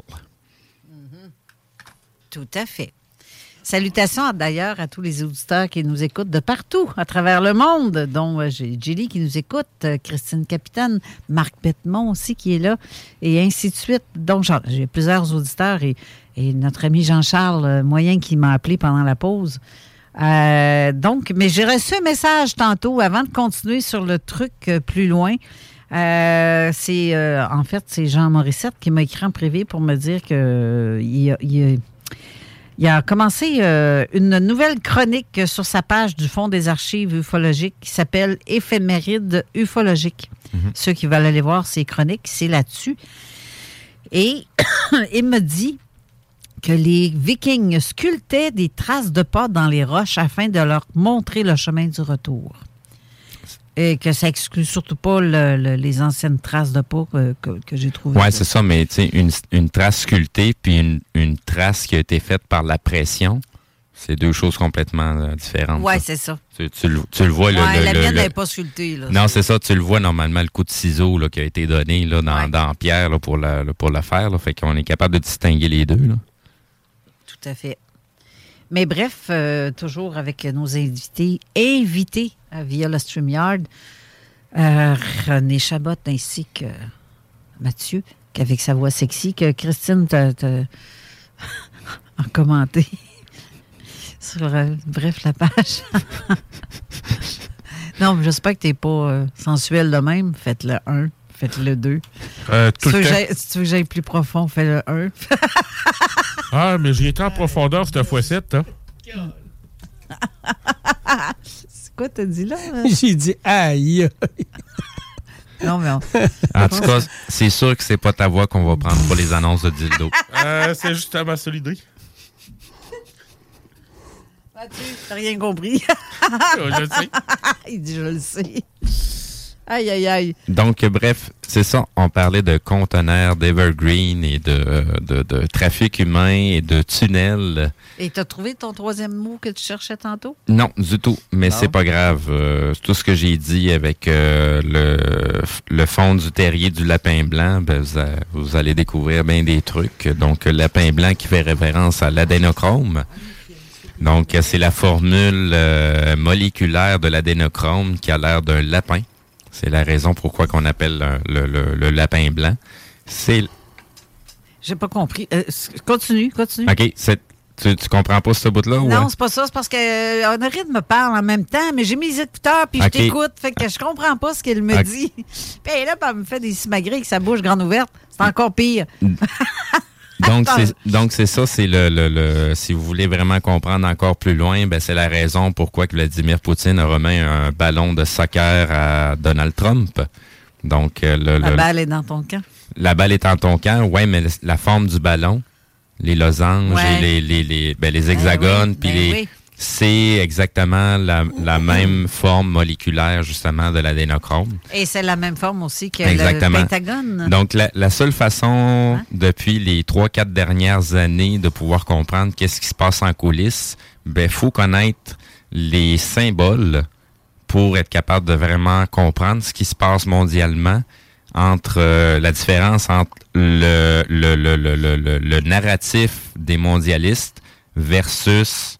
Tout à fait. Salutations d'ailleurs à tous les auditeurs qui nous écoutent de partout à travers le monde, dont euh, Julie qui nous écoute, euh, Christine Capitaine, Marc Bettemont aussi qui est là, et ainsi de suite. Donc, j'ai plusieurs auditeurs et, notre ami Jean-Charles euh, Moyen qui m'a appelé pendant la pause. Euh, donc, mais j'ai reçu un message tantôt avant de continuer sur le truc plus loin. Euh, c'est euh, en fait c'est Jean Morissette qui m'a écrit en privé pour me dire que euh, il, a, il a- il a commencé une nouvelle chronique sur sa page du Fonds des archives ufologiques qui s'appelle Éphéméride ufologique. Ceux qui veulent aller voir ses chroniques, c'est là-dessus. Et il me dit que les Vikings sculptaient des traces de pas dans les roches afin de leur montrer le chemin du retour. Et que ça exclut surtout pas le- le- les anciennes traces de pas que, que- que j'ai trouvées. Ouais, c'est ça, mais tu sais, une, une trace sculptée puis une, une trace qui a été faite par la pression, c'est deux choses complètement euh, différentes. Là. c'est ça. Tu, tu le, tu le vois, Ouais, le- la mienne n'est pas sculptée. Là. Non, c'est ça, tu le vois normalement, le coup de ciseau là, qui a été donné là, dans, dans Pierre là, pour, la, pour le faire. Là, fait qu'on est capable de distinguer les deux. Là. Tout à fait. Mais bref, euh, toujours avec nos invités, invités euh, via le StreamYard, euh, René Chabot ainsi que Mathieu, qu'avec sa voix sexy, que Christine t'a a commenté sur, bref, la page. non, j'espère que tu n'es pas sensuel de même. Faites-le un, Euh, si, tu le veux temps. que j'aille- si tu veux que j'aille plus profond, fais-le un. Ah, mais j'ai été en profondeur cette fois-ci, hein. C'est quoi t'as dit là? J'ai dit aïe. Non, mais on- En tout cas, c'est sûr que c'est pas ta voix qu'on va prendre pour les annonces de dildo. Euh, c'est justement ça l'idée. T'as rien compris. je le sais. Il dit, je le sais. Aïe, aïe, aïe. Donc, bref, c'est ça. On parlait de conteneurs, d'Evergreen et de, de, de trafic humain et de tunnels. Et t'as trouvé ton troisième mot que tu cherchais tantôt? Non, du tout. Mais c'est pas grave. Euh, tout ce que j'ai dit avec euh, le, le fond du terrier du lapin blanc, ben, vous, a- vous allez découvrir bien des trucs. Donc, le lapin blanc qui fait référence à l'adénochrome. Donc, c'est la formule euh, moléculaire de l'adénochrome qui a l'air d'un lapin. C'est la raison pourquoi qu'on appelle le, le- le lapin blanc. C'est J'ai pas compris. Euh, continue, continue. OK, tu, tu comprends pas ce bout-là? ou, Non, euh? c'est pas ça. C'est parce que euh, Honorine me parle en même temps, mais j'ai mis les écouteurs puis je t'écoute. Fait que je comprends pas ce qu'elle me dit. Puis là, elle me fait des simagrées avec sa bouche grande ouverte. C'est encore pire. Donc, c'est, donc c'est ça, c'est le, le, le- si vous voulez vraiment comprendre encore plus loin, ben, c'est la raison pourquoi que Vladimir Poutine a remis un ballon de soccer à Donald Trump. Donc, euh, le, La le- balle est dans ton camp. la balle est en ton camp, ouais, mais la forme du ballon, les losanges Ouais. et les, les, les, ben, les hexagones, oui, puis ben les, oui. C'est exactement la, la même forme moléculaire, justement, de l'adénochrome. Et c'est la même forme aussi que Exactement. le Pentagone. Donc, la, la seule façon depuis les trois, quatre dernières années de pouvoir comprendre qu'est-ce qui se passe en coulisses, ben, faut connaître les symboles pour être capable de vraiment comprendre ce qui se passe mondialement entre euh, la différence entre le, le, le, le, le, le- le narratif des mondialistes versus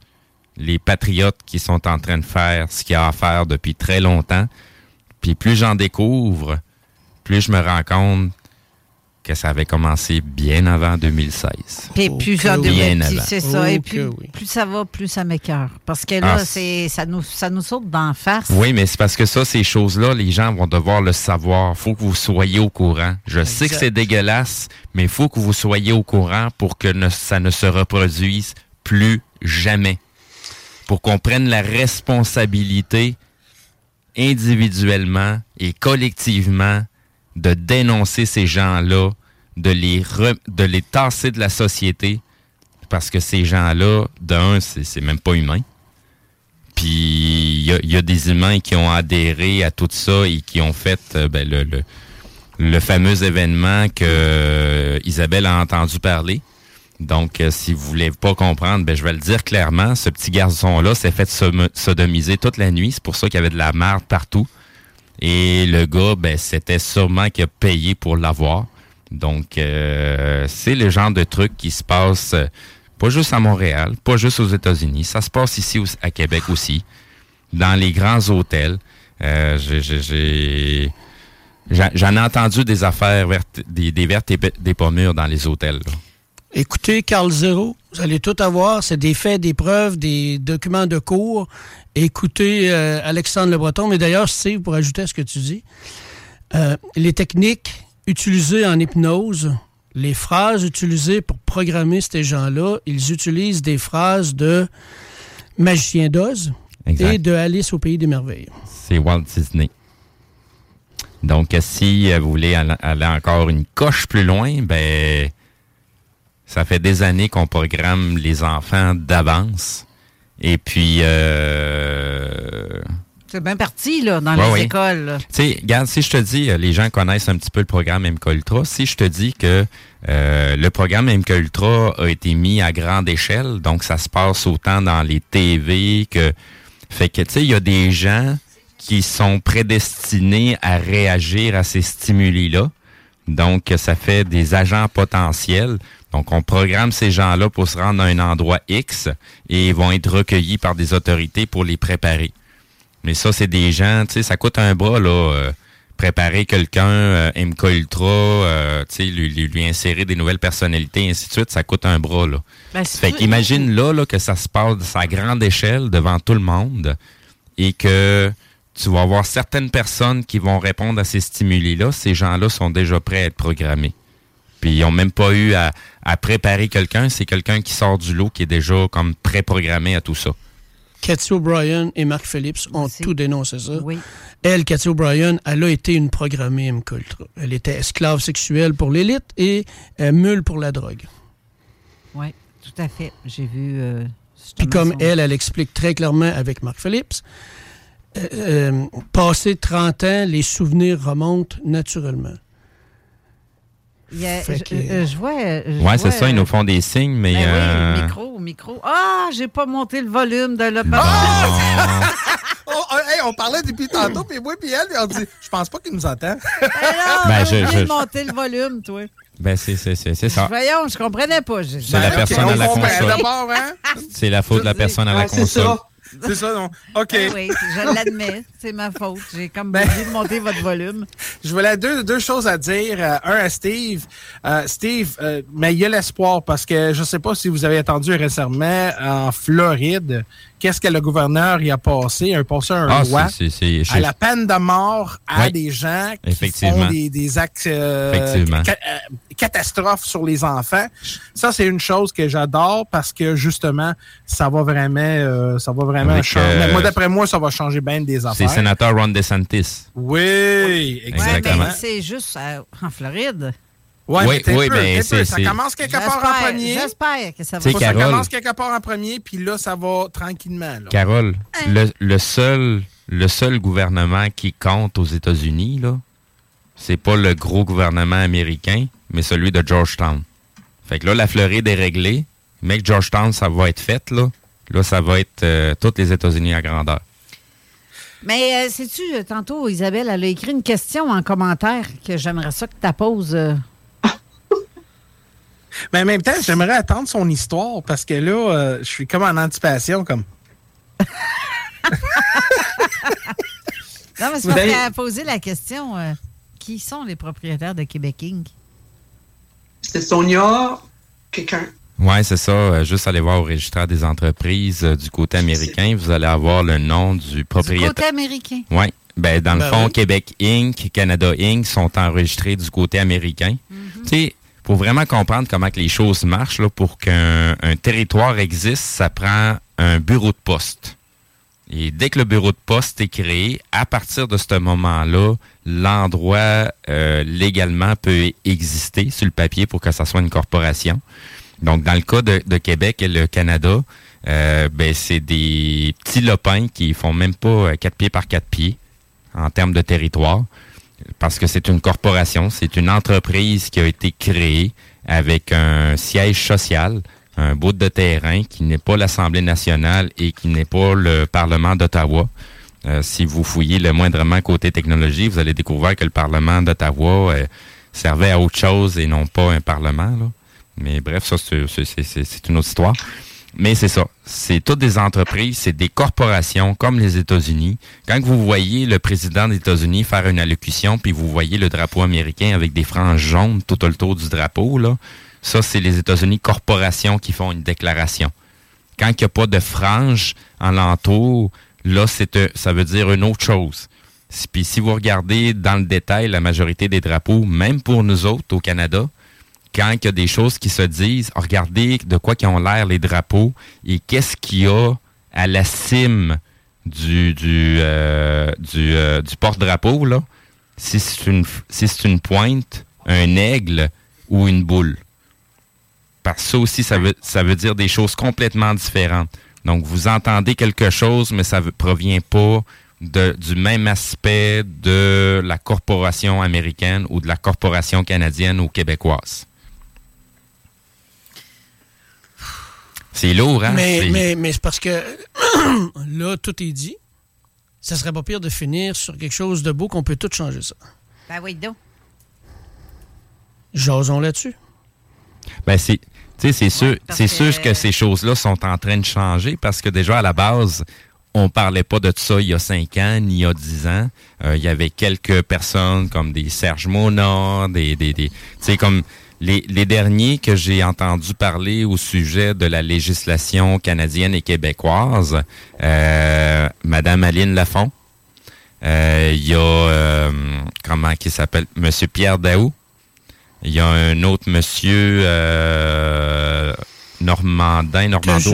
les patriotes qui sont en train de faire ce qu'il y a à faire depuis très longtemps. Puis plus j'en découvre, plus je me rends compte que ça avait commencé bien avant 2016. Puis plus Bien c'est ça. Et Oh plus, que oui. plus ça va, plus ça m'écœure. Parce que là, Ah, c'est ça nous, ça nous saute d'en face. Oui, mais c'est parce que ça, ces choses-là, les gens vont devoir le savoir. faut que vous soyez au courant. Je sais que c'est dégueulasse, mais il faut que vous soyez au courant pour que ne- ça ne se reproduise plus jamais. Pour qu'on prenne la responsabilité individuellement et collectivement de dénoncer ces gens-là, de les, de tasser de la société, parce que ces gens-là, d'un, c'est même pas humain. Puis il y a, des humains qui ont adhéré à tout ça et qui ont fait euh, ben, le fameux événement que euh, Isabelle a entendu parler. Donc, euh, si vous voulez pas comprendre, ben, je vais le dire clairement. Ce petit garçon-là s'est fait sodomiser toute la nuit. C'est pour ça qu'il y avait de la merde partout. Et le gars, ben, c'était sûrement qu'il a payé pour l'avoir. Donc, euh, c'est le genre de truc qui se passe euh, pas juste à Montréal, pas juste aux États-Unis. Ça se passe ici à Québec aussi, dans les grands hôtels. Euh, j'en ai entendu des affaires vertes, des, des vertes et des pas mûres dans les hôtels. là. Écoutez, Carl Zéro, vous allez tout avoir. C'est des faits, des preuves, des documents de cours. Écoutez euh, Alexandre Le Breton. Mais d'ailleurs, Steve, pour ajouter à ce que tu dis, euh, les techniques utilisées en hypnose, les phrases utilisées pour programmer ces gens-là, ils utilisent des phrases de Magicien d'Oz et de Alice au Pays des Merveilles. C'est Walt Disney. Donc, si euh, vous voulez aller, aller encore une coche plus loin, ben, ça fait des années qu'on programme les enfants d'avance. Et puis, euh, C'est bien parti, là, dans Ouais, les oui. écoles. tu sais, regarde, si je te dis, euh, les gens connaissent un petit peu le programme MK Ultra, si je te dis que euh, le programme MK Ultra a été mis à grande échelle, donc ça se passe autant dans les TV que... Fait que, tu sais, il y a des gens qui sont prédestinés à réagir à ces stimuli-là. Donc, ça fait des agents potentiels. Donc, on programme ces gens-là pour se rendre à un endroit X et ils vont être recueillis par des autorités pour les préparer. Mais ça, c'est des gens, tu sais, ça coûte un bras, là, euh, préparer quelqu'un, euh, MK Ultra, euh, tu sais, lui, lui, lui insérer des nouvelles personnalités, et ainsi de suite, ça coûte un bras, là. Ben, c'est fait qu'imagine là, là, que ça se passe à grande échelle devant tout le monde et que tu vas avoir certaines personnes qui vont répondre à ces stimuli-là. Ces gens-là sont déjà prêts à être programmés. Puis ils n'ont même pas eu à, à préparer quelqu'un. C'est quelqu'un qui sort du lot qui est déjà comme préprogrammé à tout ça. Cathy O'Brien et Marc Phillips ont tout dénoncé ça. Oui. Elle, Cathy O'Brien, elle a été une programmée MK Ultra. Elle était esclave sexuelle pour l'élite et euh, mule pour la drogue. Oui, tout à fait. J'ai vu. euh, Puis comme son- elle, elle explique très clairement avec Marc Phillips, euh, euh, passé 30 ans, les souvenirs remontent naturellement. Il y a- Fait je, que- euh, je vois. euh, je Ouais, c'est ça, ils euh, nous font des signes, mais. ben euh, oui, micro, micro. Ah, j'ai pas monté le volume de la Oh, oh, hey, on parlait depuis tantôt, puis moi, puis elle, puis on dit Je pense pas qu'il nous entend. Ben, je- J'ai je- monté le volume, toi. Ben, c'est c'est- c'est- c'est ça. Voyons, je comprenais pas. C'est la Ben, personne à la on console. Hein? C'est la faute de la personne à la Ah, c'est console. ça. C'est ça, non? OK. Ben oui, je l'admets. C'est ma faute. J'ai comme oublié de monter votre volume. Je voulais deux, deux choses à dire. Euh, un à Steve. Euh, Steve, euh, mais il y a l'espoir parce que je ne sais pas si vous avez entendu récemment en Floride, qu'est-ce que le gouverneur y a passé? Il a passé un Ah, à la peine de mort à Oui. des gens qui Effectivement. font des, des actes euh, Effectivement. ca- euh, catastrophes sur les enfants. Ça, c'est une chose que j'adore parce que justement, ça va vraiment, euh, ça va vraiment Avec, changer. euh, Moi, d'après moi, ça va changer bien des C'est affaires. sénateur Ron DeSantis. Oui, Exactement. c'est juste euh, en Floride. Ouais, Oui, mais oui, peu, ben, peu. c'est- Ça c'est- commence quelque part en premier. J'espère que ça va Ça Carole- commence quelque part en premier, puis là, ça va tranquillement. là. Carole, le, le seul, le seul gouvernement qui compte aux États-Unis, là, c'est pas le gros gouvernement américain, mais celui de Georgetown. Fait que là, la Floride est réglée, mais que Georgetown, ça va être fait, là. Là, ça va être euh, tous les États-Unis à grandeur. Mais euh, sais-tu, euh, tantôt, Isabelle, elle a écrit une question en commentaire que j'aimerais ça que tu poses. euh. Mais en même temps, j'aimerais attendre son histoire parce que là, euh, je suis comme en anticipation. Comme... Non, mais c'est parce avez- qu'elle a posé la question euh, qui sont les propriétaires de Québec Inc? C'est Sonia, quelqu'un. Ouais, c'est ça. Euh, juste aller voir au registraire des entreprises euh, du côté américain, vous allez avoir le nom du Du propriétaire. côté américain. Oui. Ben, dans le Ben fond, oui. Québec Inc., Canada Inc. sont enregistrés du côté américain. Mm-hmm. Tu sais, pour vraiment comprendre comment que les choses marchent, là, pour qu'un un territoire existe, ça prend un bureau de poste. Et dès que le bureau de poste est créé, à partir de ce moment-là, l'endroit euh, légalement peut exister sur le papier pour que ça soit une corporation. Donc, dans le cas de, de Québec et le Canada, euh, ben, c'est des petits lopins qui font même pas euh, quatre pieds par quatre pieds en termes de territoire, parce que c'est une corporation, c'est une entreprise qui a été créée avec un siège social, un bout de terrain qui n'est pas l'Assemblée nationale et qui n'est pas le Parlement d'Ottawa. Euh, si vous fouillez le moindrement côté technologie, vous allez découvrir que le Parlement d'Ottawa euh, servait à autre chose et non pas un Parlement. Mais bref, ça, c'est une autre histoire. Mais c'est ça. C'est toutes des entreprises, c'est des corporations comme les États-Unis. Quand vous voyez le président des États-Unis faire une allocution, puis vous voyez le drapeau américain avec des franges jaunes tout autour du drapeau, là, ça, c'est les États-Unis corporations qui font une déclaration. Quand il n'y a pas de franges en l'entour, là, c'est ça veut dire une autre chose. Puis si vous regardez dans le détail la majorité des drapeaux, même pour nous autres au Canada, quand il y a des choses qui se disent, regardez de quoi qui ont l'air les drapeaux et qu'est-ce qu'il y a à la cime du, du, euh, du, euh, du porte-drapeau, là, si c'est une, si c'est une pointe, un aigle ou une boule. Parce que ça aussi, ça veut, ça veut dire des choses complètement différentes. Donc, vous entendez quelque chose, mais ça ne provient pas de- du même aspect de la corporation américaine ou de la corporation canadienne ou québécoise. C'est lourd, hein? Mais, C'est- mais, mais c'est parce que là, tout est dit. Ça serait pas pire de finir sur quelque chose de beau qu'on peut tout changer ça. Ben oui, donc. Jason là-dessus. Ben c'est, sais, c'est sûr, c'est que- sûr que ces choses-là sont en train de changer parce que déjà à la base, on parlait pas de ça il y a cinq ans ni il y a dix ans. Euh, il y avait quelques personnes comme des Serge Mona, des, des, des tu sais comme les, les derniers que j'ai entendu parler au sujet de la législation canadienne et québécoise, euh, Madame Aline Lafont. Euh, Il y a euh, comment qui s'appelle? Monsieur Pierre Daou. Il y a un autre monsieur euh, Normandin, Normando.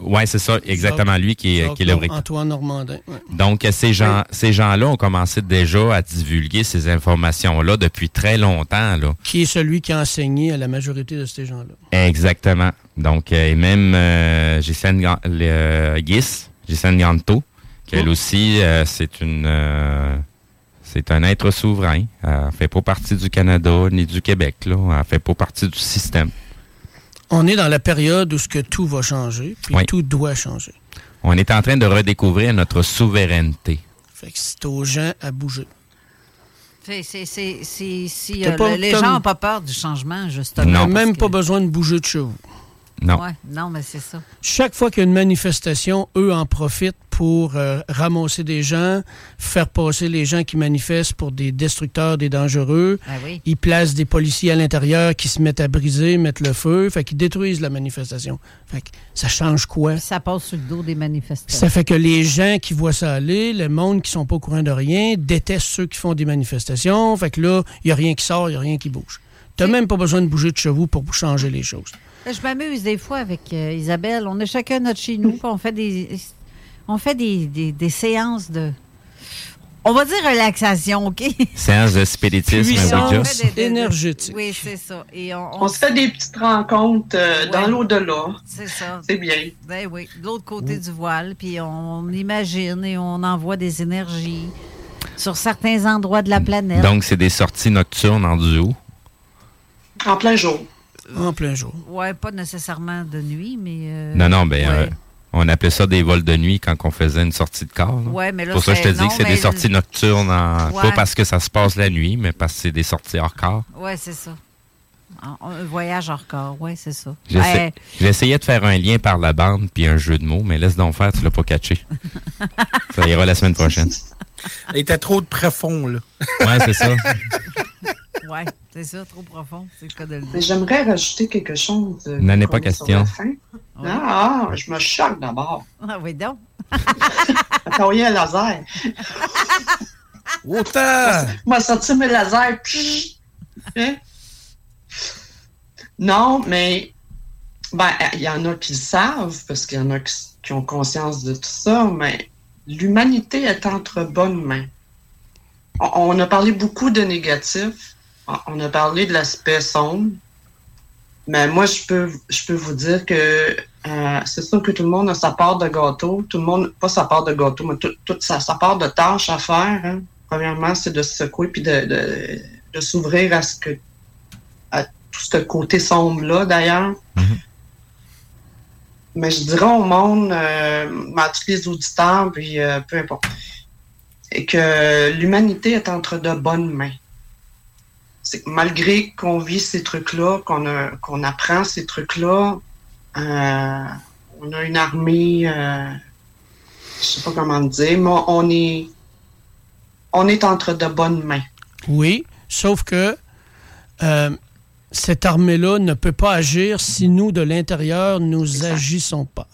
Ouais, c'est ça, exactement lui qui est, qui est le vrai. Antoine Normandin. ouais. Donc, ces gens, ces gens-là ont commencé déjà à divulguer ces informations-là depuis très longtemps. Là. Qui est celui qui a enseigné à la majorité de ces gens-là. Exactement. Donc, euh, et même euh, Ghislaine Gan- le- euh, Guis, Ghislaine Ganto, Qu'elle aussi, euh, c'est une... c'est un être souverain. Elle fait pas partie du Canada ni du Québec. Là. Elle fait pas partie du système. On est dans la période où ce que tout va changer, puis Oui. tout doit changer. On est en train de redécouvrir notre souveraineté. Fait que c'est aux gens à bouger. C'est- c'est- c'est- c'est- si T'as euh, pas- le- les gens n'ont pas peur du changement, justement. On n'a parce même que- pas besoin de bouger de chez vous. Non. Ouais, non, mais c'est ça. Chaque fois qu'il y a une manifestation, eux en profitent pour euh, ramasser des gens, faire passer les gens qui manifestent pour des destructeurs, des dangereux. Ah oui. Ils placent des policiers à l'intérieur qui se mettent à briser, mettent le feu, fait qu'ils détruisent la manifestation. Fait que ça change quoi? Ça passe sur le dos des manifestants. Ça fait que les gens qui voient ça aller, le monde qui sont pas au courant de rien, détestent ceux qui font des manifestations. Fait que là, il n'y a rien qui sort, il n'y a rien qui bouge. Tu même pas besoin de bouger de chez vous pour changer les choses. Je m'amuse des fois avec euh, Isabelle. On est chacun notre chez nous, on fait des, on fait des, des- des séances de. On va dire relaxation, OK? Séance de spiritisme Puissance Ouija. fait des- des- énergétique. Oui, c'est ça. Et on, On se fait des petites rencontres euh, dans l'au-delà. C'est ça. C'est bien. Ben oui, de l'autre côté du voile, puis on imagine et on envoie des énergies sur certains endroits de la planète. Donc, c'est des sorties nocturnes en duo? En plein jour. En plein jour. Ouais, pas nécessairement de nuit, mais. euh, Non, non, ben, ouais. euh, on appelait ça des vols de nuit quand on faisait une sortie de corps. Ouais, mais là, Pour ça, je te dis non, que c'est des le- sorties nocturnes, en- Ouais. pas parce que ça se passe la nuit, mais parce que c'est des sorties hors corps. Ouais, c'est ça. Un voyage hors corps, ouais, c'est ça. J'essa- J'essayais de faire un lien par la bande puis un jeu de mots, mais laisse donc faire, tu l'as pas catché. ça ira la semaine prochaine. Il était trop de profond, là. Ouais, c'est ça. ouais, c'est ça, trop profond, c'est le cas de le Mais j'aimerais rajouter quelque chose. euh, N'en est pas question. la fin. Ah, je me choque d'abord. Ah oui, donc. Atelier à laser. Autant! Moi, sorti mes lasers. Hein? Non, mais ben, il y en a qui le savent, parce qu'il y en a qui, qui ont conscience de tout ça, mais l'humanité est entre bonnes mains. On, on a parlé beaucoup de négatifs. On- a parlé de l'aspect sombre. Mais moi, je peux, je peux vous dire que euh, c'est sûr que tout le monde a sa part de gâteau. Tout le monde, pas sa part de gâteau, mais tout- toute sa, sa part de tâche à faire. hein. Premièrement, c'est de se secouer puis de, de, de s'ouvrir à ce que à tout ce côté sombre-là, d'ailleurs. Mais je dirais au monde, euh, à tous les auditeurs, puis euh, peu importe, et que l'humanité est entre de bonnes mains. C'est malgré qu'on vit ces trucs-là, qu'on apprend ces trucs-là, euh, on a une armée, euh, je sais pas comment dire, mais on est, on est entre de bonnes mains. Oui, sauf que euh, cette armée-là ne peut pas agir si nous, de l'intérieur, nous agissons pas.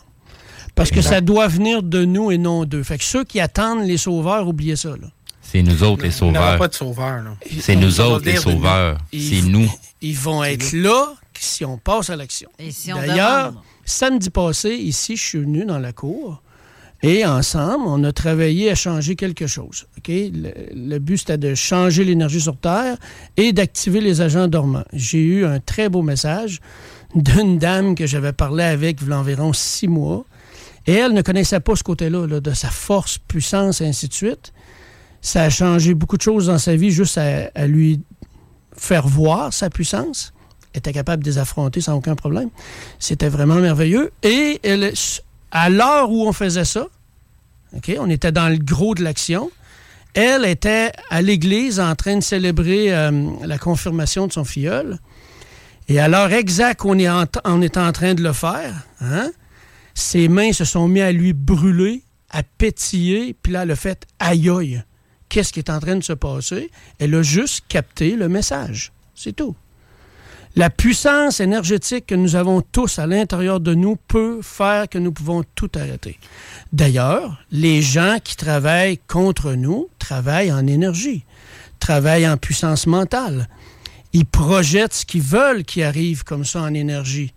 Parce que ça doit venir de nous et non d'eux. Fait que ceux qui attendent les sauveurs, oubliez ça. Là. C'est nous autres les Il n'y aura sauveurs. pas de sauveur, là. C'est nous autres les sauveurs. Ils- C'est nous. Ils vont être là si on passe à l'action. Si D'ailleurs, samedi passé, ici, je suis venu dans la cour et ensemble, on a travaillé à changer quelque chose. OK? Le, le but, c'était de changer l'énergie sur Terre et d'activer les agents dormants. J'ai eu un très beau message d'une dame que j'avais parlé avec il y a environ six mois. Et elle ne connaissait pas ce côté-là, là, de sa force, puissance, et ainsi de suite. Ça a changé beaucoup de choses dans sa vie juste à, lui faire voir sa puissance. Elle était capable de les affronter sans aucun problème. C'était vraiment merveilleux. Et à l'heure où on faisait ça, on était dans le gros de l'action, elle était à l'église en train de célébrer euh, la confirmation de son filleul. Et à l'heure exacte qu'on est en, on est en train de le faire, hein, ses mains se sont mises à lui brûler, à pétiller, puis là, a fait aïe aïe. Qu'est-ce qui est en train de se passer? Elle a juste capté le message. C'est tout. La puissance énergétique que nous avons tous à l'intérieur de nous peut faire que nous pouvons tout arrêter. D'ailleurs, les gens qui travaillent contre nous travaillent en énergie, travaillent en puissance mentale. Ils projettent ce qu'ils veulent qui arrive comme ça en énergie.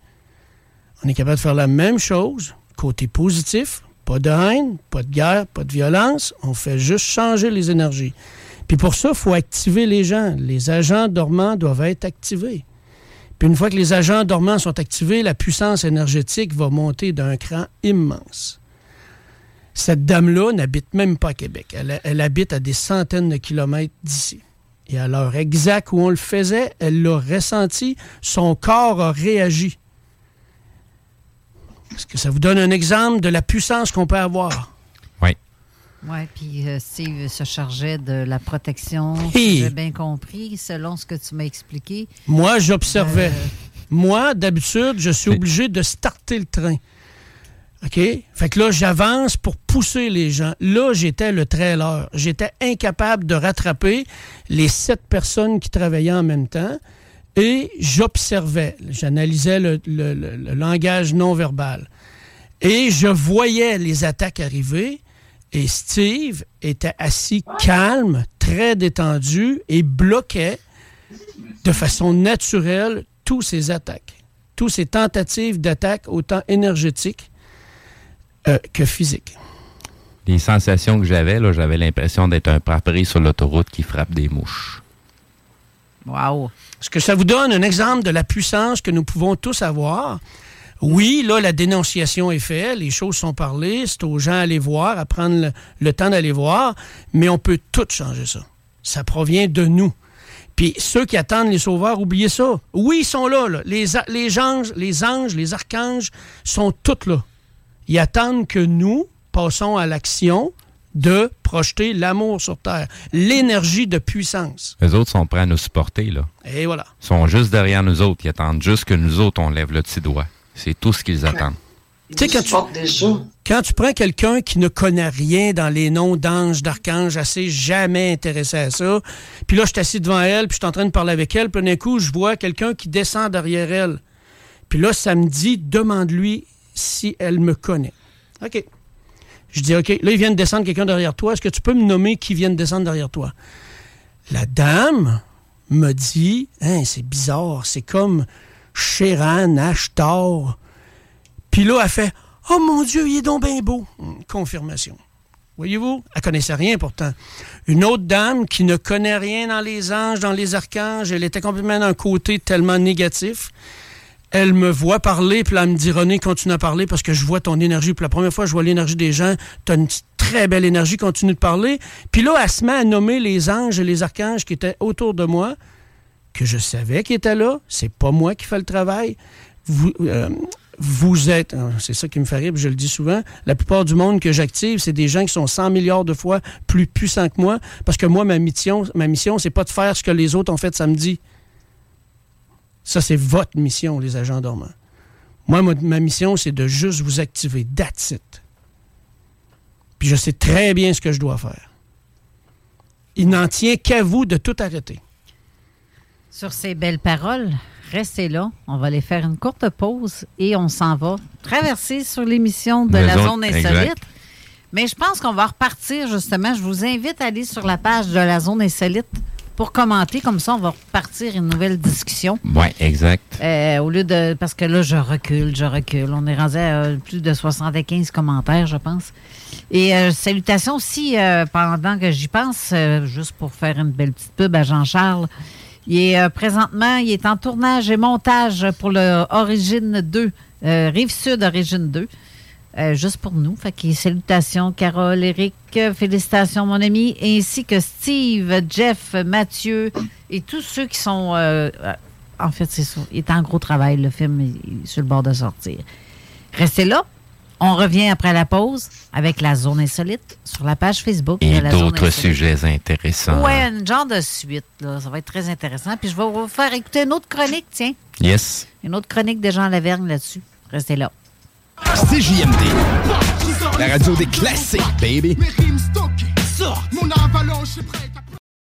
On est capable de faire la même chose, côté positif, pas de haine, pas de guerre, pas de violence, on fait juste changer les énergies. Puis pour ça, il faut activer les gens. Les agents dormants doivent être activés. Puis une fois que les agents dormants sont activés, la puissance énergétique va monter d'un cran immense. Cette dame-là n'habite même pas à Québec. Elle, elle habite à des centaines de kilomètres d'ici. Et à l'heure exacte où on le faisait, elle l'a ressenti, son corps a réagi. Est-ce que ça vous donne un exemple de la puissance qu'on peut avoir? Oui. Oui, puis euh, Steve se chargeait de la protection, si j'ai bien compris, selon ce que tu m'as expliqué. Moi, j'observais. Euh, Moi, d'habitude, je suis obligé de starter le train. OK? Fait que là, j'avance pour pousser les gens. Là, j'étais le trailer. J'étais incapable de rattraper les sept personnes qui travaillaient en même temps et j'observais. J'analysais le, langage non verbal. Et je voyais les attaques arriver et Steve était assis calme, très détendu et bloquait de façon naturelle tous ces attaques, tous ces tentatives d'attaque, autant énergétiques euh, que physiques. Les sensations que j'avais, j'avais l'impression d'être un parapris sur l'autoroute qui frappe des mouches. Wow. Est-ce que ça vous donne un exemple de la puissance que nous pouvons tous avoir? Oui, là, la dénonciation est faite, les choses sont parlées, c'est aux gens à aller voir, à prendre le, temps d'aller voir, mais on peut tout changer ça. Ça provient de nous. Puis ceux qui attendent les sauveurs, oubliez ça. Oui, ils sont là. là. Les, les anges, les anges, les archanges sont tous là. Ils attendent que nous passons à l'action de projeter l'amour sur Terre, l'énergie de puissance. Les autres sont prêts à nous supporter, là. Et voilà. Ils sont juste derrière nous autres. Ils attendent juste que nous autres, on lève le petit doigt. C'est tout ce qu'ils attendent. Tu sais, quand tu, quand tu prends quelqu'un qui ne connaît rien dans les noms d'anges, d'archanges, elle s'est jamais intéressé à ça, puis là, je suis assis devant elle, puis je suis en train de parler avec elle, puis d'un coup, je vois quelqu'un qui descend derrière elle. Puis là, ça me dit, demande-lui si elle me connaît. OK. Je dis, OK, là, il vient de descendre quelqu'un derrière toi. Est-ce que tu peux me nommer qui vient de descendre derrière toi? La dame me dit, hein, c'est bizarre, c'est comme Chéran, Ashtar. Puis là, elle fait, oh mon Dieu, il est donc bien beau. Hum, Confirmation. Voyez-vous, elle connaissait rien pourtant. Une autre dame qui ne connaît rien dans les anges, dans les archanges, elle était complètement d'un côté tellement négatif. Elle me voit parler, puis elle me dit René, continue à parler parce que je vois ton énergie. Puis la première fois, je vois l'énergie des gens. Tu as une très belle énergie, continue de parler. Puis là, elle se met à nommer les anges et les archanges qui étaient autour de moi, que je savais qu'ils étaient là. C'est pas moi qui fais le travail. Vous, euh, vous êtes, euh, c'est ça qui me fait rire, je le dis souvent, la plupart du monde que j'active, c'est des gens qui sont 100 milliards de fois plus puissants que moi, parce que moi, ma mission, ma mission c'est pas de faire ce que les autres ont fait samedi. Ça, c'est votre mission, les agents dormants. Moi, ma, ma mission, c'est de juste vous activer. That's it. Puis je sais très bien ce que je dois faire. Il n'en tient qu'à vous de tout arrêter. Sur ces belles paroles, restez là. On va aller faire une courte pause et on s'en va traverser sur l'émission de la zone insolite. exact. Mais je pense qu'on va repartir justement. Je vous invite à aller sur la page de la zone insolite pour commenter. Comme ça, on va repartir une nouvelle discussion. Oui, exact. Euh, au lieu de. Parce que là, je recule, je recule. On est rendu à euh, plus de 75 commentaires, je pense. Et euh, salutations aussi, pendant que j'y pense, juste pour faire une belle petite pub à Jean-Charles. Il est présentement, il est en tournage et montage pour le Origine 2, euh, Rive Sud Origine 2. Euh, juste pour nous. Fait que salutations, Carole, Eric, félicitations, mon ami, ainsi que Steve, Jeff, Mathieu et tous ceux qui sont. euh, en fait, c'est ça. Il est en gros travail, le film est, est sur le bord de sortir. Restez là. On revient après la pause avec la zone insolite sur la page Facebook. Et d'autres sujets intéressants. Ouais, un genre de suite. Là. Ça va être très intéressant. Puis je vais vous faire écouter une autre chronique, tiens. Yes. Une autre chronique de Jean Lavergne là-dessus. Restez là. CJMD. La radio des classiques, baby. Mes rimes stockées. Mon avalanche est prête